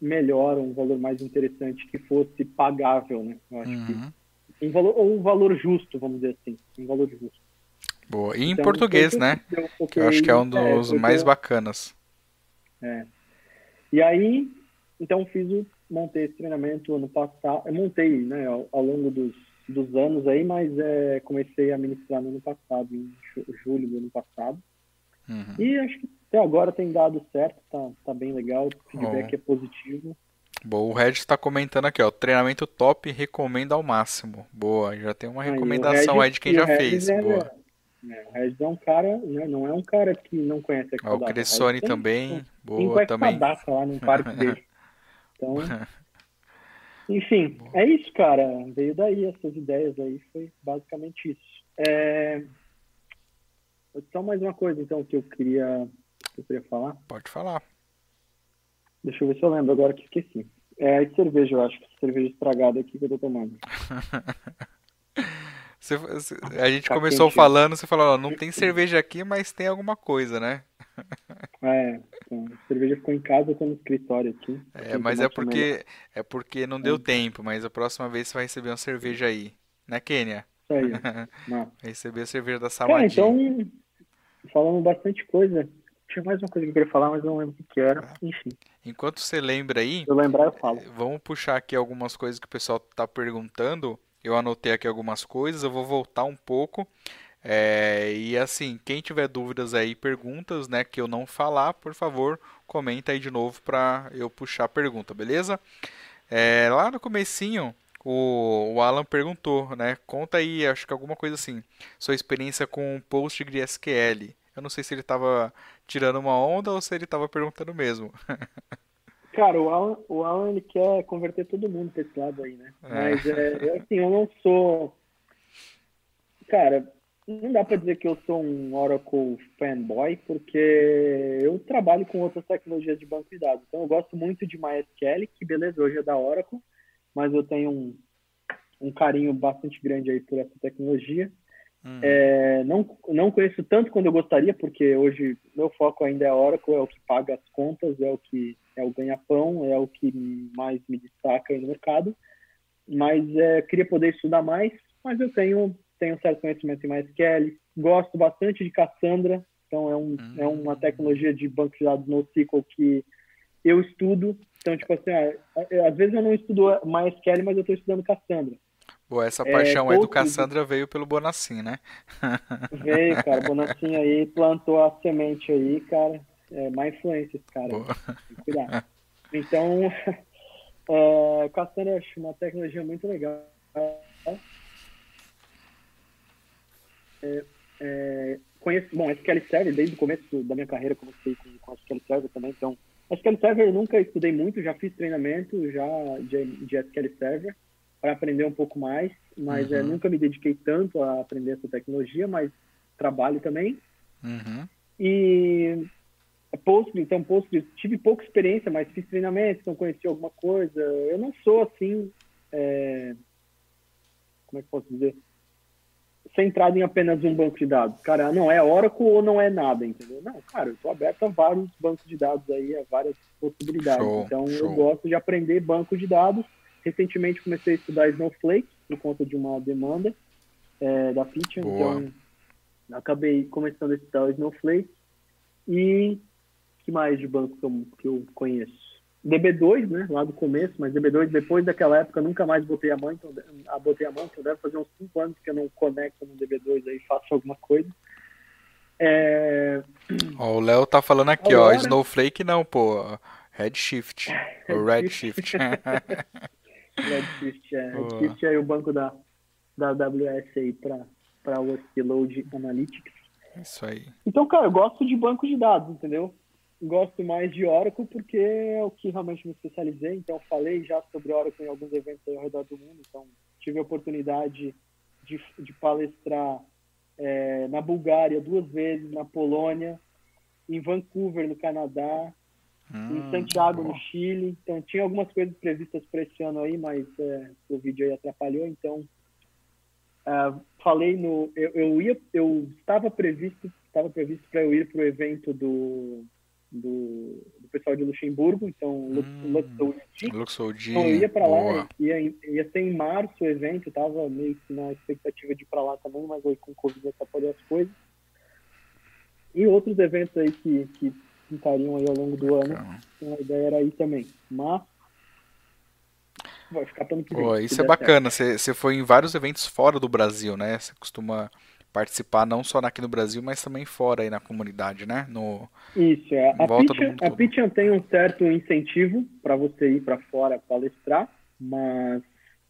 melhor, um valor mais interessante que fosse pagável, né? Eu acho uhum. que um valor ou um valor justo, vamos dizer assim, um valor justo. Boa. E em então, português, né? Eu, eu acho que é um dos é, mais bacanas. É. E aí, então fiz o montei esse treinamento ano passado, eu montei, né, ao, ao longo dos, dos anos aí, mas é, comecei a ministrar no ano passado, em julho do ano passado. Uhum. E acho que até agora tem dado certo, tá, tá bem legal, o feedback oh. é positivo. Boa, o Red está comentando aqui, ó, treinamento top, recomenda ao máximo. Boa, já tem uma recomendação aí, aí de quem já fez. É, Boa. É, o Red é um cara, né, não é um cara que não conhece a Ó, O Cressoni também, tem, boa tem também. lá no parque dele. Então, enfim, é isso, cara. Veio daí essas ideias aí, foi basicamente isso. É... Só mais uma coisa, então, que eu queria que eu queria falar? Pode falar. Deixa eu ver se eu lembro agora que esqueci. É a cerveja, eu acho. Cerveja estragada aqui que eu tô tomando. Você, a gente tá começou quente. falando, você falou, ó, não tem cerveja aqui, mas tem alguma coisa, né? É, então, a cerveja ficou em casa, eu tô no escritório aqui. É, mas é porque, é porque não deu é. tempo, mas a próxima vez você vai receber uma cerveja aí. Né, Kênia? Isso aí. Vai receber a cerveja da Samadinha. Então, falamos bastante coisa Tinha mais uma coisa que eu queria falar, mas não lembro o que era. Ah. Enfim. Enquanto você lembra aí. Se eu lembrar, eu falo. Vamos puxar aqui algumas coisas que o pessoal tá perguntando. Eu anotei aqui algumas coisas, eu vou voltar um pouco. É, e assim, quem tiver dúvidas aí, perguntas, né, que eu não falar, por favor, comenta aí de novo para eu puxar a pergunta, beleza? É, lá no comecinho, o, o, Alan perguntou, né, conta aí, acho que alguma coisa assim, sua experiência com PostgreSQL. Eu não sei se ele estava tirando uma onda ou se ele estava perguntando mesmo. Cara, o Alan, o Alan ele quer converter todo mundo para esse lado aí, né? É. Mas é, assim, eu não sou. Cara, não dá para dizer que eu sou um Oracle fanboy, porque eu trabalho com outras tecnologias de banco de dados. Então, eu gosto muito de MySQL, que beleza, hoje é da Oracle, mas eu tenho um, um carinho bastante grande aí por essa tecnologia. Hum. É, não, não conheço tanto quando eu gostaria, porque hoje meu foco ainda é Oracle, é o que paga as contas, é o que é o ganha-pão, é o que mais me destaca no mercado. Mas é, queria poder estudar mais, mas eu tenho tenho certo conhecimento em MySQL, gosto bastante de Cassandra, então é, um, hum. é uma tecnologia de banco de dados NoSQL que eu estudo. Então, tipo assim, ah, às vezes eu não estudo MySQL, mas eu estou estudando Cassandra. Boa, essa paixão é, aí do Cassandra veio pelo Bonassim, né? Veio, cara. Bonassim aí plantou a semente aí, cara. É má influência esse cara. Boa. Tem que cuidar. Então, é, Cassandra eu acho uma tecnologia muito legal é, é, conheço, bom, SQL Server, desde o começo da minha carreira comecei com, com SQL Server também, então SQL Server eu nunca estudei muito, já fiz treinamento já de, de SQL Server para aprender um pouco mais, mas é, uhum. é, nunca me dediquei tanto a aprender essa tecnologia, mas trabalho também. Uhum. E Postgre, então Postgre, tive pouca experiência, mas fiz treinamento, então conheci alguma coisa. Eu não sou assim, é... como é que posso dizer? centrado em apenas um banco de dados. Cara, não é Oracle ou não é nada, entendeu? Não, cara, eu estou aberto a vários bancos de dados aí, a várias possibilidades. Show, então, show. eu gosto de aprender banco de dados. Recentemente comecei a estudar Snowflake por conta de uma demanda é, da Pitch, então acabei começando a estudar o Snowflake. E que mais de banco que eu, que eu conheço? DB2, né, lá do começo, mas DB2 depois daquela época nunca mais botei a mão, então a botei a mão, então deve fazer uns 5 anos que eu não conecto no DB2 aí, faço alguma coisa. É... Ó, o Léo tá falando aqui, Agora... ó, Snowflake não, pô, Redshift, o Redshift. Redshift, é, Redshift é o banco da, da AWS aí para para Workload Analytics. Isso aí. Então, cara, eu gosto de banco de dados, entendeu? Gosto mais de Oracle porque é o que realmente me especializei. Então, falei já sobre Oracle em alguns eventos ao redor do mundo. Então, tive a oportunidade de, de palestrar é, na Bulgária duas vezes, na Polônia, em Vancouver, no Canadá, hum, em Santiago, bom. no Chile. Então, tinha algumas coisas previstas para esse ano aí, mas é, o vídeo aí atrapalhou. Então, uh, falei no. Eu, eu, ia, eu estava previsto, estava previsto para eu ir para o evento do do, do pessoal de Luxemburgo, então hum, Luxoudi. Então eu ia para lá, ia, ia ser em março o evento, tava meio que na expectativa de ir para lá também, mas aí com Covid atrapalhou as coisas. E outros eventos aí que, que pintariam aí ao longo do ano, então, a ideia era ir também. Mas vai ficar para ano que vem. isso é bacana, você foi em vários eventos fora do Brasil, né? Você costuma participar não só aqui no Brasil, mas também fora aí na comunidade, né? No, Isso, é. A Pitchan, a Pitchan tem um certo incentivo para você ir para fora palestrar, mas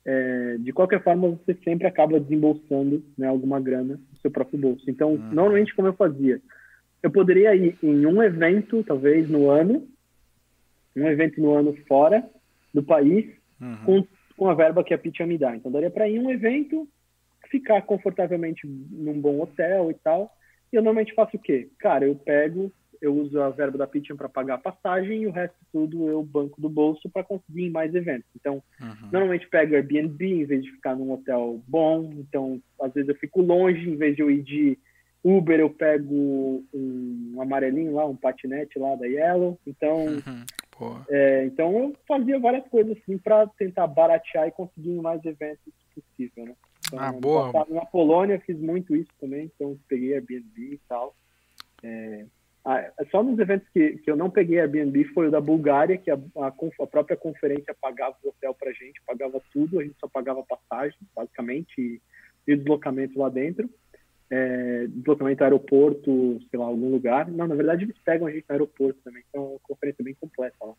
é, de qualquer forma você sempre acaba desembolsando né, alguma grana no seu próprio bolso. Então, uhum. normalmente como eu fazia, eu poderia ir em um evento, talvez no ano, um evento no ano fora do país, uhum. com, com a verba que a Pitchan me dá. Então, daria para ir em um evento ficar confortavelmente num bom hotel e tal. E eu normalmente faço o quê? Cara, eu pego, eu uso a verba da Pitching para pagar a passagem e o resto tudo eu banco do bolso para conseguir mais eventos. Então, uhum. normalmente pego Airbnb em vez de ficar num hotel bom. Então, às vezes eu fico longe, em vez de eu ir de Uber, eu pego um amarelinho lá, um patinete lá da Yellow. Então, uhum. é, então eu fazia várias coisas assim para tentar baratear e conseguir mais eventos possível, né? Então, ah, boa. Na Polônia fiz muito isso também, então peguei Airbnb e tal. É, só nos eventos que, que eu não peguei Airbnb foi o da Bulgária, que a, a, a própria conferência pagava o hotel pra gente, pagava tudo, a gente só pagava passagem, basicamente, e, e deslocamento lá dentro. É, deslocamento aeroporto, sei lá, algum lugar. Não, na verdade eles pegam a gente no aeroporto também, então é uma conferência bem completa lá.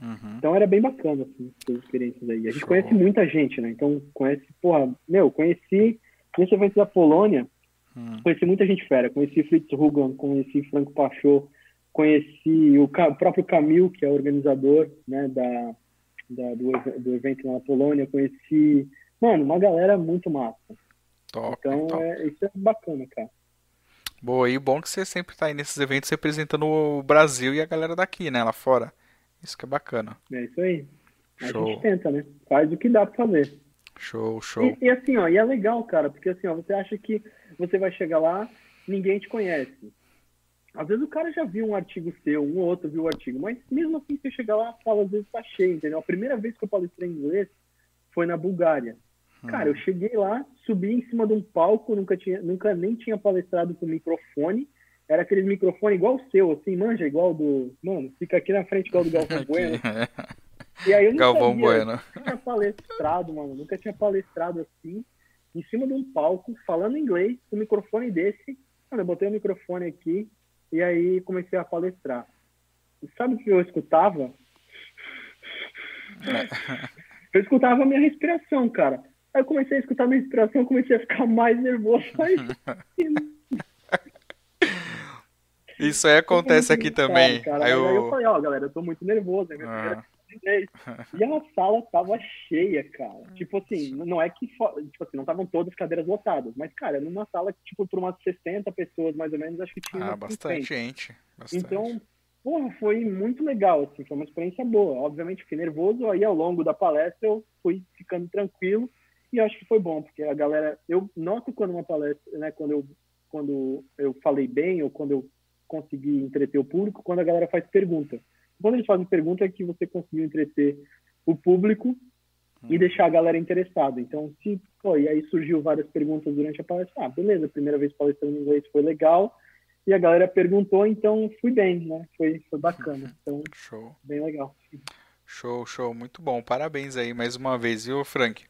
Uhum. Então era bem bacana, assim, essas experiências aí. A gente Show. conhece muita gente, né? Então conhece, porra, meu, conheci, nesse evento da Polônia, Hum. Conheci muita gente fera. Conheci Fritz Hugan, conheci Franco Pachot, conheci o, o, próprio Camil, que é organizador né, da, da do, do, evento na Polônia. Conheci, mano, uma galera muito massa. Top, então, top. É, isso é bacana, cara. Boa, e bom que você sempre está aí nesses eventos representando o Brasil e a galera daqui, né, lá fora. Isso que é bacana. É isso aí. Show. A gente tenta, né? Faz o que dá pra fazer. Show, show. E, e, assim, ó, e é legal, cara, porque assim, ó, você acha que você vai chegar lá, ninguém te conhece. Às vezes o cara já viu um artigo seu, um ou outro viu o artigo, mas mesmo assim você chega lá, a sala às vezes tá cheia, entendeu? A primeira vez que eu palestrei em inglês foi na Bulgária. Cara, eu cheguei lá, subi em cima de um palco, nunca tinha, nunca nem tinha palestrado com microfone. Era aquele microfone igual o seu, assim, manja, igual do. Mano, fica aqui na frente igual do Galvão Bueno. E aí eu não Galvão sabia, Bueno. nunca tinha palestrado, mano, nunca tinha palestrado assim em cima de um palco, falando inglês, com um microfone desse. Mano, eu botei o microfone aqui e aí comecei a palestrar. E sabe o que eu escutava? eu escutava a minha respiração, cara. Aí eu comecei a escutar a minha respiração, comecei a ficar mais nervoso. Isso aí acontece aqui também. Cara. Aí, eu... aí eu falei, ó, galera, eu tô muito nervoso. É minha ah. E a sala tava cheia, cara. Tipo assim, não é que. Tipo assim, não estavam todas as cadeiras lotadas. Mas, cara, numa sala, tipo, por umas 60 pessoas, mais ou menos, acho que tinha. Ah, bastante 50. gente. Bastante. Então, porra, foi muito legal, assim. Foi uma experiência boa. Obviamente, fiquei nervoso. Aí, ao longo da palestra, eu fui ficando tranquilo. E acho que foi bom, porque a galera. Eu noto quando uma palestra, né, quando eu, quando eu falei bem, ou quando eu consegui entreter o público, quando a galera faz pergunta quando eles fazem pergunta é que você conseguiu entreter o público e hum. deixar a galera interessada. Então, se, pô, e aí surgiu várias perguntas durante a palestra. Ah, beleza, primeira vez palestrando em inglês foi legal. E a galera perguntou, então fui bem, né? Foi, foi bacana. Então, show. bem legal. Show, show, muito bom. Parabéns aí mais uma vez, viu, Frank?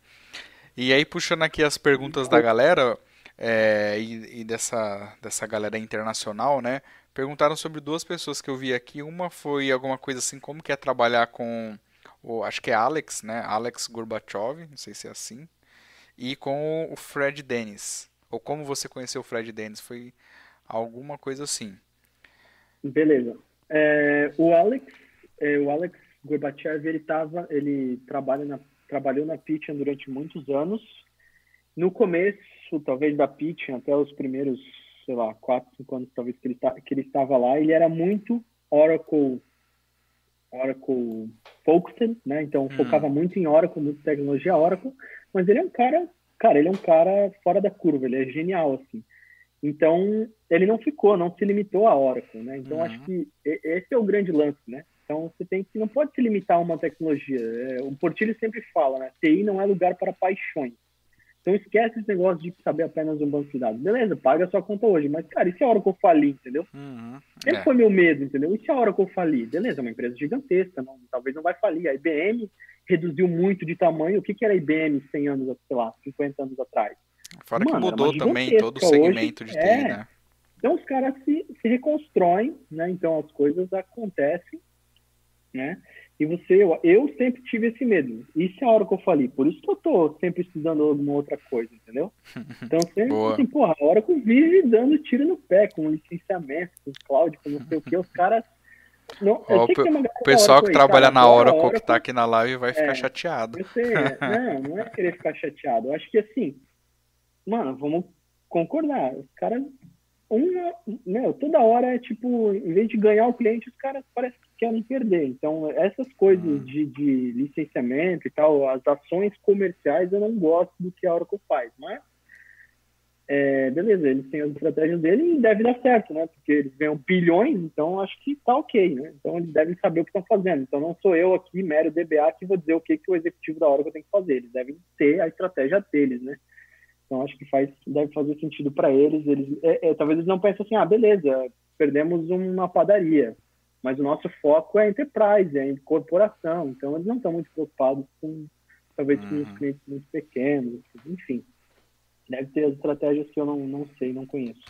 E aí, puxando aqui as perguntas da galera é, e, e, dessa, dessa galera internacional, né? Perguntaram sobre duas pessoas que eu vi aqui. Uma foi alguma coisa assim, como que é trabalhar com o, acho que é Alex, né? Alex Gorbachev, não sei se é assim. E com o Fred Dennis. Ou como você conheceu o Fred Dennis? Foi alguma coisa assim. Beleza. É, o Alex, é, o Alex Gorbachev, ele tava, ele trabalha na, trabalhou na Pitchen durante muitos anos. No começo, talvez da Pitchen, até os primeiros sei lá, quatro, cinco anos talvez que ele, tá, que ele estava lá, ele era muito Oracle Oracle focused, né? Então hum. focava muito em Oracle, muito tecnologia Oracle, mas ele é um cara, cara, ele é um cara fora da curva, ele é genial assim. Então ele não ficou, não se limitou a Oracle, né? Então uhum. acho que esse é o grande lance, né? Então você tem que não pode se limitar a uma tecnologia. É, o Portilho sempre fala, né? TI não é lugar para paixões. Então esquece esse negócio de saber apenas um banco de dados. Beleza, paga a sua conta hoje, mas, cara, e se a hora que eu falir, entendeu? Uhum, Esse é. foi meu medo, entendeu? E se a hora que eu falir? Beleza, é uma empresa gigantesca, não, talvez não vai falir. A IBM reduziu muito de tamanho. O que, que era a IBM 100 anos, sei lá, 50 anos atrás? Fora Mano, que mudou também todo o segmento hoje, de TI, é. né? Então os caras se, se reconstroem, né? Então as coisas acontecem, né? E você, eu, eu sempre tive esse medo. Isso é a hora que eu falei. Por isso que eu tô sempre estudando alguma outra coisa, entendeu? Então, sempre Boa. assim, porra, a hora que eu vive dando tiro no pé, com licenciamento, com cloud, com não sei o que, os caras. Não, Ó, o pessoal que trabalha cara, na hora, ou que tá aqui na live vai ficar é, chateado. Você, não, não é querer ficar chateado. Eu acho que assim, mano, vamos concordar. Os caras uma, meu, toda hora é tipo, em vez de ganhar o cliente, os caras parecem que querem perder. Então, essas coisas uhum. de, de licenciamento e tal, as ações comerciais, eu não gosto do que a Oracle faz, mas é, beleza, eles têm as estratégias dele e deve dar certo, né? Porque eles ganham bilhões, então acho que tá ok, né? Então eles devem saber o que estão fazendo. Então não sou eu aqui, mero DBA, que vou dizer o que, que o executivo da Oracle tem que fazer. Eles devem ter a estratégia deles, né? Então acho que faz, deve fazer sentido para eles. Eles é, é, talvez eles não pensem assim, ah, beleza, perdemos uma padaria, mas o nosso foco é enterprise, é corporação. Então eles não estão muito preocupados com talvez uhum. com os clientes muito pequenos, enfim. Deve ter as estratégias que eu não, não sei, não conheço.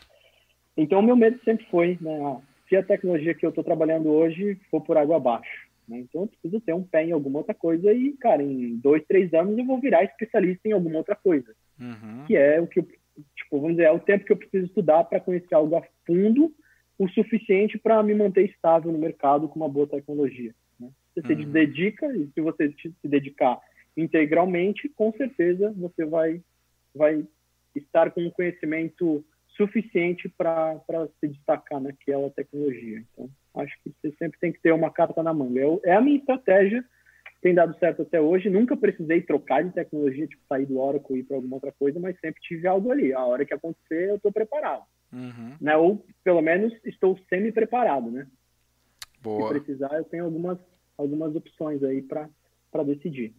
Então o meu medo sempre foi, né, ah, se a tecnologia que eu estou trabalhando hoje for por água abaixo, né, então eu preciso ter um pé em alguma outra coisa e, cara, em dois, três anos eu vou virar especialista em alguma outra coisa. Uhum. Que é o que eu, tipo, vamos dizer, é o tempo que eu preciso estudar para conhecer algo a fundo o suficiente para me manter estável no mercado com uma boa tecnologia. Né? Você uhum. se dedica, e se você se dedicar integralmente, com certeza você vai, vai estar com um conhecimento suficiente para se destacar naquela tecnologia. Então, acho que você sempre tem que ter uma carta na manga. É, é a minha estratégia tem dado certo até hoje. Nunca precisei trocar de tecnologia, tipo sair do Oracle e ir para alguma outra coisa, mas sempre tive algo ali. A hora que acontecer, eu estou preparado. Uhum. Né? Ou, pelo menos, estou semi-preparado, né? Boa. Se precisar, eu tenho algumas, algumas opções aí para decidir.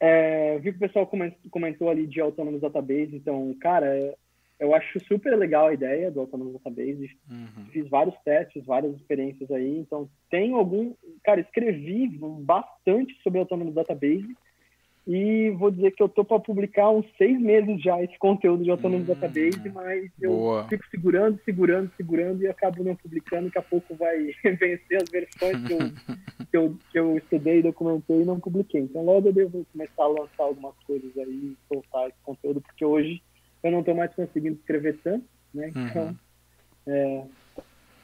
É, vi que o pessoal comentou ali de Autonomous Database, então, cara, eu acho super legal a ideia do Autonomous Database. Uhum. Fiz vários testes, várias experiências aí. Então, tenho algum. Cara, escrevi bastante sobre Autonomous Database. E vou dizer que eu tô para publicar uns seis meses já esse conteúdo de Autonomous hum, Database, mas eu boa. fico segurando, segurando, segurando e acabo não publicando. Daqui a pouco vai vencer as versões que eu, que eu, que eu estudei, documentei e não publiquei. Então, logo eu devo começar a lançar algumas coisas aí, soltar esse conteúdo, porque hoje eu não estou mais conseguindo escrever tanto, né? Uhum. Então, uhum. é,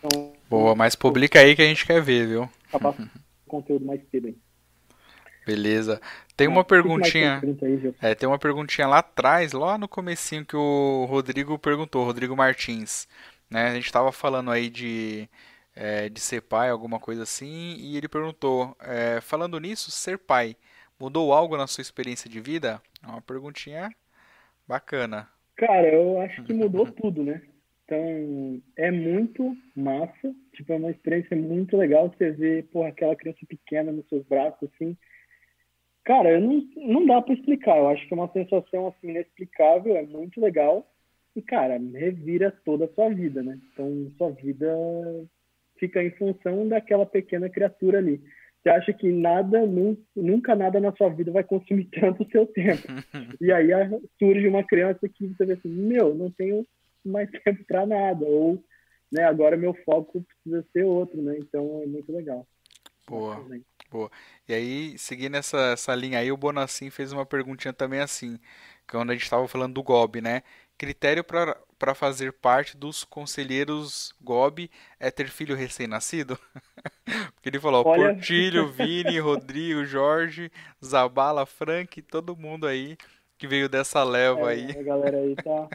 então, Boa, mas publica aí que a gente quer ver, viu? Acabar o conteúdo mais cedo aí. Beleza. Tem uma perguntinha. É, tem uma perguntinha lá atrás, lá no comecinho que o Rodrigo perguntou, Rodrigo Martins. Né? A gente estava falando aí de, é, de ser pai, alguma coisa assim, e ele perguntou, é, falando nisso, ser pai mudou algo na sua experiência de vida? É uma perguntinha bacana. Cara, eu acho que mudou tudo, né? Então, é muito massa. Tipo, é uma experiência muito legal você ver, porra, aquela criança pequena nos seus braços, assim. Cara, eu não, não dá para explicar. Eu acho que é uma sensação, assim, inexplicável. É muito legal. E, cara, revira toda a sua vida, né? Então, sua vida fica em função daquela pequena criatura ali. Você acha que nada, nunca nada na sua vida vai consumir tanto o seu tempo. e aí surge uma criança que você vê assim, meu, não tenho mais tempo para nada. Ou, né, agora meu foco precisa ser outro, né? Então é muito legal. Boa. Boa. E aí, seguindo essa, essa linha aí, o Bonacim fez uma perguntinha também assim, quando a gente estava falando do GOB, né? Critério para fazer parte dos conselheiros GOB é ter filho recém-nascido? Porque ele falou, Olha... Portilho, Vini, Rodrigo, Jorge, Zabala, Frank, todo mundo aí que veio dessa leva é, aí. A galera aí tá,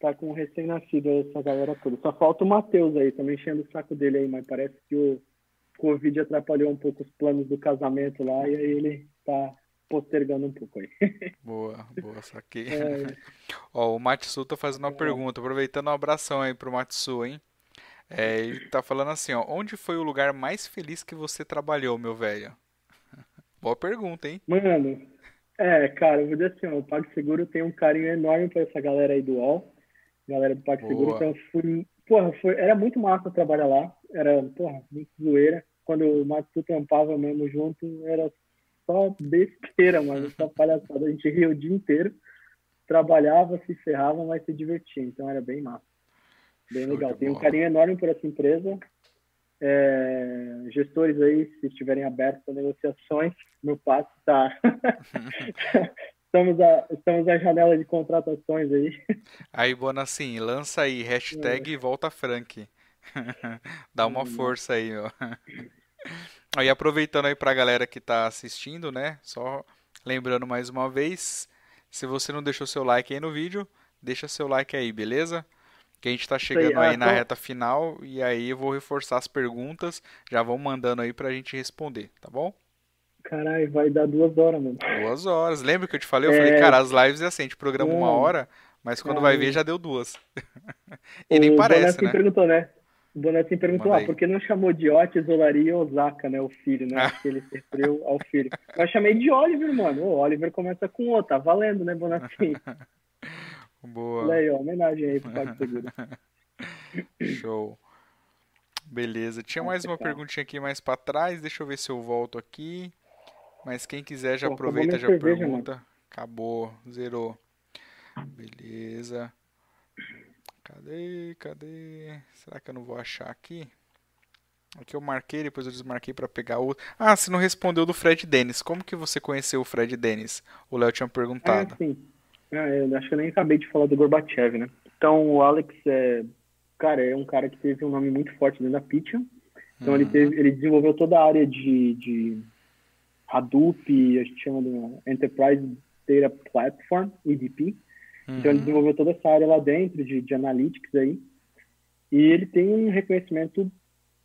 tá com recém-nascido, essa galera toda. Só falta o Matheus aí, também enchendo o saco dele aí, mas parece que o Covid atrapalhou um pouco os planos do casamento lá e aí ele tá postergando um pouco aí. Boa, boa, saquei. É. Ó, o Matsu tá fazendo uma é. pergunta, aproveitando um abração aí pro Matsu, hein? É, ele tá falando assim, ó, onde foi o lugar mais feliz que você trabalhou, meu velho? Boa pergunta, hein? Mano, é, cara, eu vou dizer assim, ó, o PagSeguro tem um carinho enorme pra essa galera aí do UOL, galera do PagSeguro, então eu fui, porra, foi, era muito massa trabalhar lá, era, porra, muito zoeira, quando o Matsu tampava mesmo junto, era só besteira, mano, só palhaçada. A gente ria o dia inteiro, trabalhava, se ferrava, mas se divertia. Então era bem massa. Bem Show legal. Tenho um carinho enorme por essa empresa. É, gestores aí, se estiverem abertos a negociações, meu passo está. estamos, a, estamos à janela de contratações aí. Aí, Bonassim, lança aí, hashtag é. volta Frank. Dá uma hum. força aí, ó. Aí aproveitando aí pra galera que tá assistindo, né? Só lembrando mais uma vez, se você não deixou seu like aí no vídeo, deixa seu like aí, beleza? Que a gente tá chegando aí, aí na reta final e aí eu vou reforçar as perguntas, já vão mandando aí pra gente responder, tá bom? Caralho, vai dar duas horas, mano. Duas horas. Lembra que eu te falei? Eu é... falei, cara, as lives é assim, a gente programa uma hora, mas quando vai ver já deu duas. e o nem parece, né? perguntou, né? O Bonatti perguntou, ah, por que não chamou de Otis Olaria Osaka, né, o filho, né? Porque ele se referiu ao filho. Eu chamei de Oliver, mano. O Oliver começa com O, tá valendo, né, Bonatti? Boa. Olha aí, ó, homenagem aí pro PagSeguro. Show. Beleza. Tinha mais uma perguntinha aqui mais para trás. Deixa eu ver se eu volto aqui. Mas quem quiser já Pô, aproveita, já cerveja, pergunta. Mano. Acabou, zerou. Beleza. Cadê? Cadê? Será que eu não vou achar aqui? Aqui eu marquei, depois eu desmarquei para pegar outro. Ah, você não respondeu do Fred Dennis. Como que você conheceu o Fred Dennis? O Léo tinha perguntado. Ah, sim. Ah, eu acho que eu nem acabei de falar do Gorbachev, né? Então, o Alex é cara, é um cara que teve um nome muito forte dentro da Python. Então uhum. ele, teve, ele desenvolveu toda a área de, de Hadoop, a gente chama de Enterprise Data Platform, EDP. Uhum. Então ele uhum. desenvolveu toda essa área lá dentro de, de analytics aí. E ele tem um reconhecimento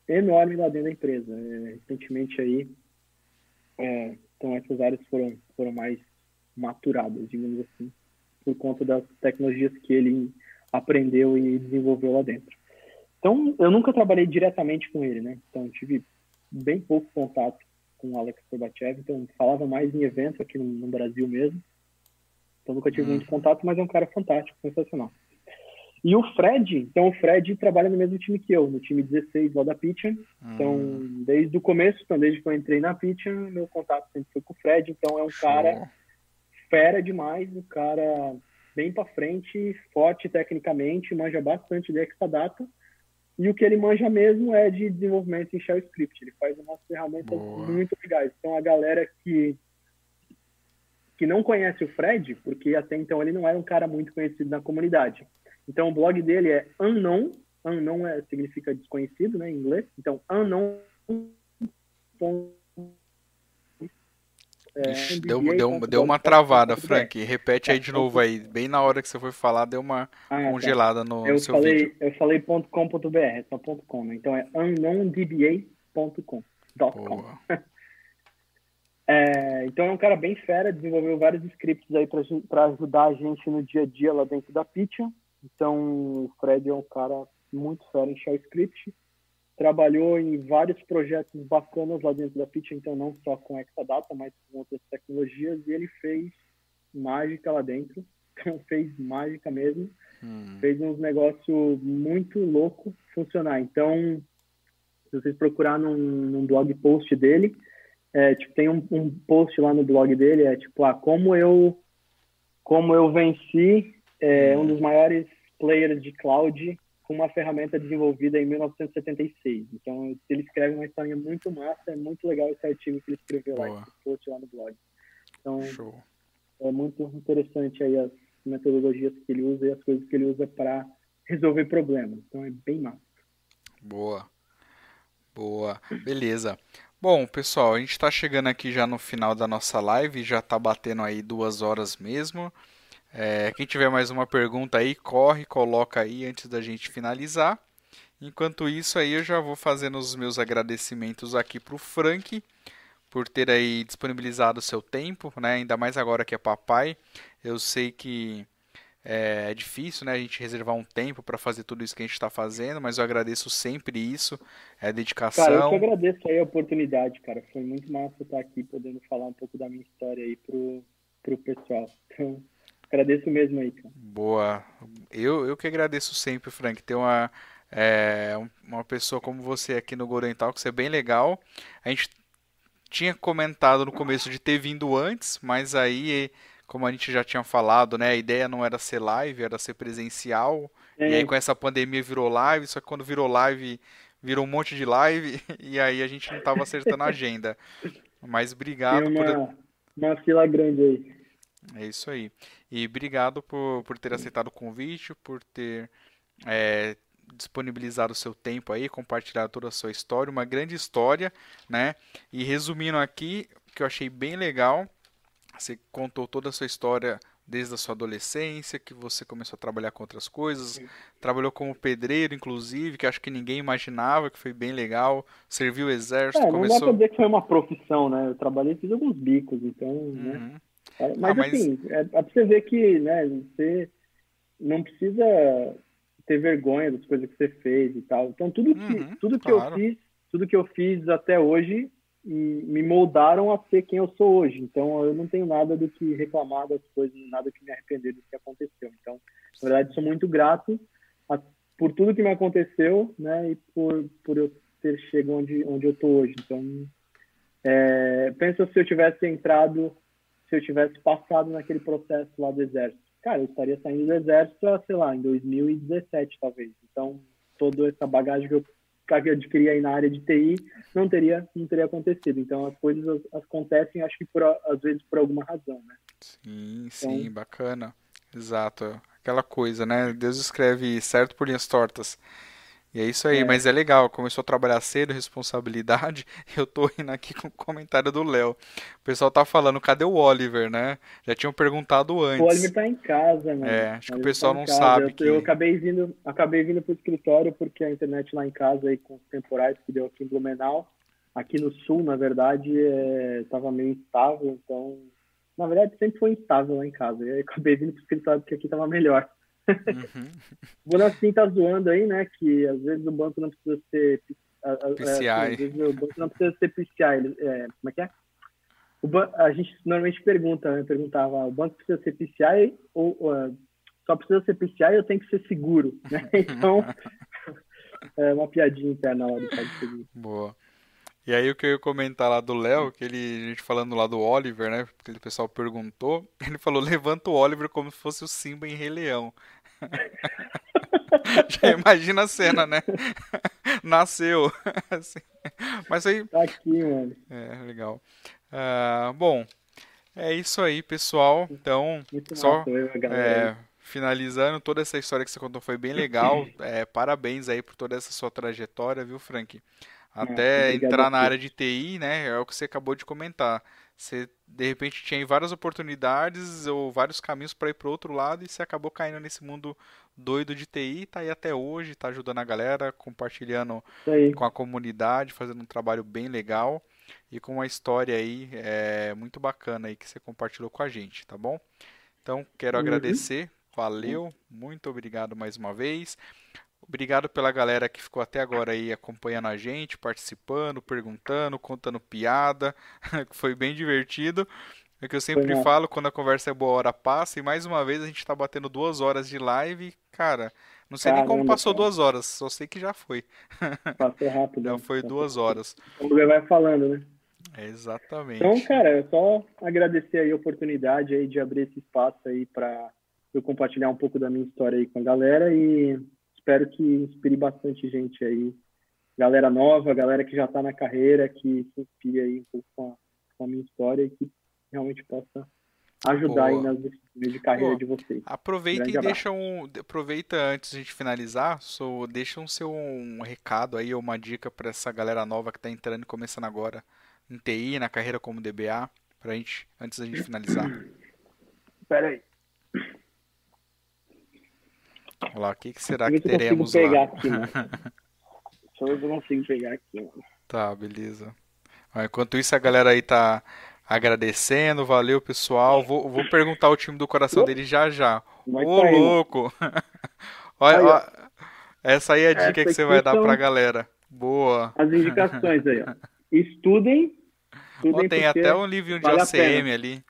enorme lá dentro da empresa. É, recentemente aí, é, então essas áreas foram, foram mais maturadas, digamos assim, por conta das tecnologias que ele aprendeu e desenvolveu lá dentro. Então, eu nunca trabalhei diretamente com ele, né? Então, tive bem pouco contato com o Alex Gorbachev, então falava mais em eventos aqui no, no Brasil mesmo. Então, nunca tive hum. muito contato, mas é um cara fantástico, sensacional. E o Fred, então o Fred trabalha no mesmo time que eu, no time 16 lá da Pitchen. Então, hum. desde o começo, então desde que eu entrei na Pitchen, meu contato sempre foi com o Fred. Então, é um Show. cara fera demais, um cara bem para frente, forte tecnicamente, manja bastante de Exadata. E o que ele manja mesmo é de desenvolvimento em Shell Script. Ele faz umas ferramentas Boa. muito legais. Então, a galera que que não conhece o Fred, porque até então ele não era um cara muito conhecido na comunidade. Então, o blog dele é unknown. Unknown é, significa desconhecido, né, em inglês. Então, unknown é, Ixi, deu, deu, deu uma travada, Frank. Repete aí de novo aí. Bem na hora que você foi falar, deu uma ah, tá. congelada no, eu seu falei, vídeo. Eu falei .com.br, é só .com, né? Então é unknowndba.com. é, então é um cara bem fera, desenvolveu vários scripts aí para ajudar a gente no dia a dia lá dentro da Pitcha. Então o Fred é um cara muito fera em Shell Script trabalhou em vários projetos bacanas lá dentro da Pitch, então não só com Exadata, mas com outras tecnologias, e ele fez mágica lá dentro, então fez mágica mesmo, hum. fez uns negócios muito louco funcionar. Então, se vocês procurar num, num blog post dele, é, tipo, tem um, um, post lá no blog dele, é tipo, ah, como eu, como eu venci é, um dos maiores players de cloud com uma ferramenta desenvolvida em 1976. Então, ele escreve uma história muito massa, é muito legal esse artigo que ele escreveu Boa. lá, esse post lá no blog. Então, Show. é muito interessante aí as metodologias que ele usa e as coisas que ele usa para resolver problemas. Então, é bem massa. Boa. Boa. Beleza. Bom, pessoal, a gente está chegando aqui já no final da nossa live, já está batendo aí duas horas mesmo. É, quem tiver mais uma pergunta aí, corre, coloca aí antes da gente finalizar. Enquanto isso aí, eu já vou fazendo os meus agradecimentos aqui para o Frank por ter aí disponibilizado o seu tempo, né? Ainda mais agora que é papai. Eu sei que é, é difícil, né? A gente reservar um tempo para fazer tudo isso que a gente está fazendo, mas eu agradeço sempre isso, é dedicação. Cara, eu que agradeço aí a oportunidade, cara. Foi muito massa estar aqui podendo falar um pouco da minha história aí pro, pro pessoal. Então, Agradeço mesmo aí, cara. Boa. Eu, eu que agradeço sempre, Frank. Ter uma, é, uma pessoa como você aqui no Golden Talk, é bem legal. A gente tinha comentado no começo de ter vindo antes, mas aí, como a gente já tinha falado, né, a ideia não era ser live, era ser presencial. É. E aí com essa pandemia virou live, só que quando virou live, virou um monte de live, e aí a gente não estava acertando a agenda. Mas obrigado Tem uma, por... uma fila grande aí. É isso aí. E obrigado por, por ter aceitado o convite, por ter é, disponibilizado o seu tempo aí, compartilhado toda a sua história, uma grande história, né? E resumindo aqui, que eu achei bem legal, você contou toda a sua história desde a sua adolescência, que você começou a trabalhar com outras coisas, Sim. trabalhou como pedreiro, inclusive, que acho que ninguém imaginava, que foi bem legal, serviu o exército, é, começou... não dá pra dizer que foi uma profissão, né? Eu trabalhei, fiz alguns bicos, então, né? uhum. né? Mas, ah, mas... assim, é, é pra você ver que né, você não precisa ter vergonha das coisas que você fez e tal. Então tudo que, uhum, tudo que claro. eu fiz, tudo que eu fiz até hoje me moldaram a ser quem eu sou hoje. Então eu não tenho nada do que reclamar das coisas, nada que me arrepender do que aconteceu. Então, na verdade, sou muito grato a, por tudo que me aconteceu, né, e por por eu ter chegado onde onde eu tô hoje. Então, é, pensa se eu tivesse entrado, se eu tivesse passado naquele processo lá do exército cara, eu estaria saindo do exército, sei lá, em 2017, talvez. Então, toda essa bagagem que eu que adquiri aí na área de TI não teria não teria acontecido. Então as coisas acontecem, acho que por, às vezes por alguma razão, né? Sim, então, sim, bacana. Exato. Aquela coisa, né? Deus escreve certo por linhas tortas. E é isso aí, é. mas é legal, começou a trabalhar cedo, responsabilidade. Eu tô indo aqui com o comentário do Léo. O pessoal tá falando, cadê o Oliver, né? Já tinham perguntado antes. O Oliver tá em casa, né? É, acho que o pessoal tá não sabe eu, que... Eu acabei vindo, acabei vindo pro escritório porque a internet lá em casa, aí, com os temporais que deu aqui em Blumenau, aqui no sul, na verdade, é, tava meio instável, então... Na verdade, sempre foi instável lá em casa. E aí acabei vindo pro escritório porque aqui tava melhor. Uhum. o Bonacim tá zoando aí, né? Que às vezes o banco não precisa ser PCI. É, às vezes o banco não precisa ser PCI. É, como é que é? Ban... A gente normalmente pergunta, né? Perguntava, o banco precisa ser PCI ou, ou só precisa ser PCI ou tem que ser seguro, né? Então, é uma piadinha interna lá do seguro. Boa. E aí o que eu ia comentar lá do Léo, que ele, a gente falando lá do Oliver, né? Porque o pessoal perguntou, ele falou, levanta o Oliver como se fosse o Simba em Rei Leão. Já imagina a cena, né? Nasceu. Assim. Mas aí. Tá aqui, mano. É, legal. Uh, bom, é isso aí, pessoal. Então, Muito só é, finalizando, toda essa história que você contou foi bem legal. É, parabéns aí por toda essa sua trajetória, viu, Frank? Até entrar na área de TI, né? É o que você acabou de comentar. Você de repente tinha várias oportunidades ou vários caminhos para ir para outro lado e você acabou caindo nesse mundo doido de TI, tá aí até hoje, tá ajudando a galera, compartilhando com a comunidade, fazendo um trabalho bem legal e com uma história aí é, muito bacana aí que você compartilhou com a gente, tá bom? Então, quero uhum. agradecer, valeu, muito obrigado mais uma vez. Obrigado pela galera que ficou até agora aí acompanhando a gente, participando, perguntando, contando piada. Foi bem divertido. É que eu sempre falo, quando a conversa é boa, hora passa. E mais uma vez a gente está batendo duas horas de live. Cara, não sei Caramba, nem como passou cara. duas horas, só sei que já foi. Passou rápido. já né? foi duas horas. Como vai falando, né? É exatamente. Então, cara, é só agradecer aí a oportunidade aí de abrir esse espaço aí para eu compartilhar um pouco da minha história aí com a galera e espero que inspire bastante gente aí, galera nova, galera que já está na carreira, que se inspire aí um pouco com a, com a minha história e que realmente possa ajudar aí nas decisões de carreira de vocês. Aproveita e deixa um, aproveita antes de a gente finalizar, so, deixa um seu um recado aí ou uma dica para essa galera nova que está entrando e começando agora em TI, na carreira como DBA, pra gente antes da gente finalizar. Espera aí. Vamos lá, o que, que será que teremos lá? Pegar aqui, Só eu consigo pegar aqui, mano. Tá, beleza. Enquanto isso, a galera aí tá agradecendo, valeu pessoal. Vou, vou perguntar o time do coração dele já já. Vai Ô, tá louco! Olha, essa aí é a dica que você vai dar pra galera. Boa! As indicações aí, ó. Estudem. estudem ó, tem até um livro de vale OCM ali.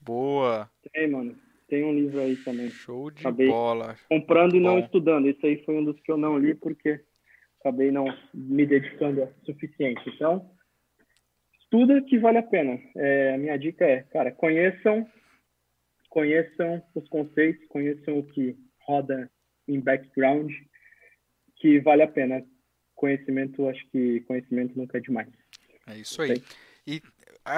Boa! Tem, mano. Tem um livro aí também. Show de acabei bola. Comprando e não estudando. Esse aí foi um dos que eu não li porque acabei não me dedicando o suficiente. Então, estuda que vale a pena. É, a minha dica é, cara, conheçam, conheçam os conceitos, conheçam o que roda em background, que vale a pena. Conhecimento, acho que conhecimento nunca é demais. É isso aí. E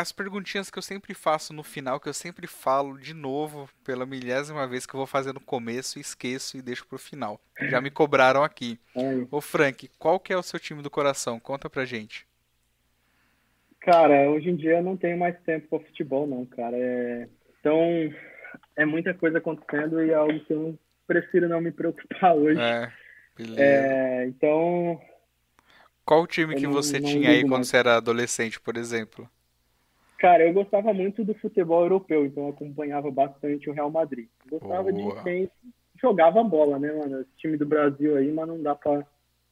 as perguntinhas que eu sempre faço no final, que eu sempre falo de novo pela milésima vez que eu vou fazer no começo, esqueço e deixo pro final. Já me cobraram aqui. Ô Frank, qual que é o seu time do coração? Conta pra gente. Cara, hoje em dia eu não tenho mais tempo para futebol, não, cara. É... Então, é muita coisa acontecendo e é algo que eu prefiro não me preocupar hoje. É, beleza. É, então. Qual o time que não, você não tinha aí quando mais. você era adolescente, por exemplo? Cara, eu gostava muito do futebol europeu, então eu acompanhava bastante o Real Madrid. Gostava Boa. de, de jogava bola, né, mano? Esse time do Brasil aí, mas não dá pra. O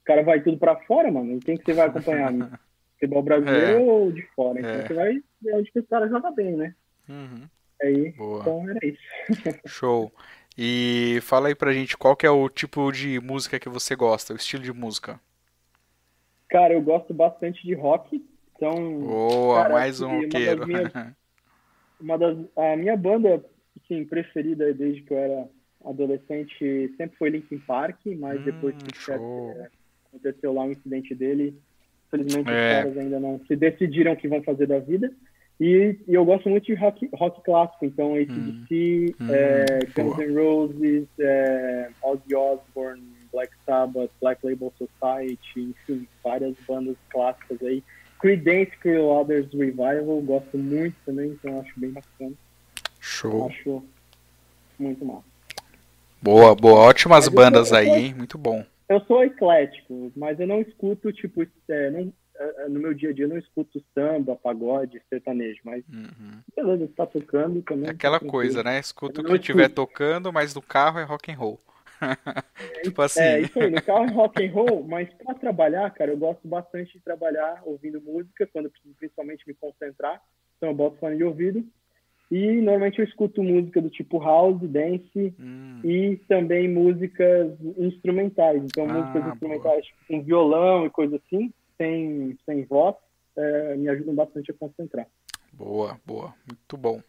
cara vai tudo pra fora, mano. E quem que você vai acompanhar? Né? Futebol brasileiro é. ou de fora? Então é. você vai ver onde que os caras jogam bem, né? Uhum. Aí, Boa. então era isso. Show. E fala aí pra gente qual que é o tipo de música que você gosta, o estilo de música. Cara, eu gosto bastante de rock. Então. Boa, cara, mais um roqueiro. Uma das, a minha banda sim, preferida desde que eu era adolescente sempre foi Linkin Park, mas hum, depois que é, aconteceu lá um incidente dele, infelizmente é. os caras ainda não se decidiram o que vão fazer da vida. E, e, eu gosto muito de rock, rock clássico, então ACDC, hum, é, hum, Guns N' Roses, é, Ozzy Osbourne, Black Sabbath, Black Label Society, enfim, várias bandas clássicas aí. Creedence Clearwater's Revival, gosto muito também, então acho bem bacana. Show. Acho muito massa. Boa, boa. Ótimas mas bandas sou, aí, sou, hein? Muito bom. Eu sou eclético, mas eu não escuto, tipo, é, não, é, no meu dia a dia eu não escuto samba, pagode, sertanejo, mas uhum. beleza, tá tocando também. É aquela coisa, né? Escuta o que estiver tocando, mas no carro é rock and roll. É, tipo assim. É, isso aí, no carro é rock and roll, mas para trabalhar, cara, eu gosto bastante de trabalhar ouvindo música, quando principalmente me concentrar. Então eu boto fone de ouvido. E normalmente eu escuto música do tipo house, dance hum. e também músicas instrumentais. Então, ah, músicas instrumentais boa. com violão e coisa assim, sem, sem voz, é, me ajudam bastante a concentrar. Boa, boa, muito bom.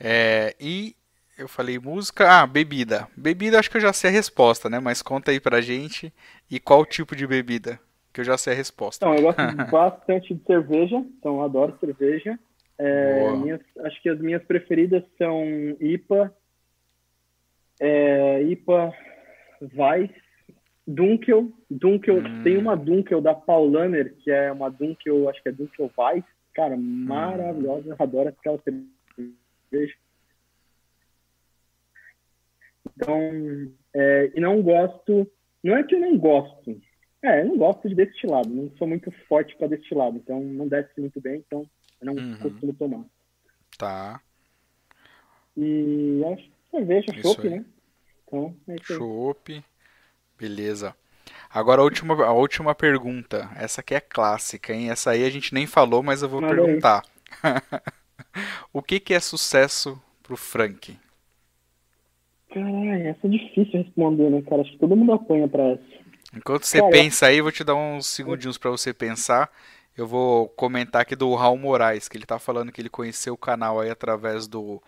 É, e eu falei música. Ah, bebida. Bebida acho que eu já sei a resposta, né? Mas conta aí pra gente. E qual tipo de bebida? Que eu já sei a resposta. Então, eu gosto bastante de cerveja. Então, eu adoro cerveja. É, minhas, acho que as minhas preferidas são IPA, é, IPA, Weiss, Dunkel. Dunkel hum. Tem uma Dunkel da Paulaner, que é uma Dunkel, acho que é Dunkel Weiss. Cara, hum. maravilhosa. Eu adoro aquela cerveja. Então, é, e não gosto, não é que eu não gosto, é, eu não gosto de destilado, não sou muito forte para destilado, então não desce muito bem, então eu não uhum. costumo tomar. Tá. E acho que cerveja, chopp, né? Então, é isso Chopp, beleza. Agora a última, a última pergunta. Essa aqui é clássica, hein? Essa aí a gente nem falou, mas eu vou perguntar. o que, que é sucesso pro Frank? Caralho, essa é difícil responder, né, cara? Acho que todo mundo apanha pra essa. Enquanto você cara, pensa aí, vou te dar uns segundinhos para você pensar. Eu vou comentar aqui do Raul Moraes, que ele tá falando que ele conheceu o canal aí através do,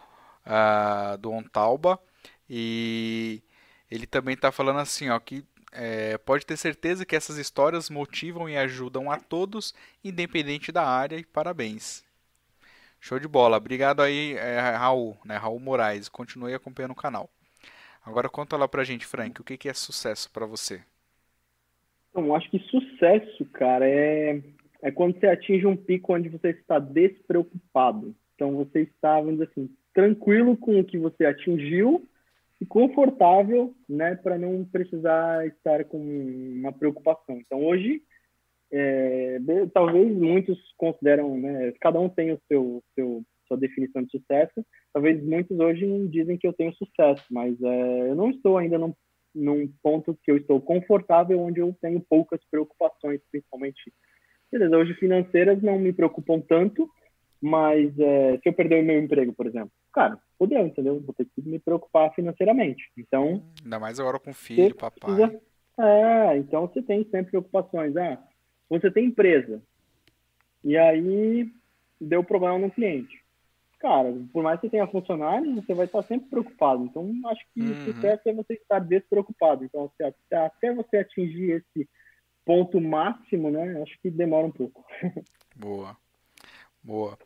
uh, do Ontalba. E ele também tá falando assim, ó, que é, pode ter certeza que essas histórias motivam e ajudam a todos, independente da área, e parabéns. Show de bola. Obrigado aí, é, Raul, né? Raul Moraes. Continue acompanhando o canal. Agora conta lá pra gente, Frank, o que, que é sucesso para você? Então, acho que sucesso, cara, é, é quando você atinge um pico onde você está despreocupado. Então, você está, vamos dizer assim, tranquilo com o que você atingiu e confortável, né, para não precisar estar com uma preocupação. Então, hoje, é, talvez muitos consideram, né, cada um tem o seu, seu sua definição de sucesso. Talvez muitos hoje dizem que eu tenho sucesso, mas é, eu não estou ainda num, num ponto que eu estou confortável, onde eu tenho poucas preocupações, principalmente. Beleza, hoje financeiras não me preocupam tanto, mas é, se eu perder o meu emprego, por exemplo, cara, fodeu, entendeu? Vou ter que me preocupar financeiramente. Então. Ainda mais agora com filho, papai. Precisa... É, então você tem sempre preocupações. Ah, você tem empresa. E aí deu problema no cliente cara, por mais que você tenha funcionários, você vai estar sempre preocupado. Então, acho que uhum. o sucesso é você estar despreocupado. Então, até você atingir esse ponto máximo, né, acho que demora um pouco. Boa. Boa.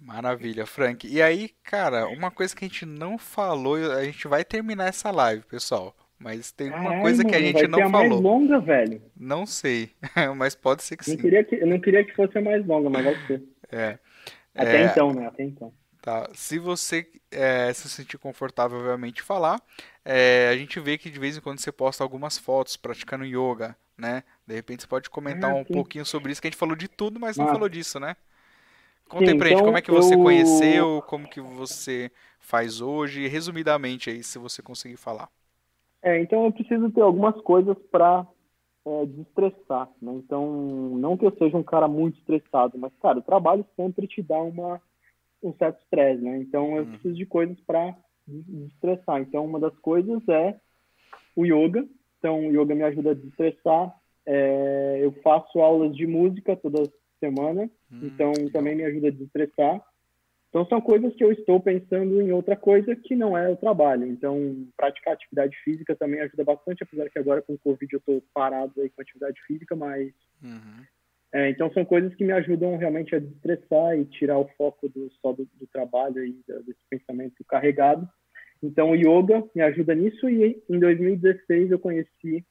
Maravilha, Frank. E aí, cara, uma coisa que a gente não falou, a gente vai terminar essa live, pessoal. Mas tem uma Ai, coisa mano, que a gente não falou. mais longa, velho. Não sei, mas pode ser que não sim. Queria que, eu não queria que fosse a mais longa, mas vai ser. É. Até é... então, né? Até então. Tá? Se você é, se sentir confortável, obviamente, falar, é, a gente vê que de vez em quando você posta algumas fotos praticando yoga, né? De repente você pode comentar ah, um pouquinho sobre isso, que a gente falou de tudo, mas não ah. falou disso, né? Conta sim, aí pra então gente como é que você eu... conheceu, como que você faz hoje, resumidamente aí, se você conseguir falar. É, então eu preciso ter algumas coisas para é, desestressar, né? Então, não que eu seja um cara muito estressado, mas, cara, o trabalho sempre te dá uma, um certo estresse, né? Então, eu hum. preciso de coisas para desestressar. Então, uma das coisas é o yoga. Então, o yoga me ajuda a desestressar. É, eu faço aulas de música toda semana, hum, então também me ajuda a desestressar. Então, são coisas que eu estou pensando em outra coisa que não é o trabalho. Então, praticar atividade física também ajuda bastante, apesar que agora com o Covid eu estou parado aí com atividade física, mas. Uhum. É, então, são coisas que me ajudam realmente a desestressar e tirar o foco do, só do, do trabalho e desse pensamento carregado. Então, o yoga me ajuda nisso e em 2016 eu conheci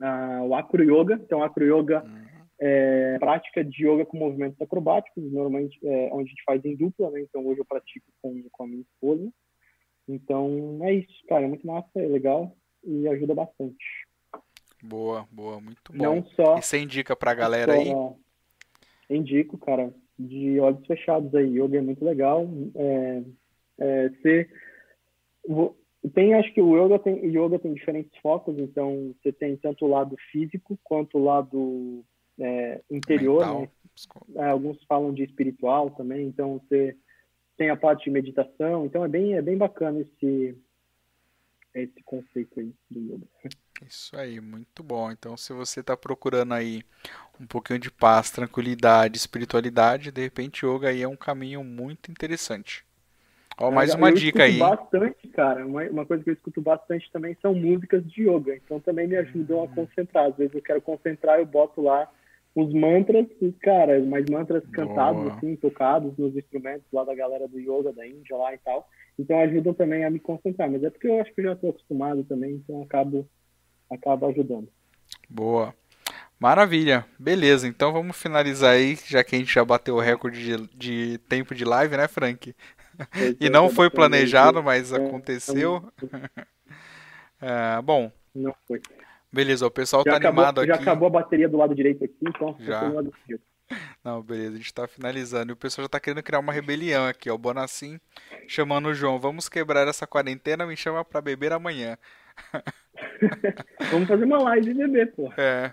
uh, o acro yoga. Então, o acro yoga uhum é, prática de yoga com movimentos acrobáticos, normalmente é, onde a gente faz em dupla, né? Então hoje eu pratico com, com a minha esposa. Então é isso, cara, é muito massa, é legal e ajuda bastante. Boa, boa, muito bom. Não só. E você indica pra galera só, aí? Indico, cara, de olhos fechados aí. Yoga é muito legal. É, é, ser, tem, acho que o yoga tem, yoga tem diferentes focos, então você tem tanto o lado físico quanto o lado é, interior, né? É, alguns falam de espiritual também, então você tem a parte de meditação, então é bem, é bem bacana esse, esse conceito aí do yoga. Isso aí, muito bom. Então, se você está procurando aí um pouquinho de paz, tranquilidade, espiritualidade, de repente yoga aí é um caminho muito interessante. Ó, mais uma eu dica aí. bastante, cara. Uma, uma, coisa que eu escuto bastante também são músicas de yoga. Então também me ajudam a hum. concentrar. Às vezes eu quero concentrar, eu boto lá os mantras, cara, mais mantras cantados, Boa. assim, tocados nos instrumentos lá da galera do yoga, da Índia lá e tal. Então ajudam também a me concentrar. Mas é porque eu acho que eu já estou acostumado também, então acabo, acabo ajudando. Boa. Maravilha. Beleza, então vamos finalizar aí, já que a gente já bateu o recorde de, de tempo de live, né, Frank? e não foi planejado, mas é, aconteceu. É, bom. Não foi. Beleza, o pessoal já tá acabou, animado aqui. Já aqui. acabou a bateria do lado direito aqui, então já. Não, beleza, a gente tá finalizando. E o pessoal já tá querendo criar uma rebelião aqui, ó. O Bonacim chamando o João. Vamos quebrar essa quarentena, me chama pra beber amanhã. Vamos fazer uma live de beber, pô. É.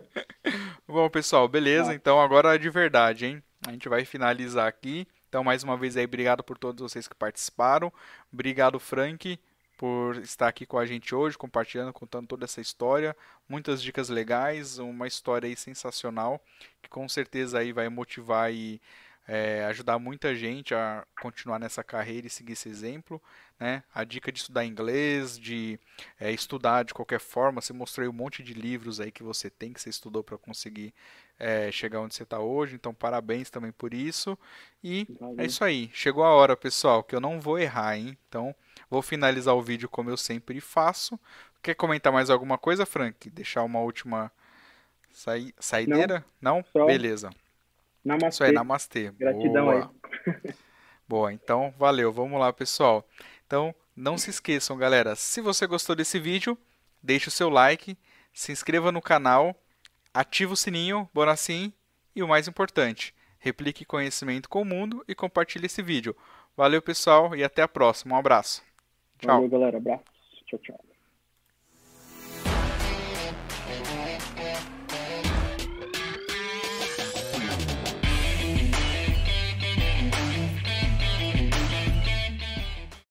Bom, pessoal, beleza. Ah. Então agora de verdade, hein? A gente vai finalizar aqui. Então, mais uma vez aí, obrigado por todos vocês que participaram. Obrigado, Frank por estar aqui com a gente hoje, compartilhando, contando toda essa história, muitas dicas legais, uma história aí sensacional, que com certeza aí vai motivar e é, ajudar muita gente a continuar nessa carreira e seguir esse exemplo. Né? A dica de estudar inglês, de é, estudar de qualquer forma, você mostrou um monte de livros aí que você tem, que você estudou para conseguir é, chegar onde você está hoje, então parabéns também por isso. E Valeu. é isso aí, chegou a hora, pessoal, que eu não vou errar, hein? Então vou finalizar o vídeo como eu sempre faço. Quer comentar mais alguma coisa, Frank? Deixar uma última saí... saideira? Não? não? Beleza. Namastê. Isso aí, namastê. Gratidão Boa. aí. Boa, então valeu. Vamos lá, pessoal. Então, não se esqueçam, galera. Se você gostou desse vídeo, deixe o seu like, se inscreva no canal, ative o sininho, Bonacim, e o mais importante, replique conhecimento com o mundo e compartilhe esse vídeo. Valeu, pessoal, e até a próxima. Um abraço. Tchau. Valeu, galera. Abraço. Tchau, tchau.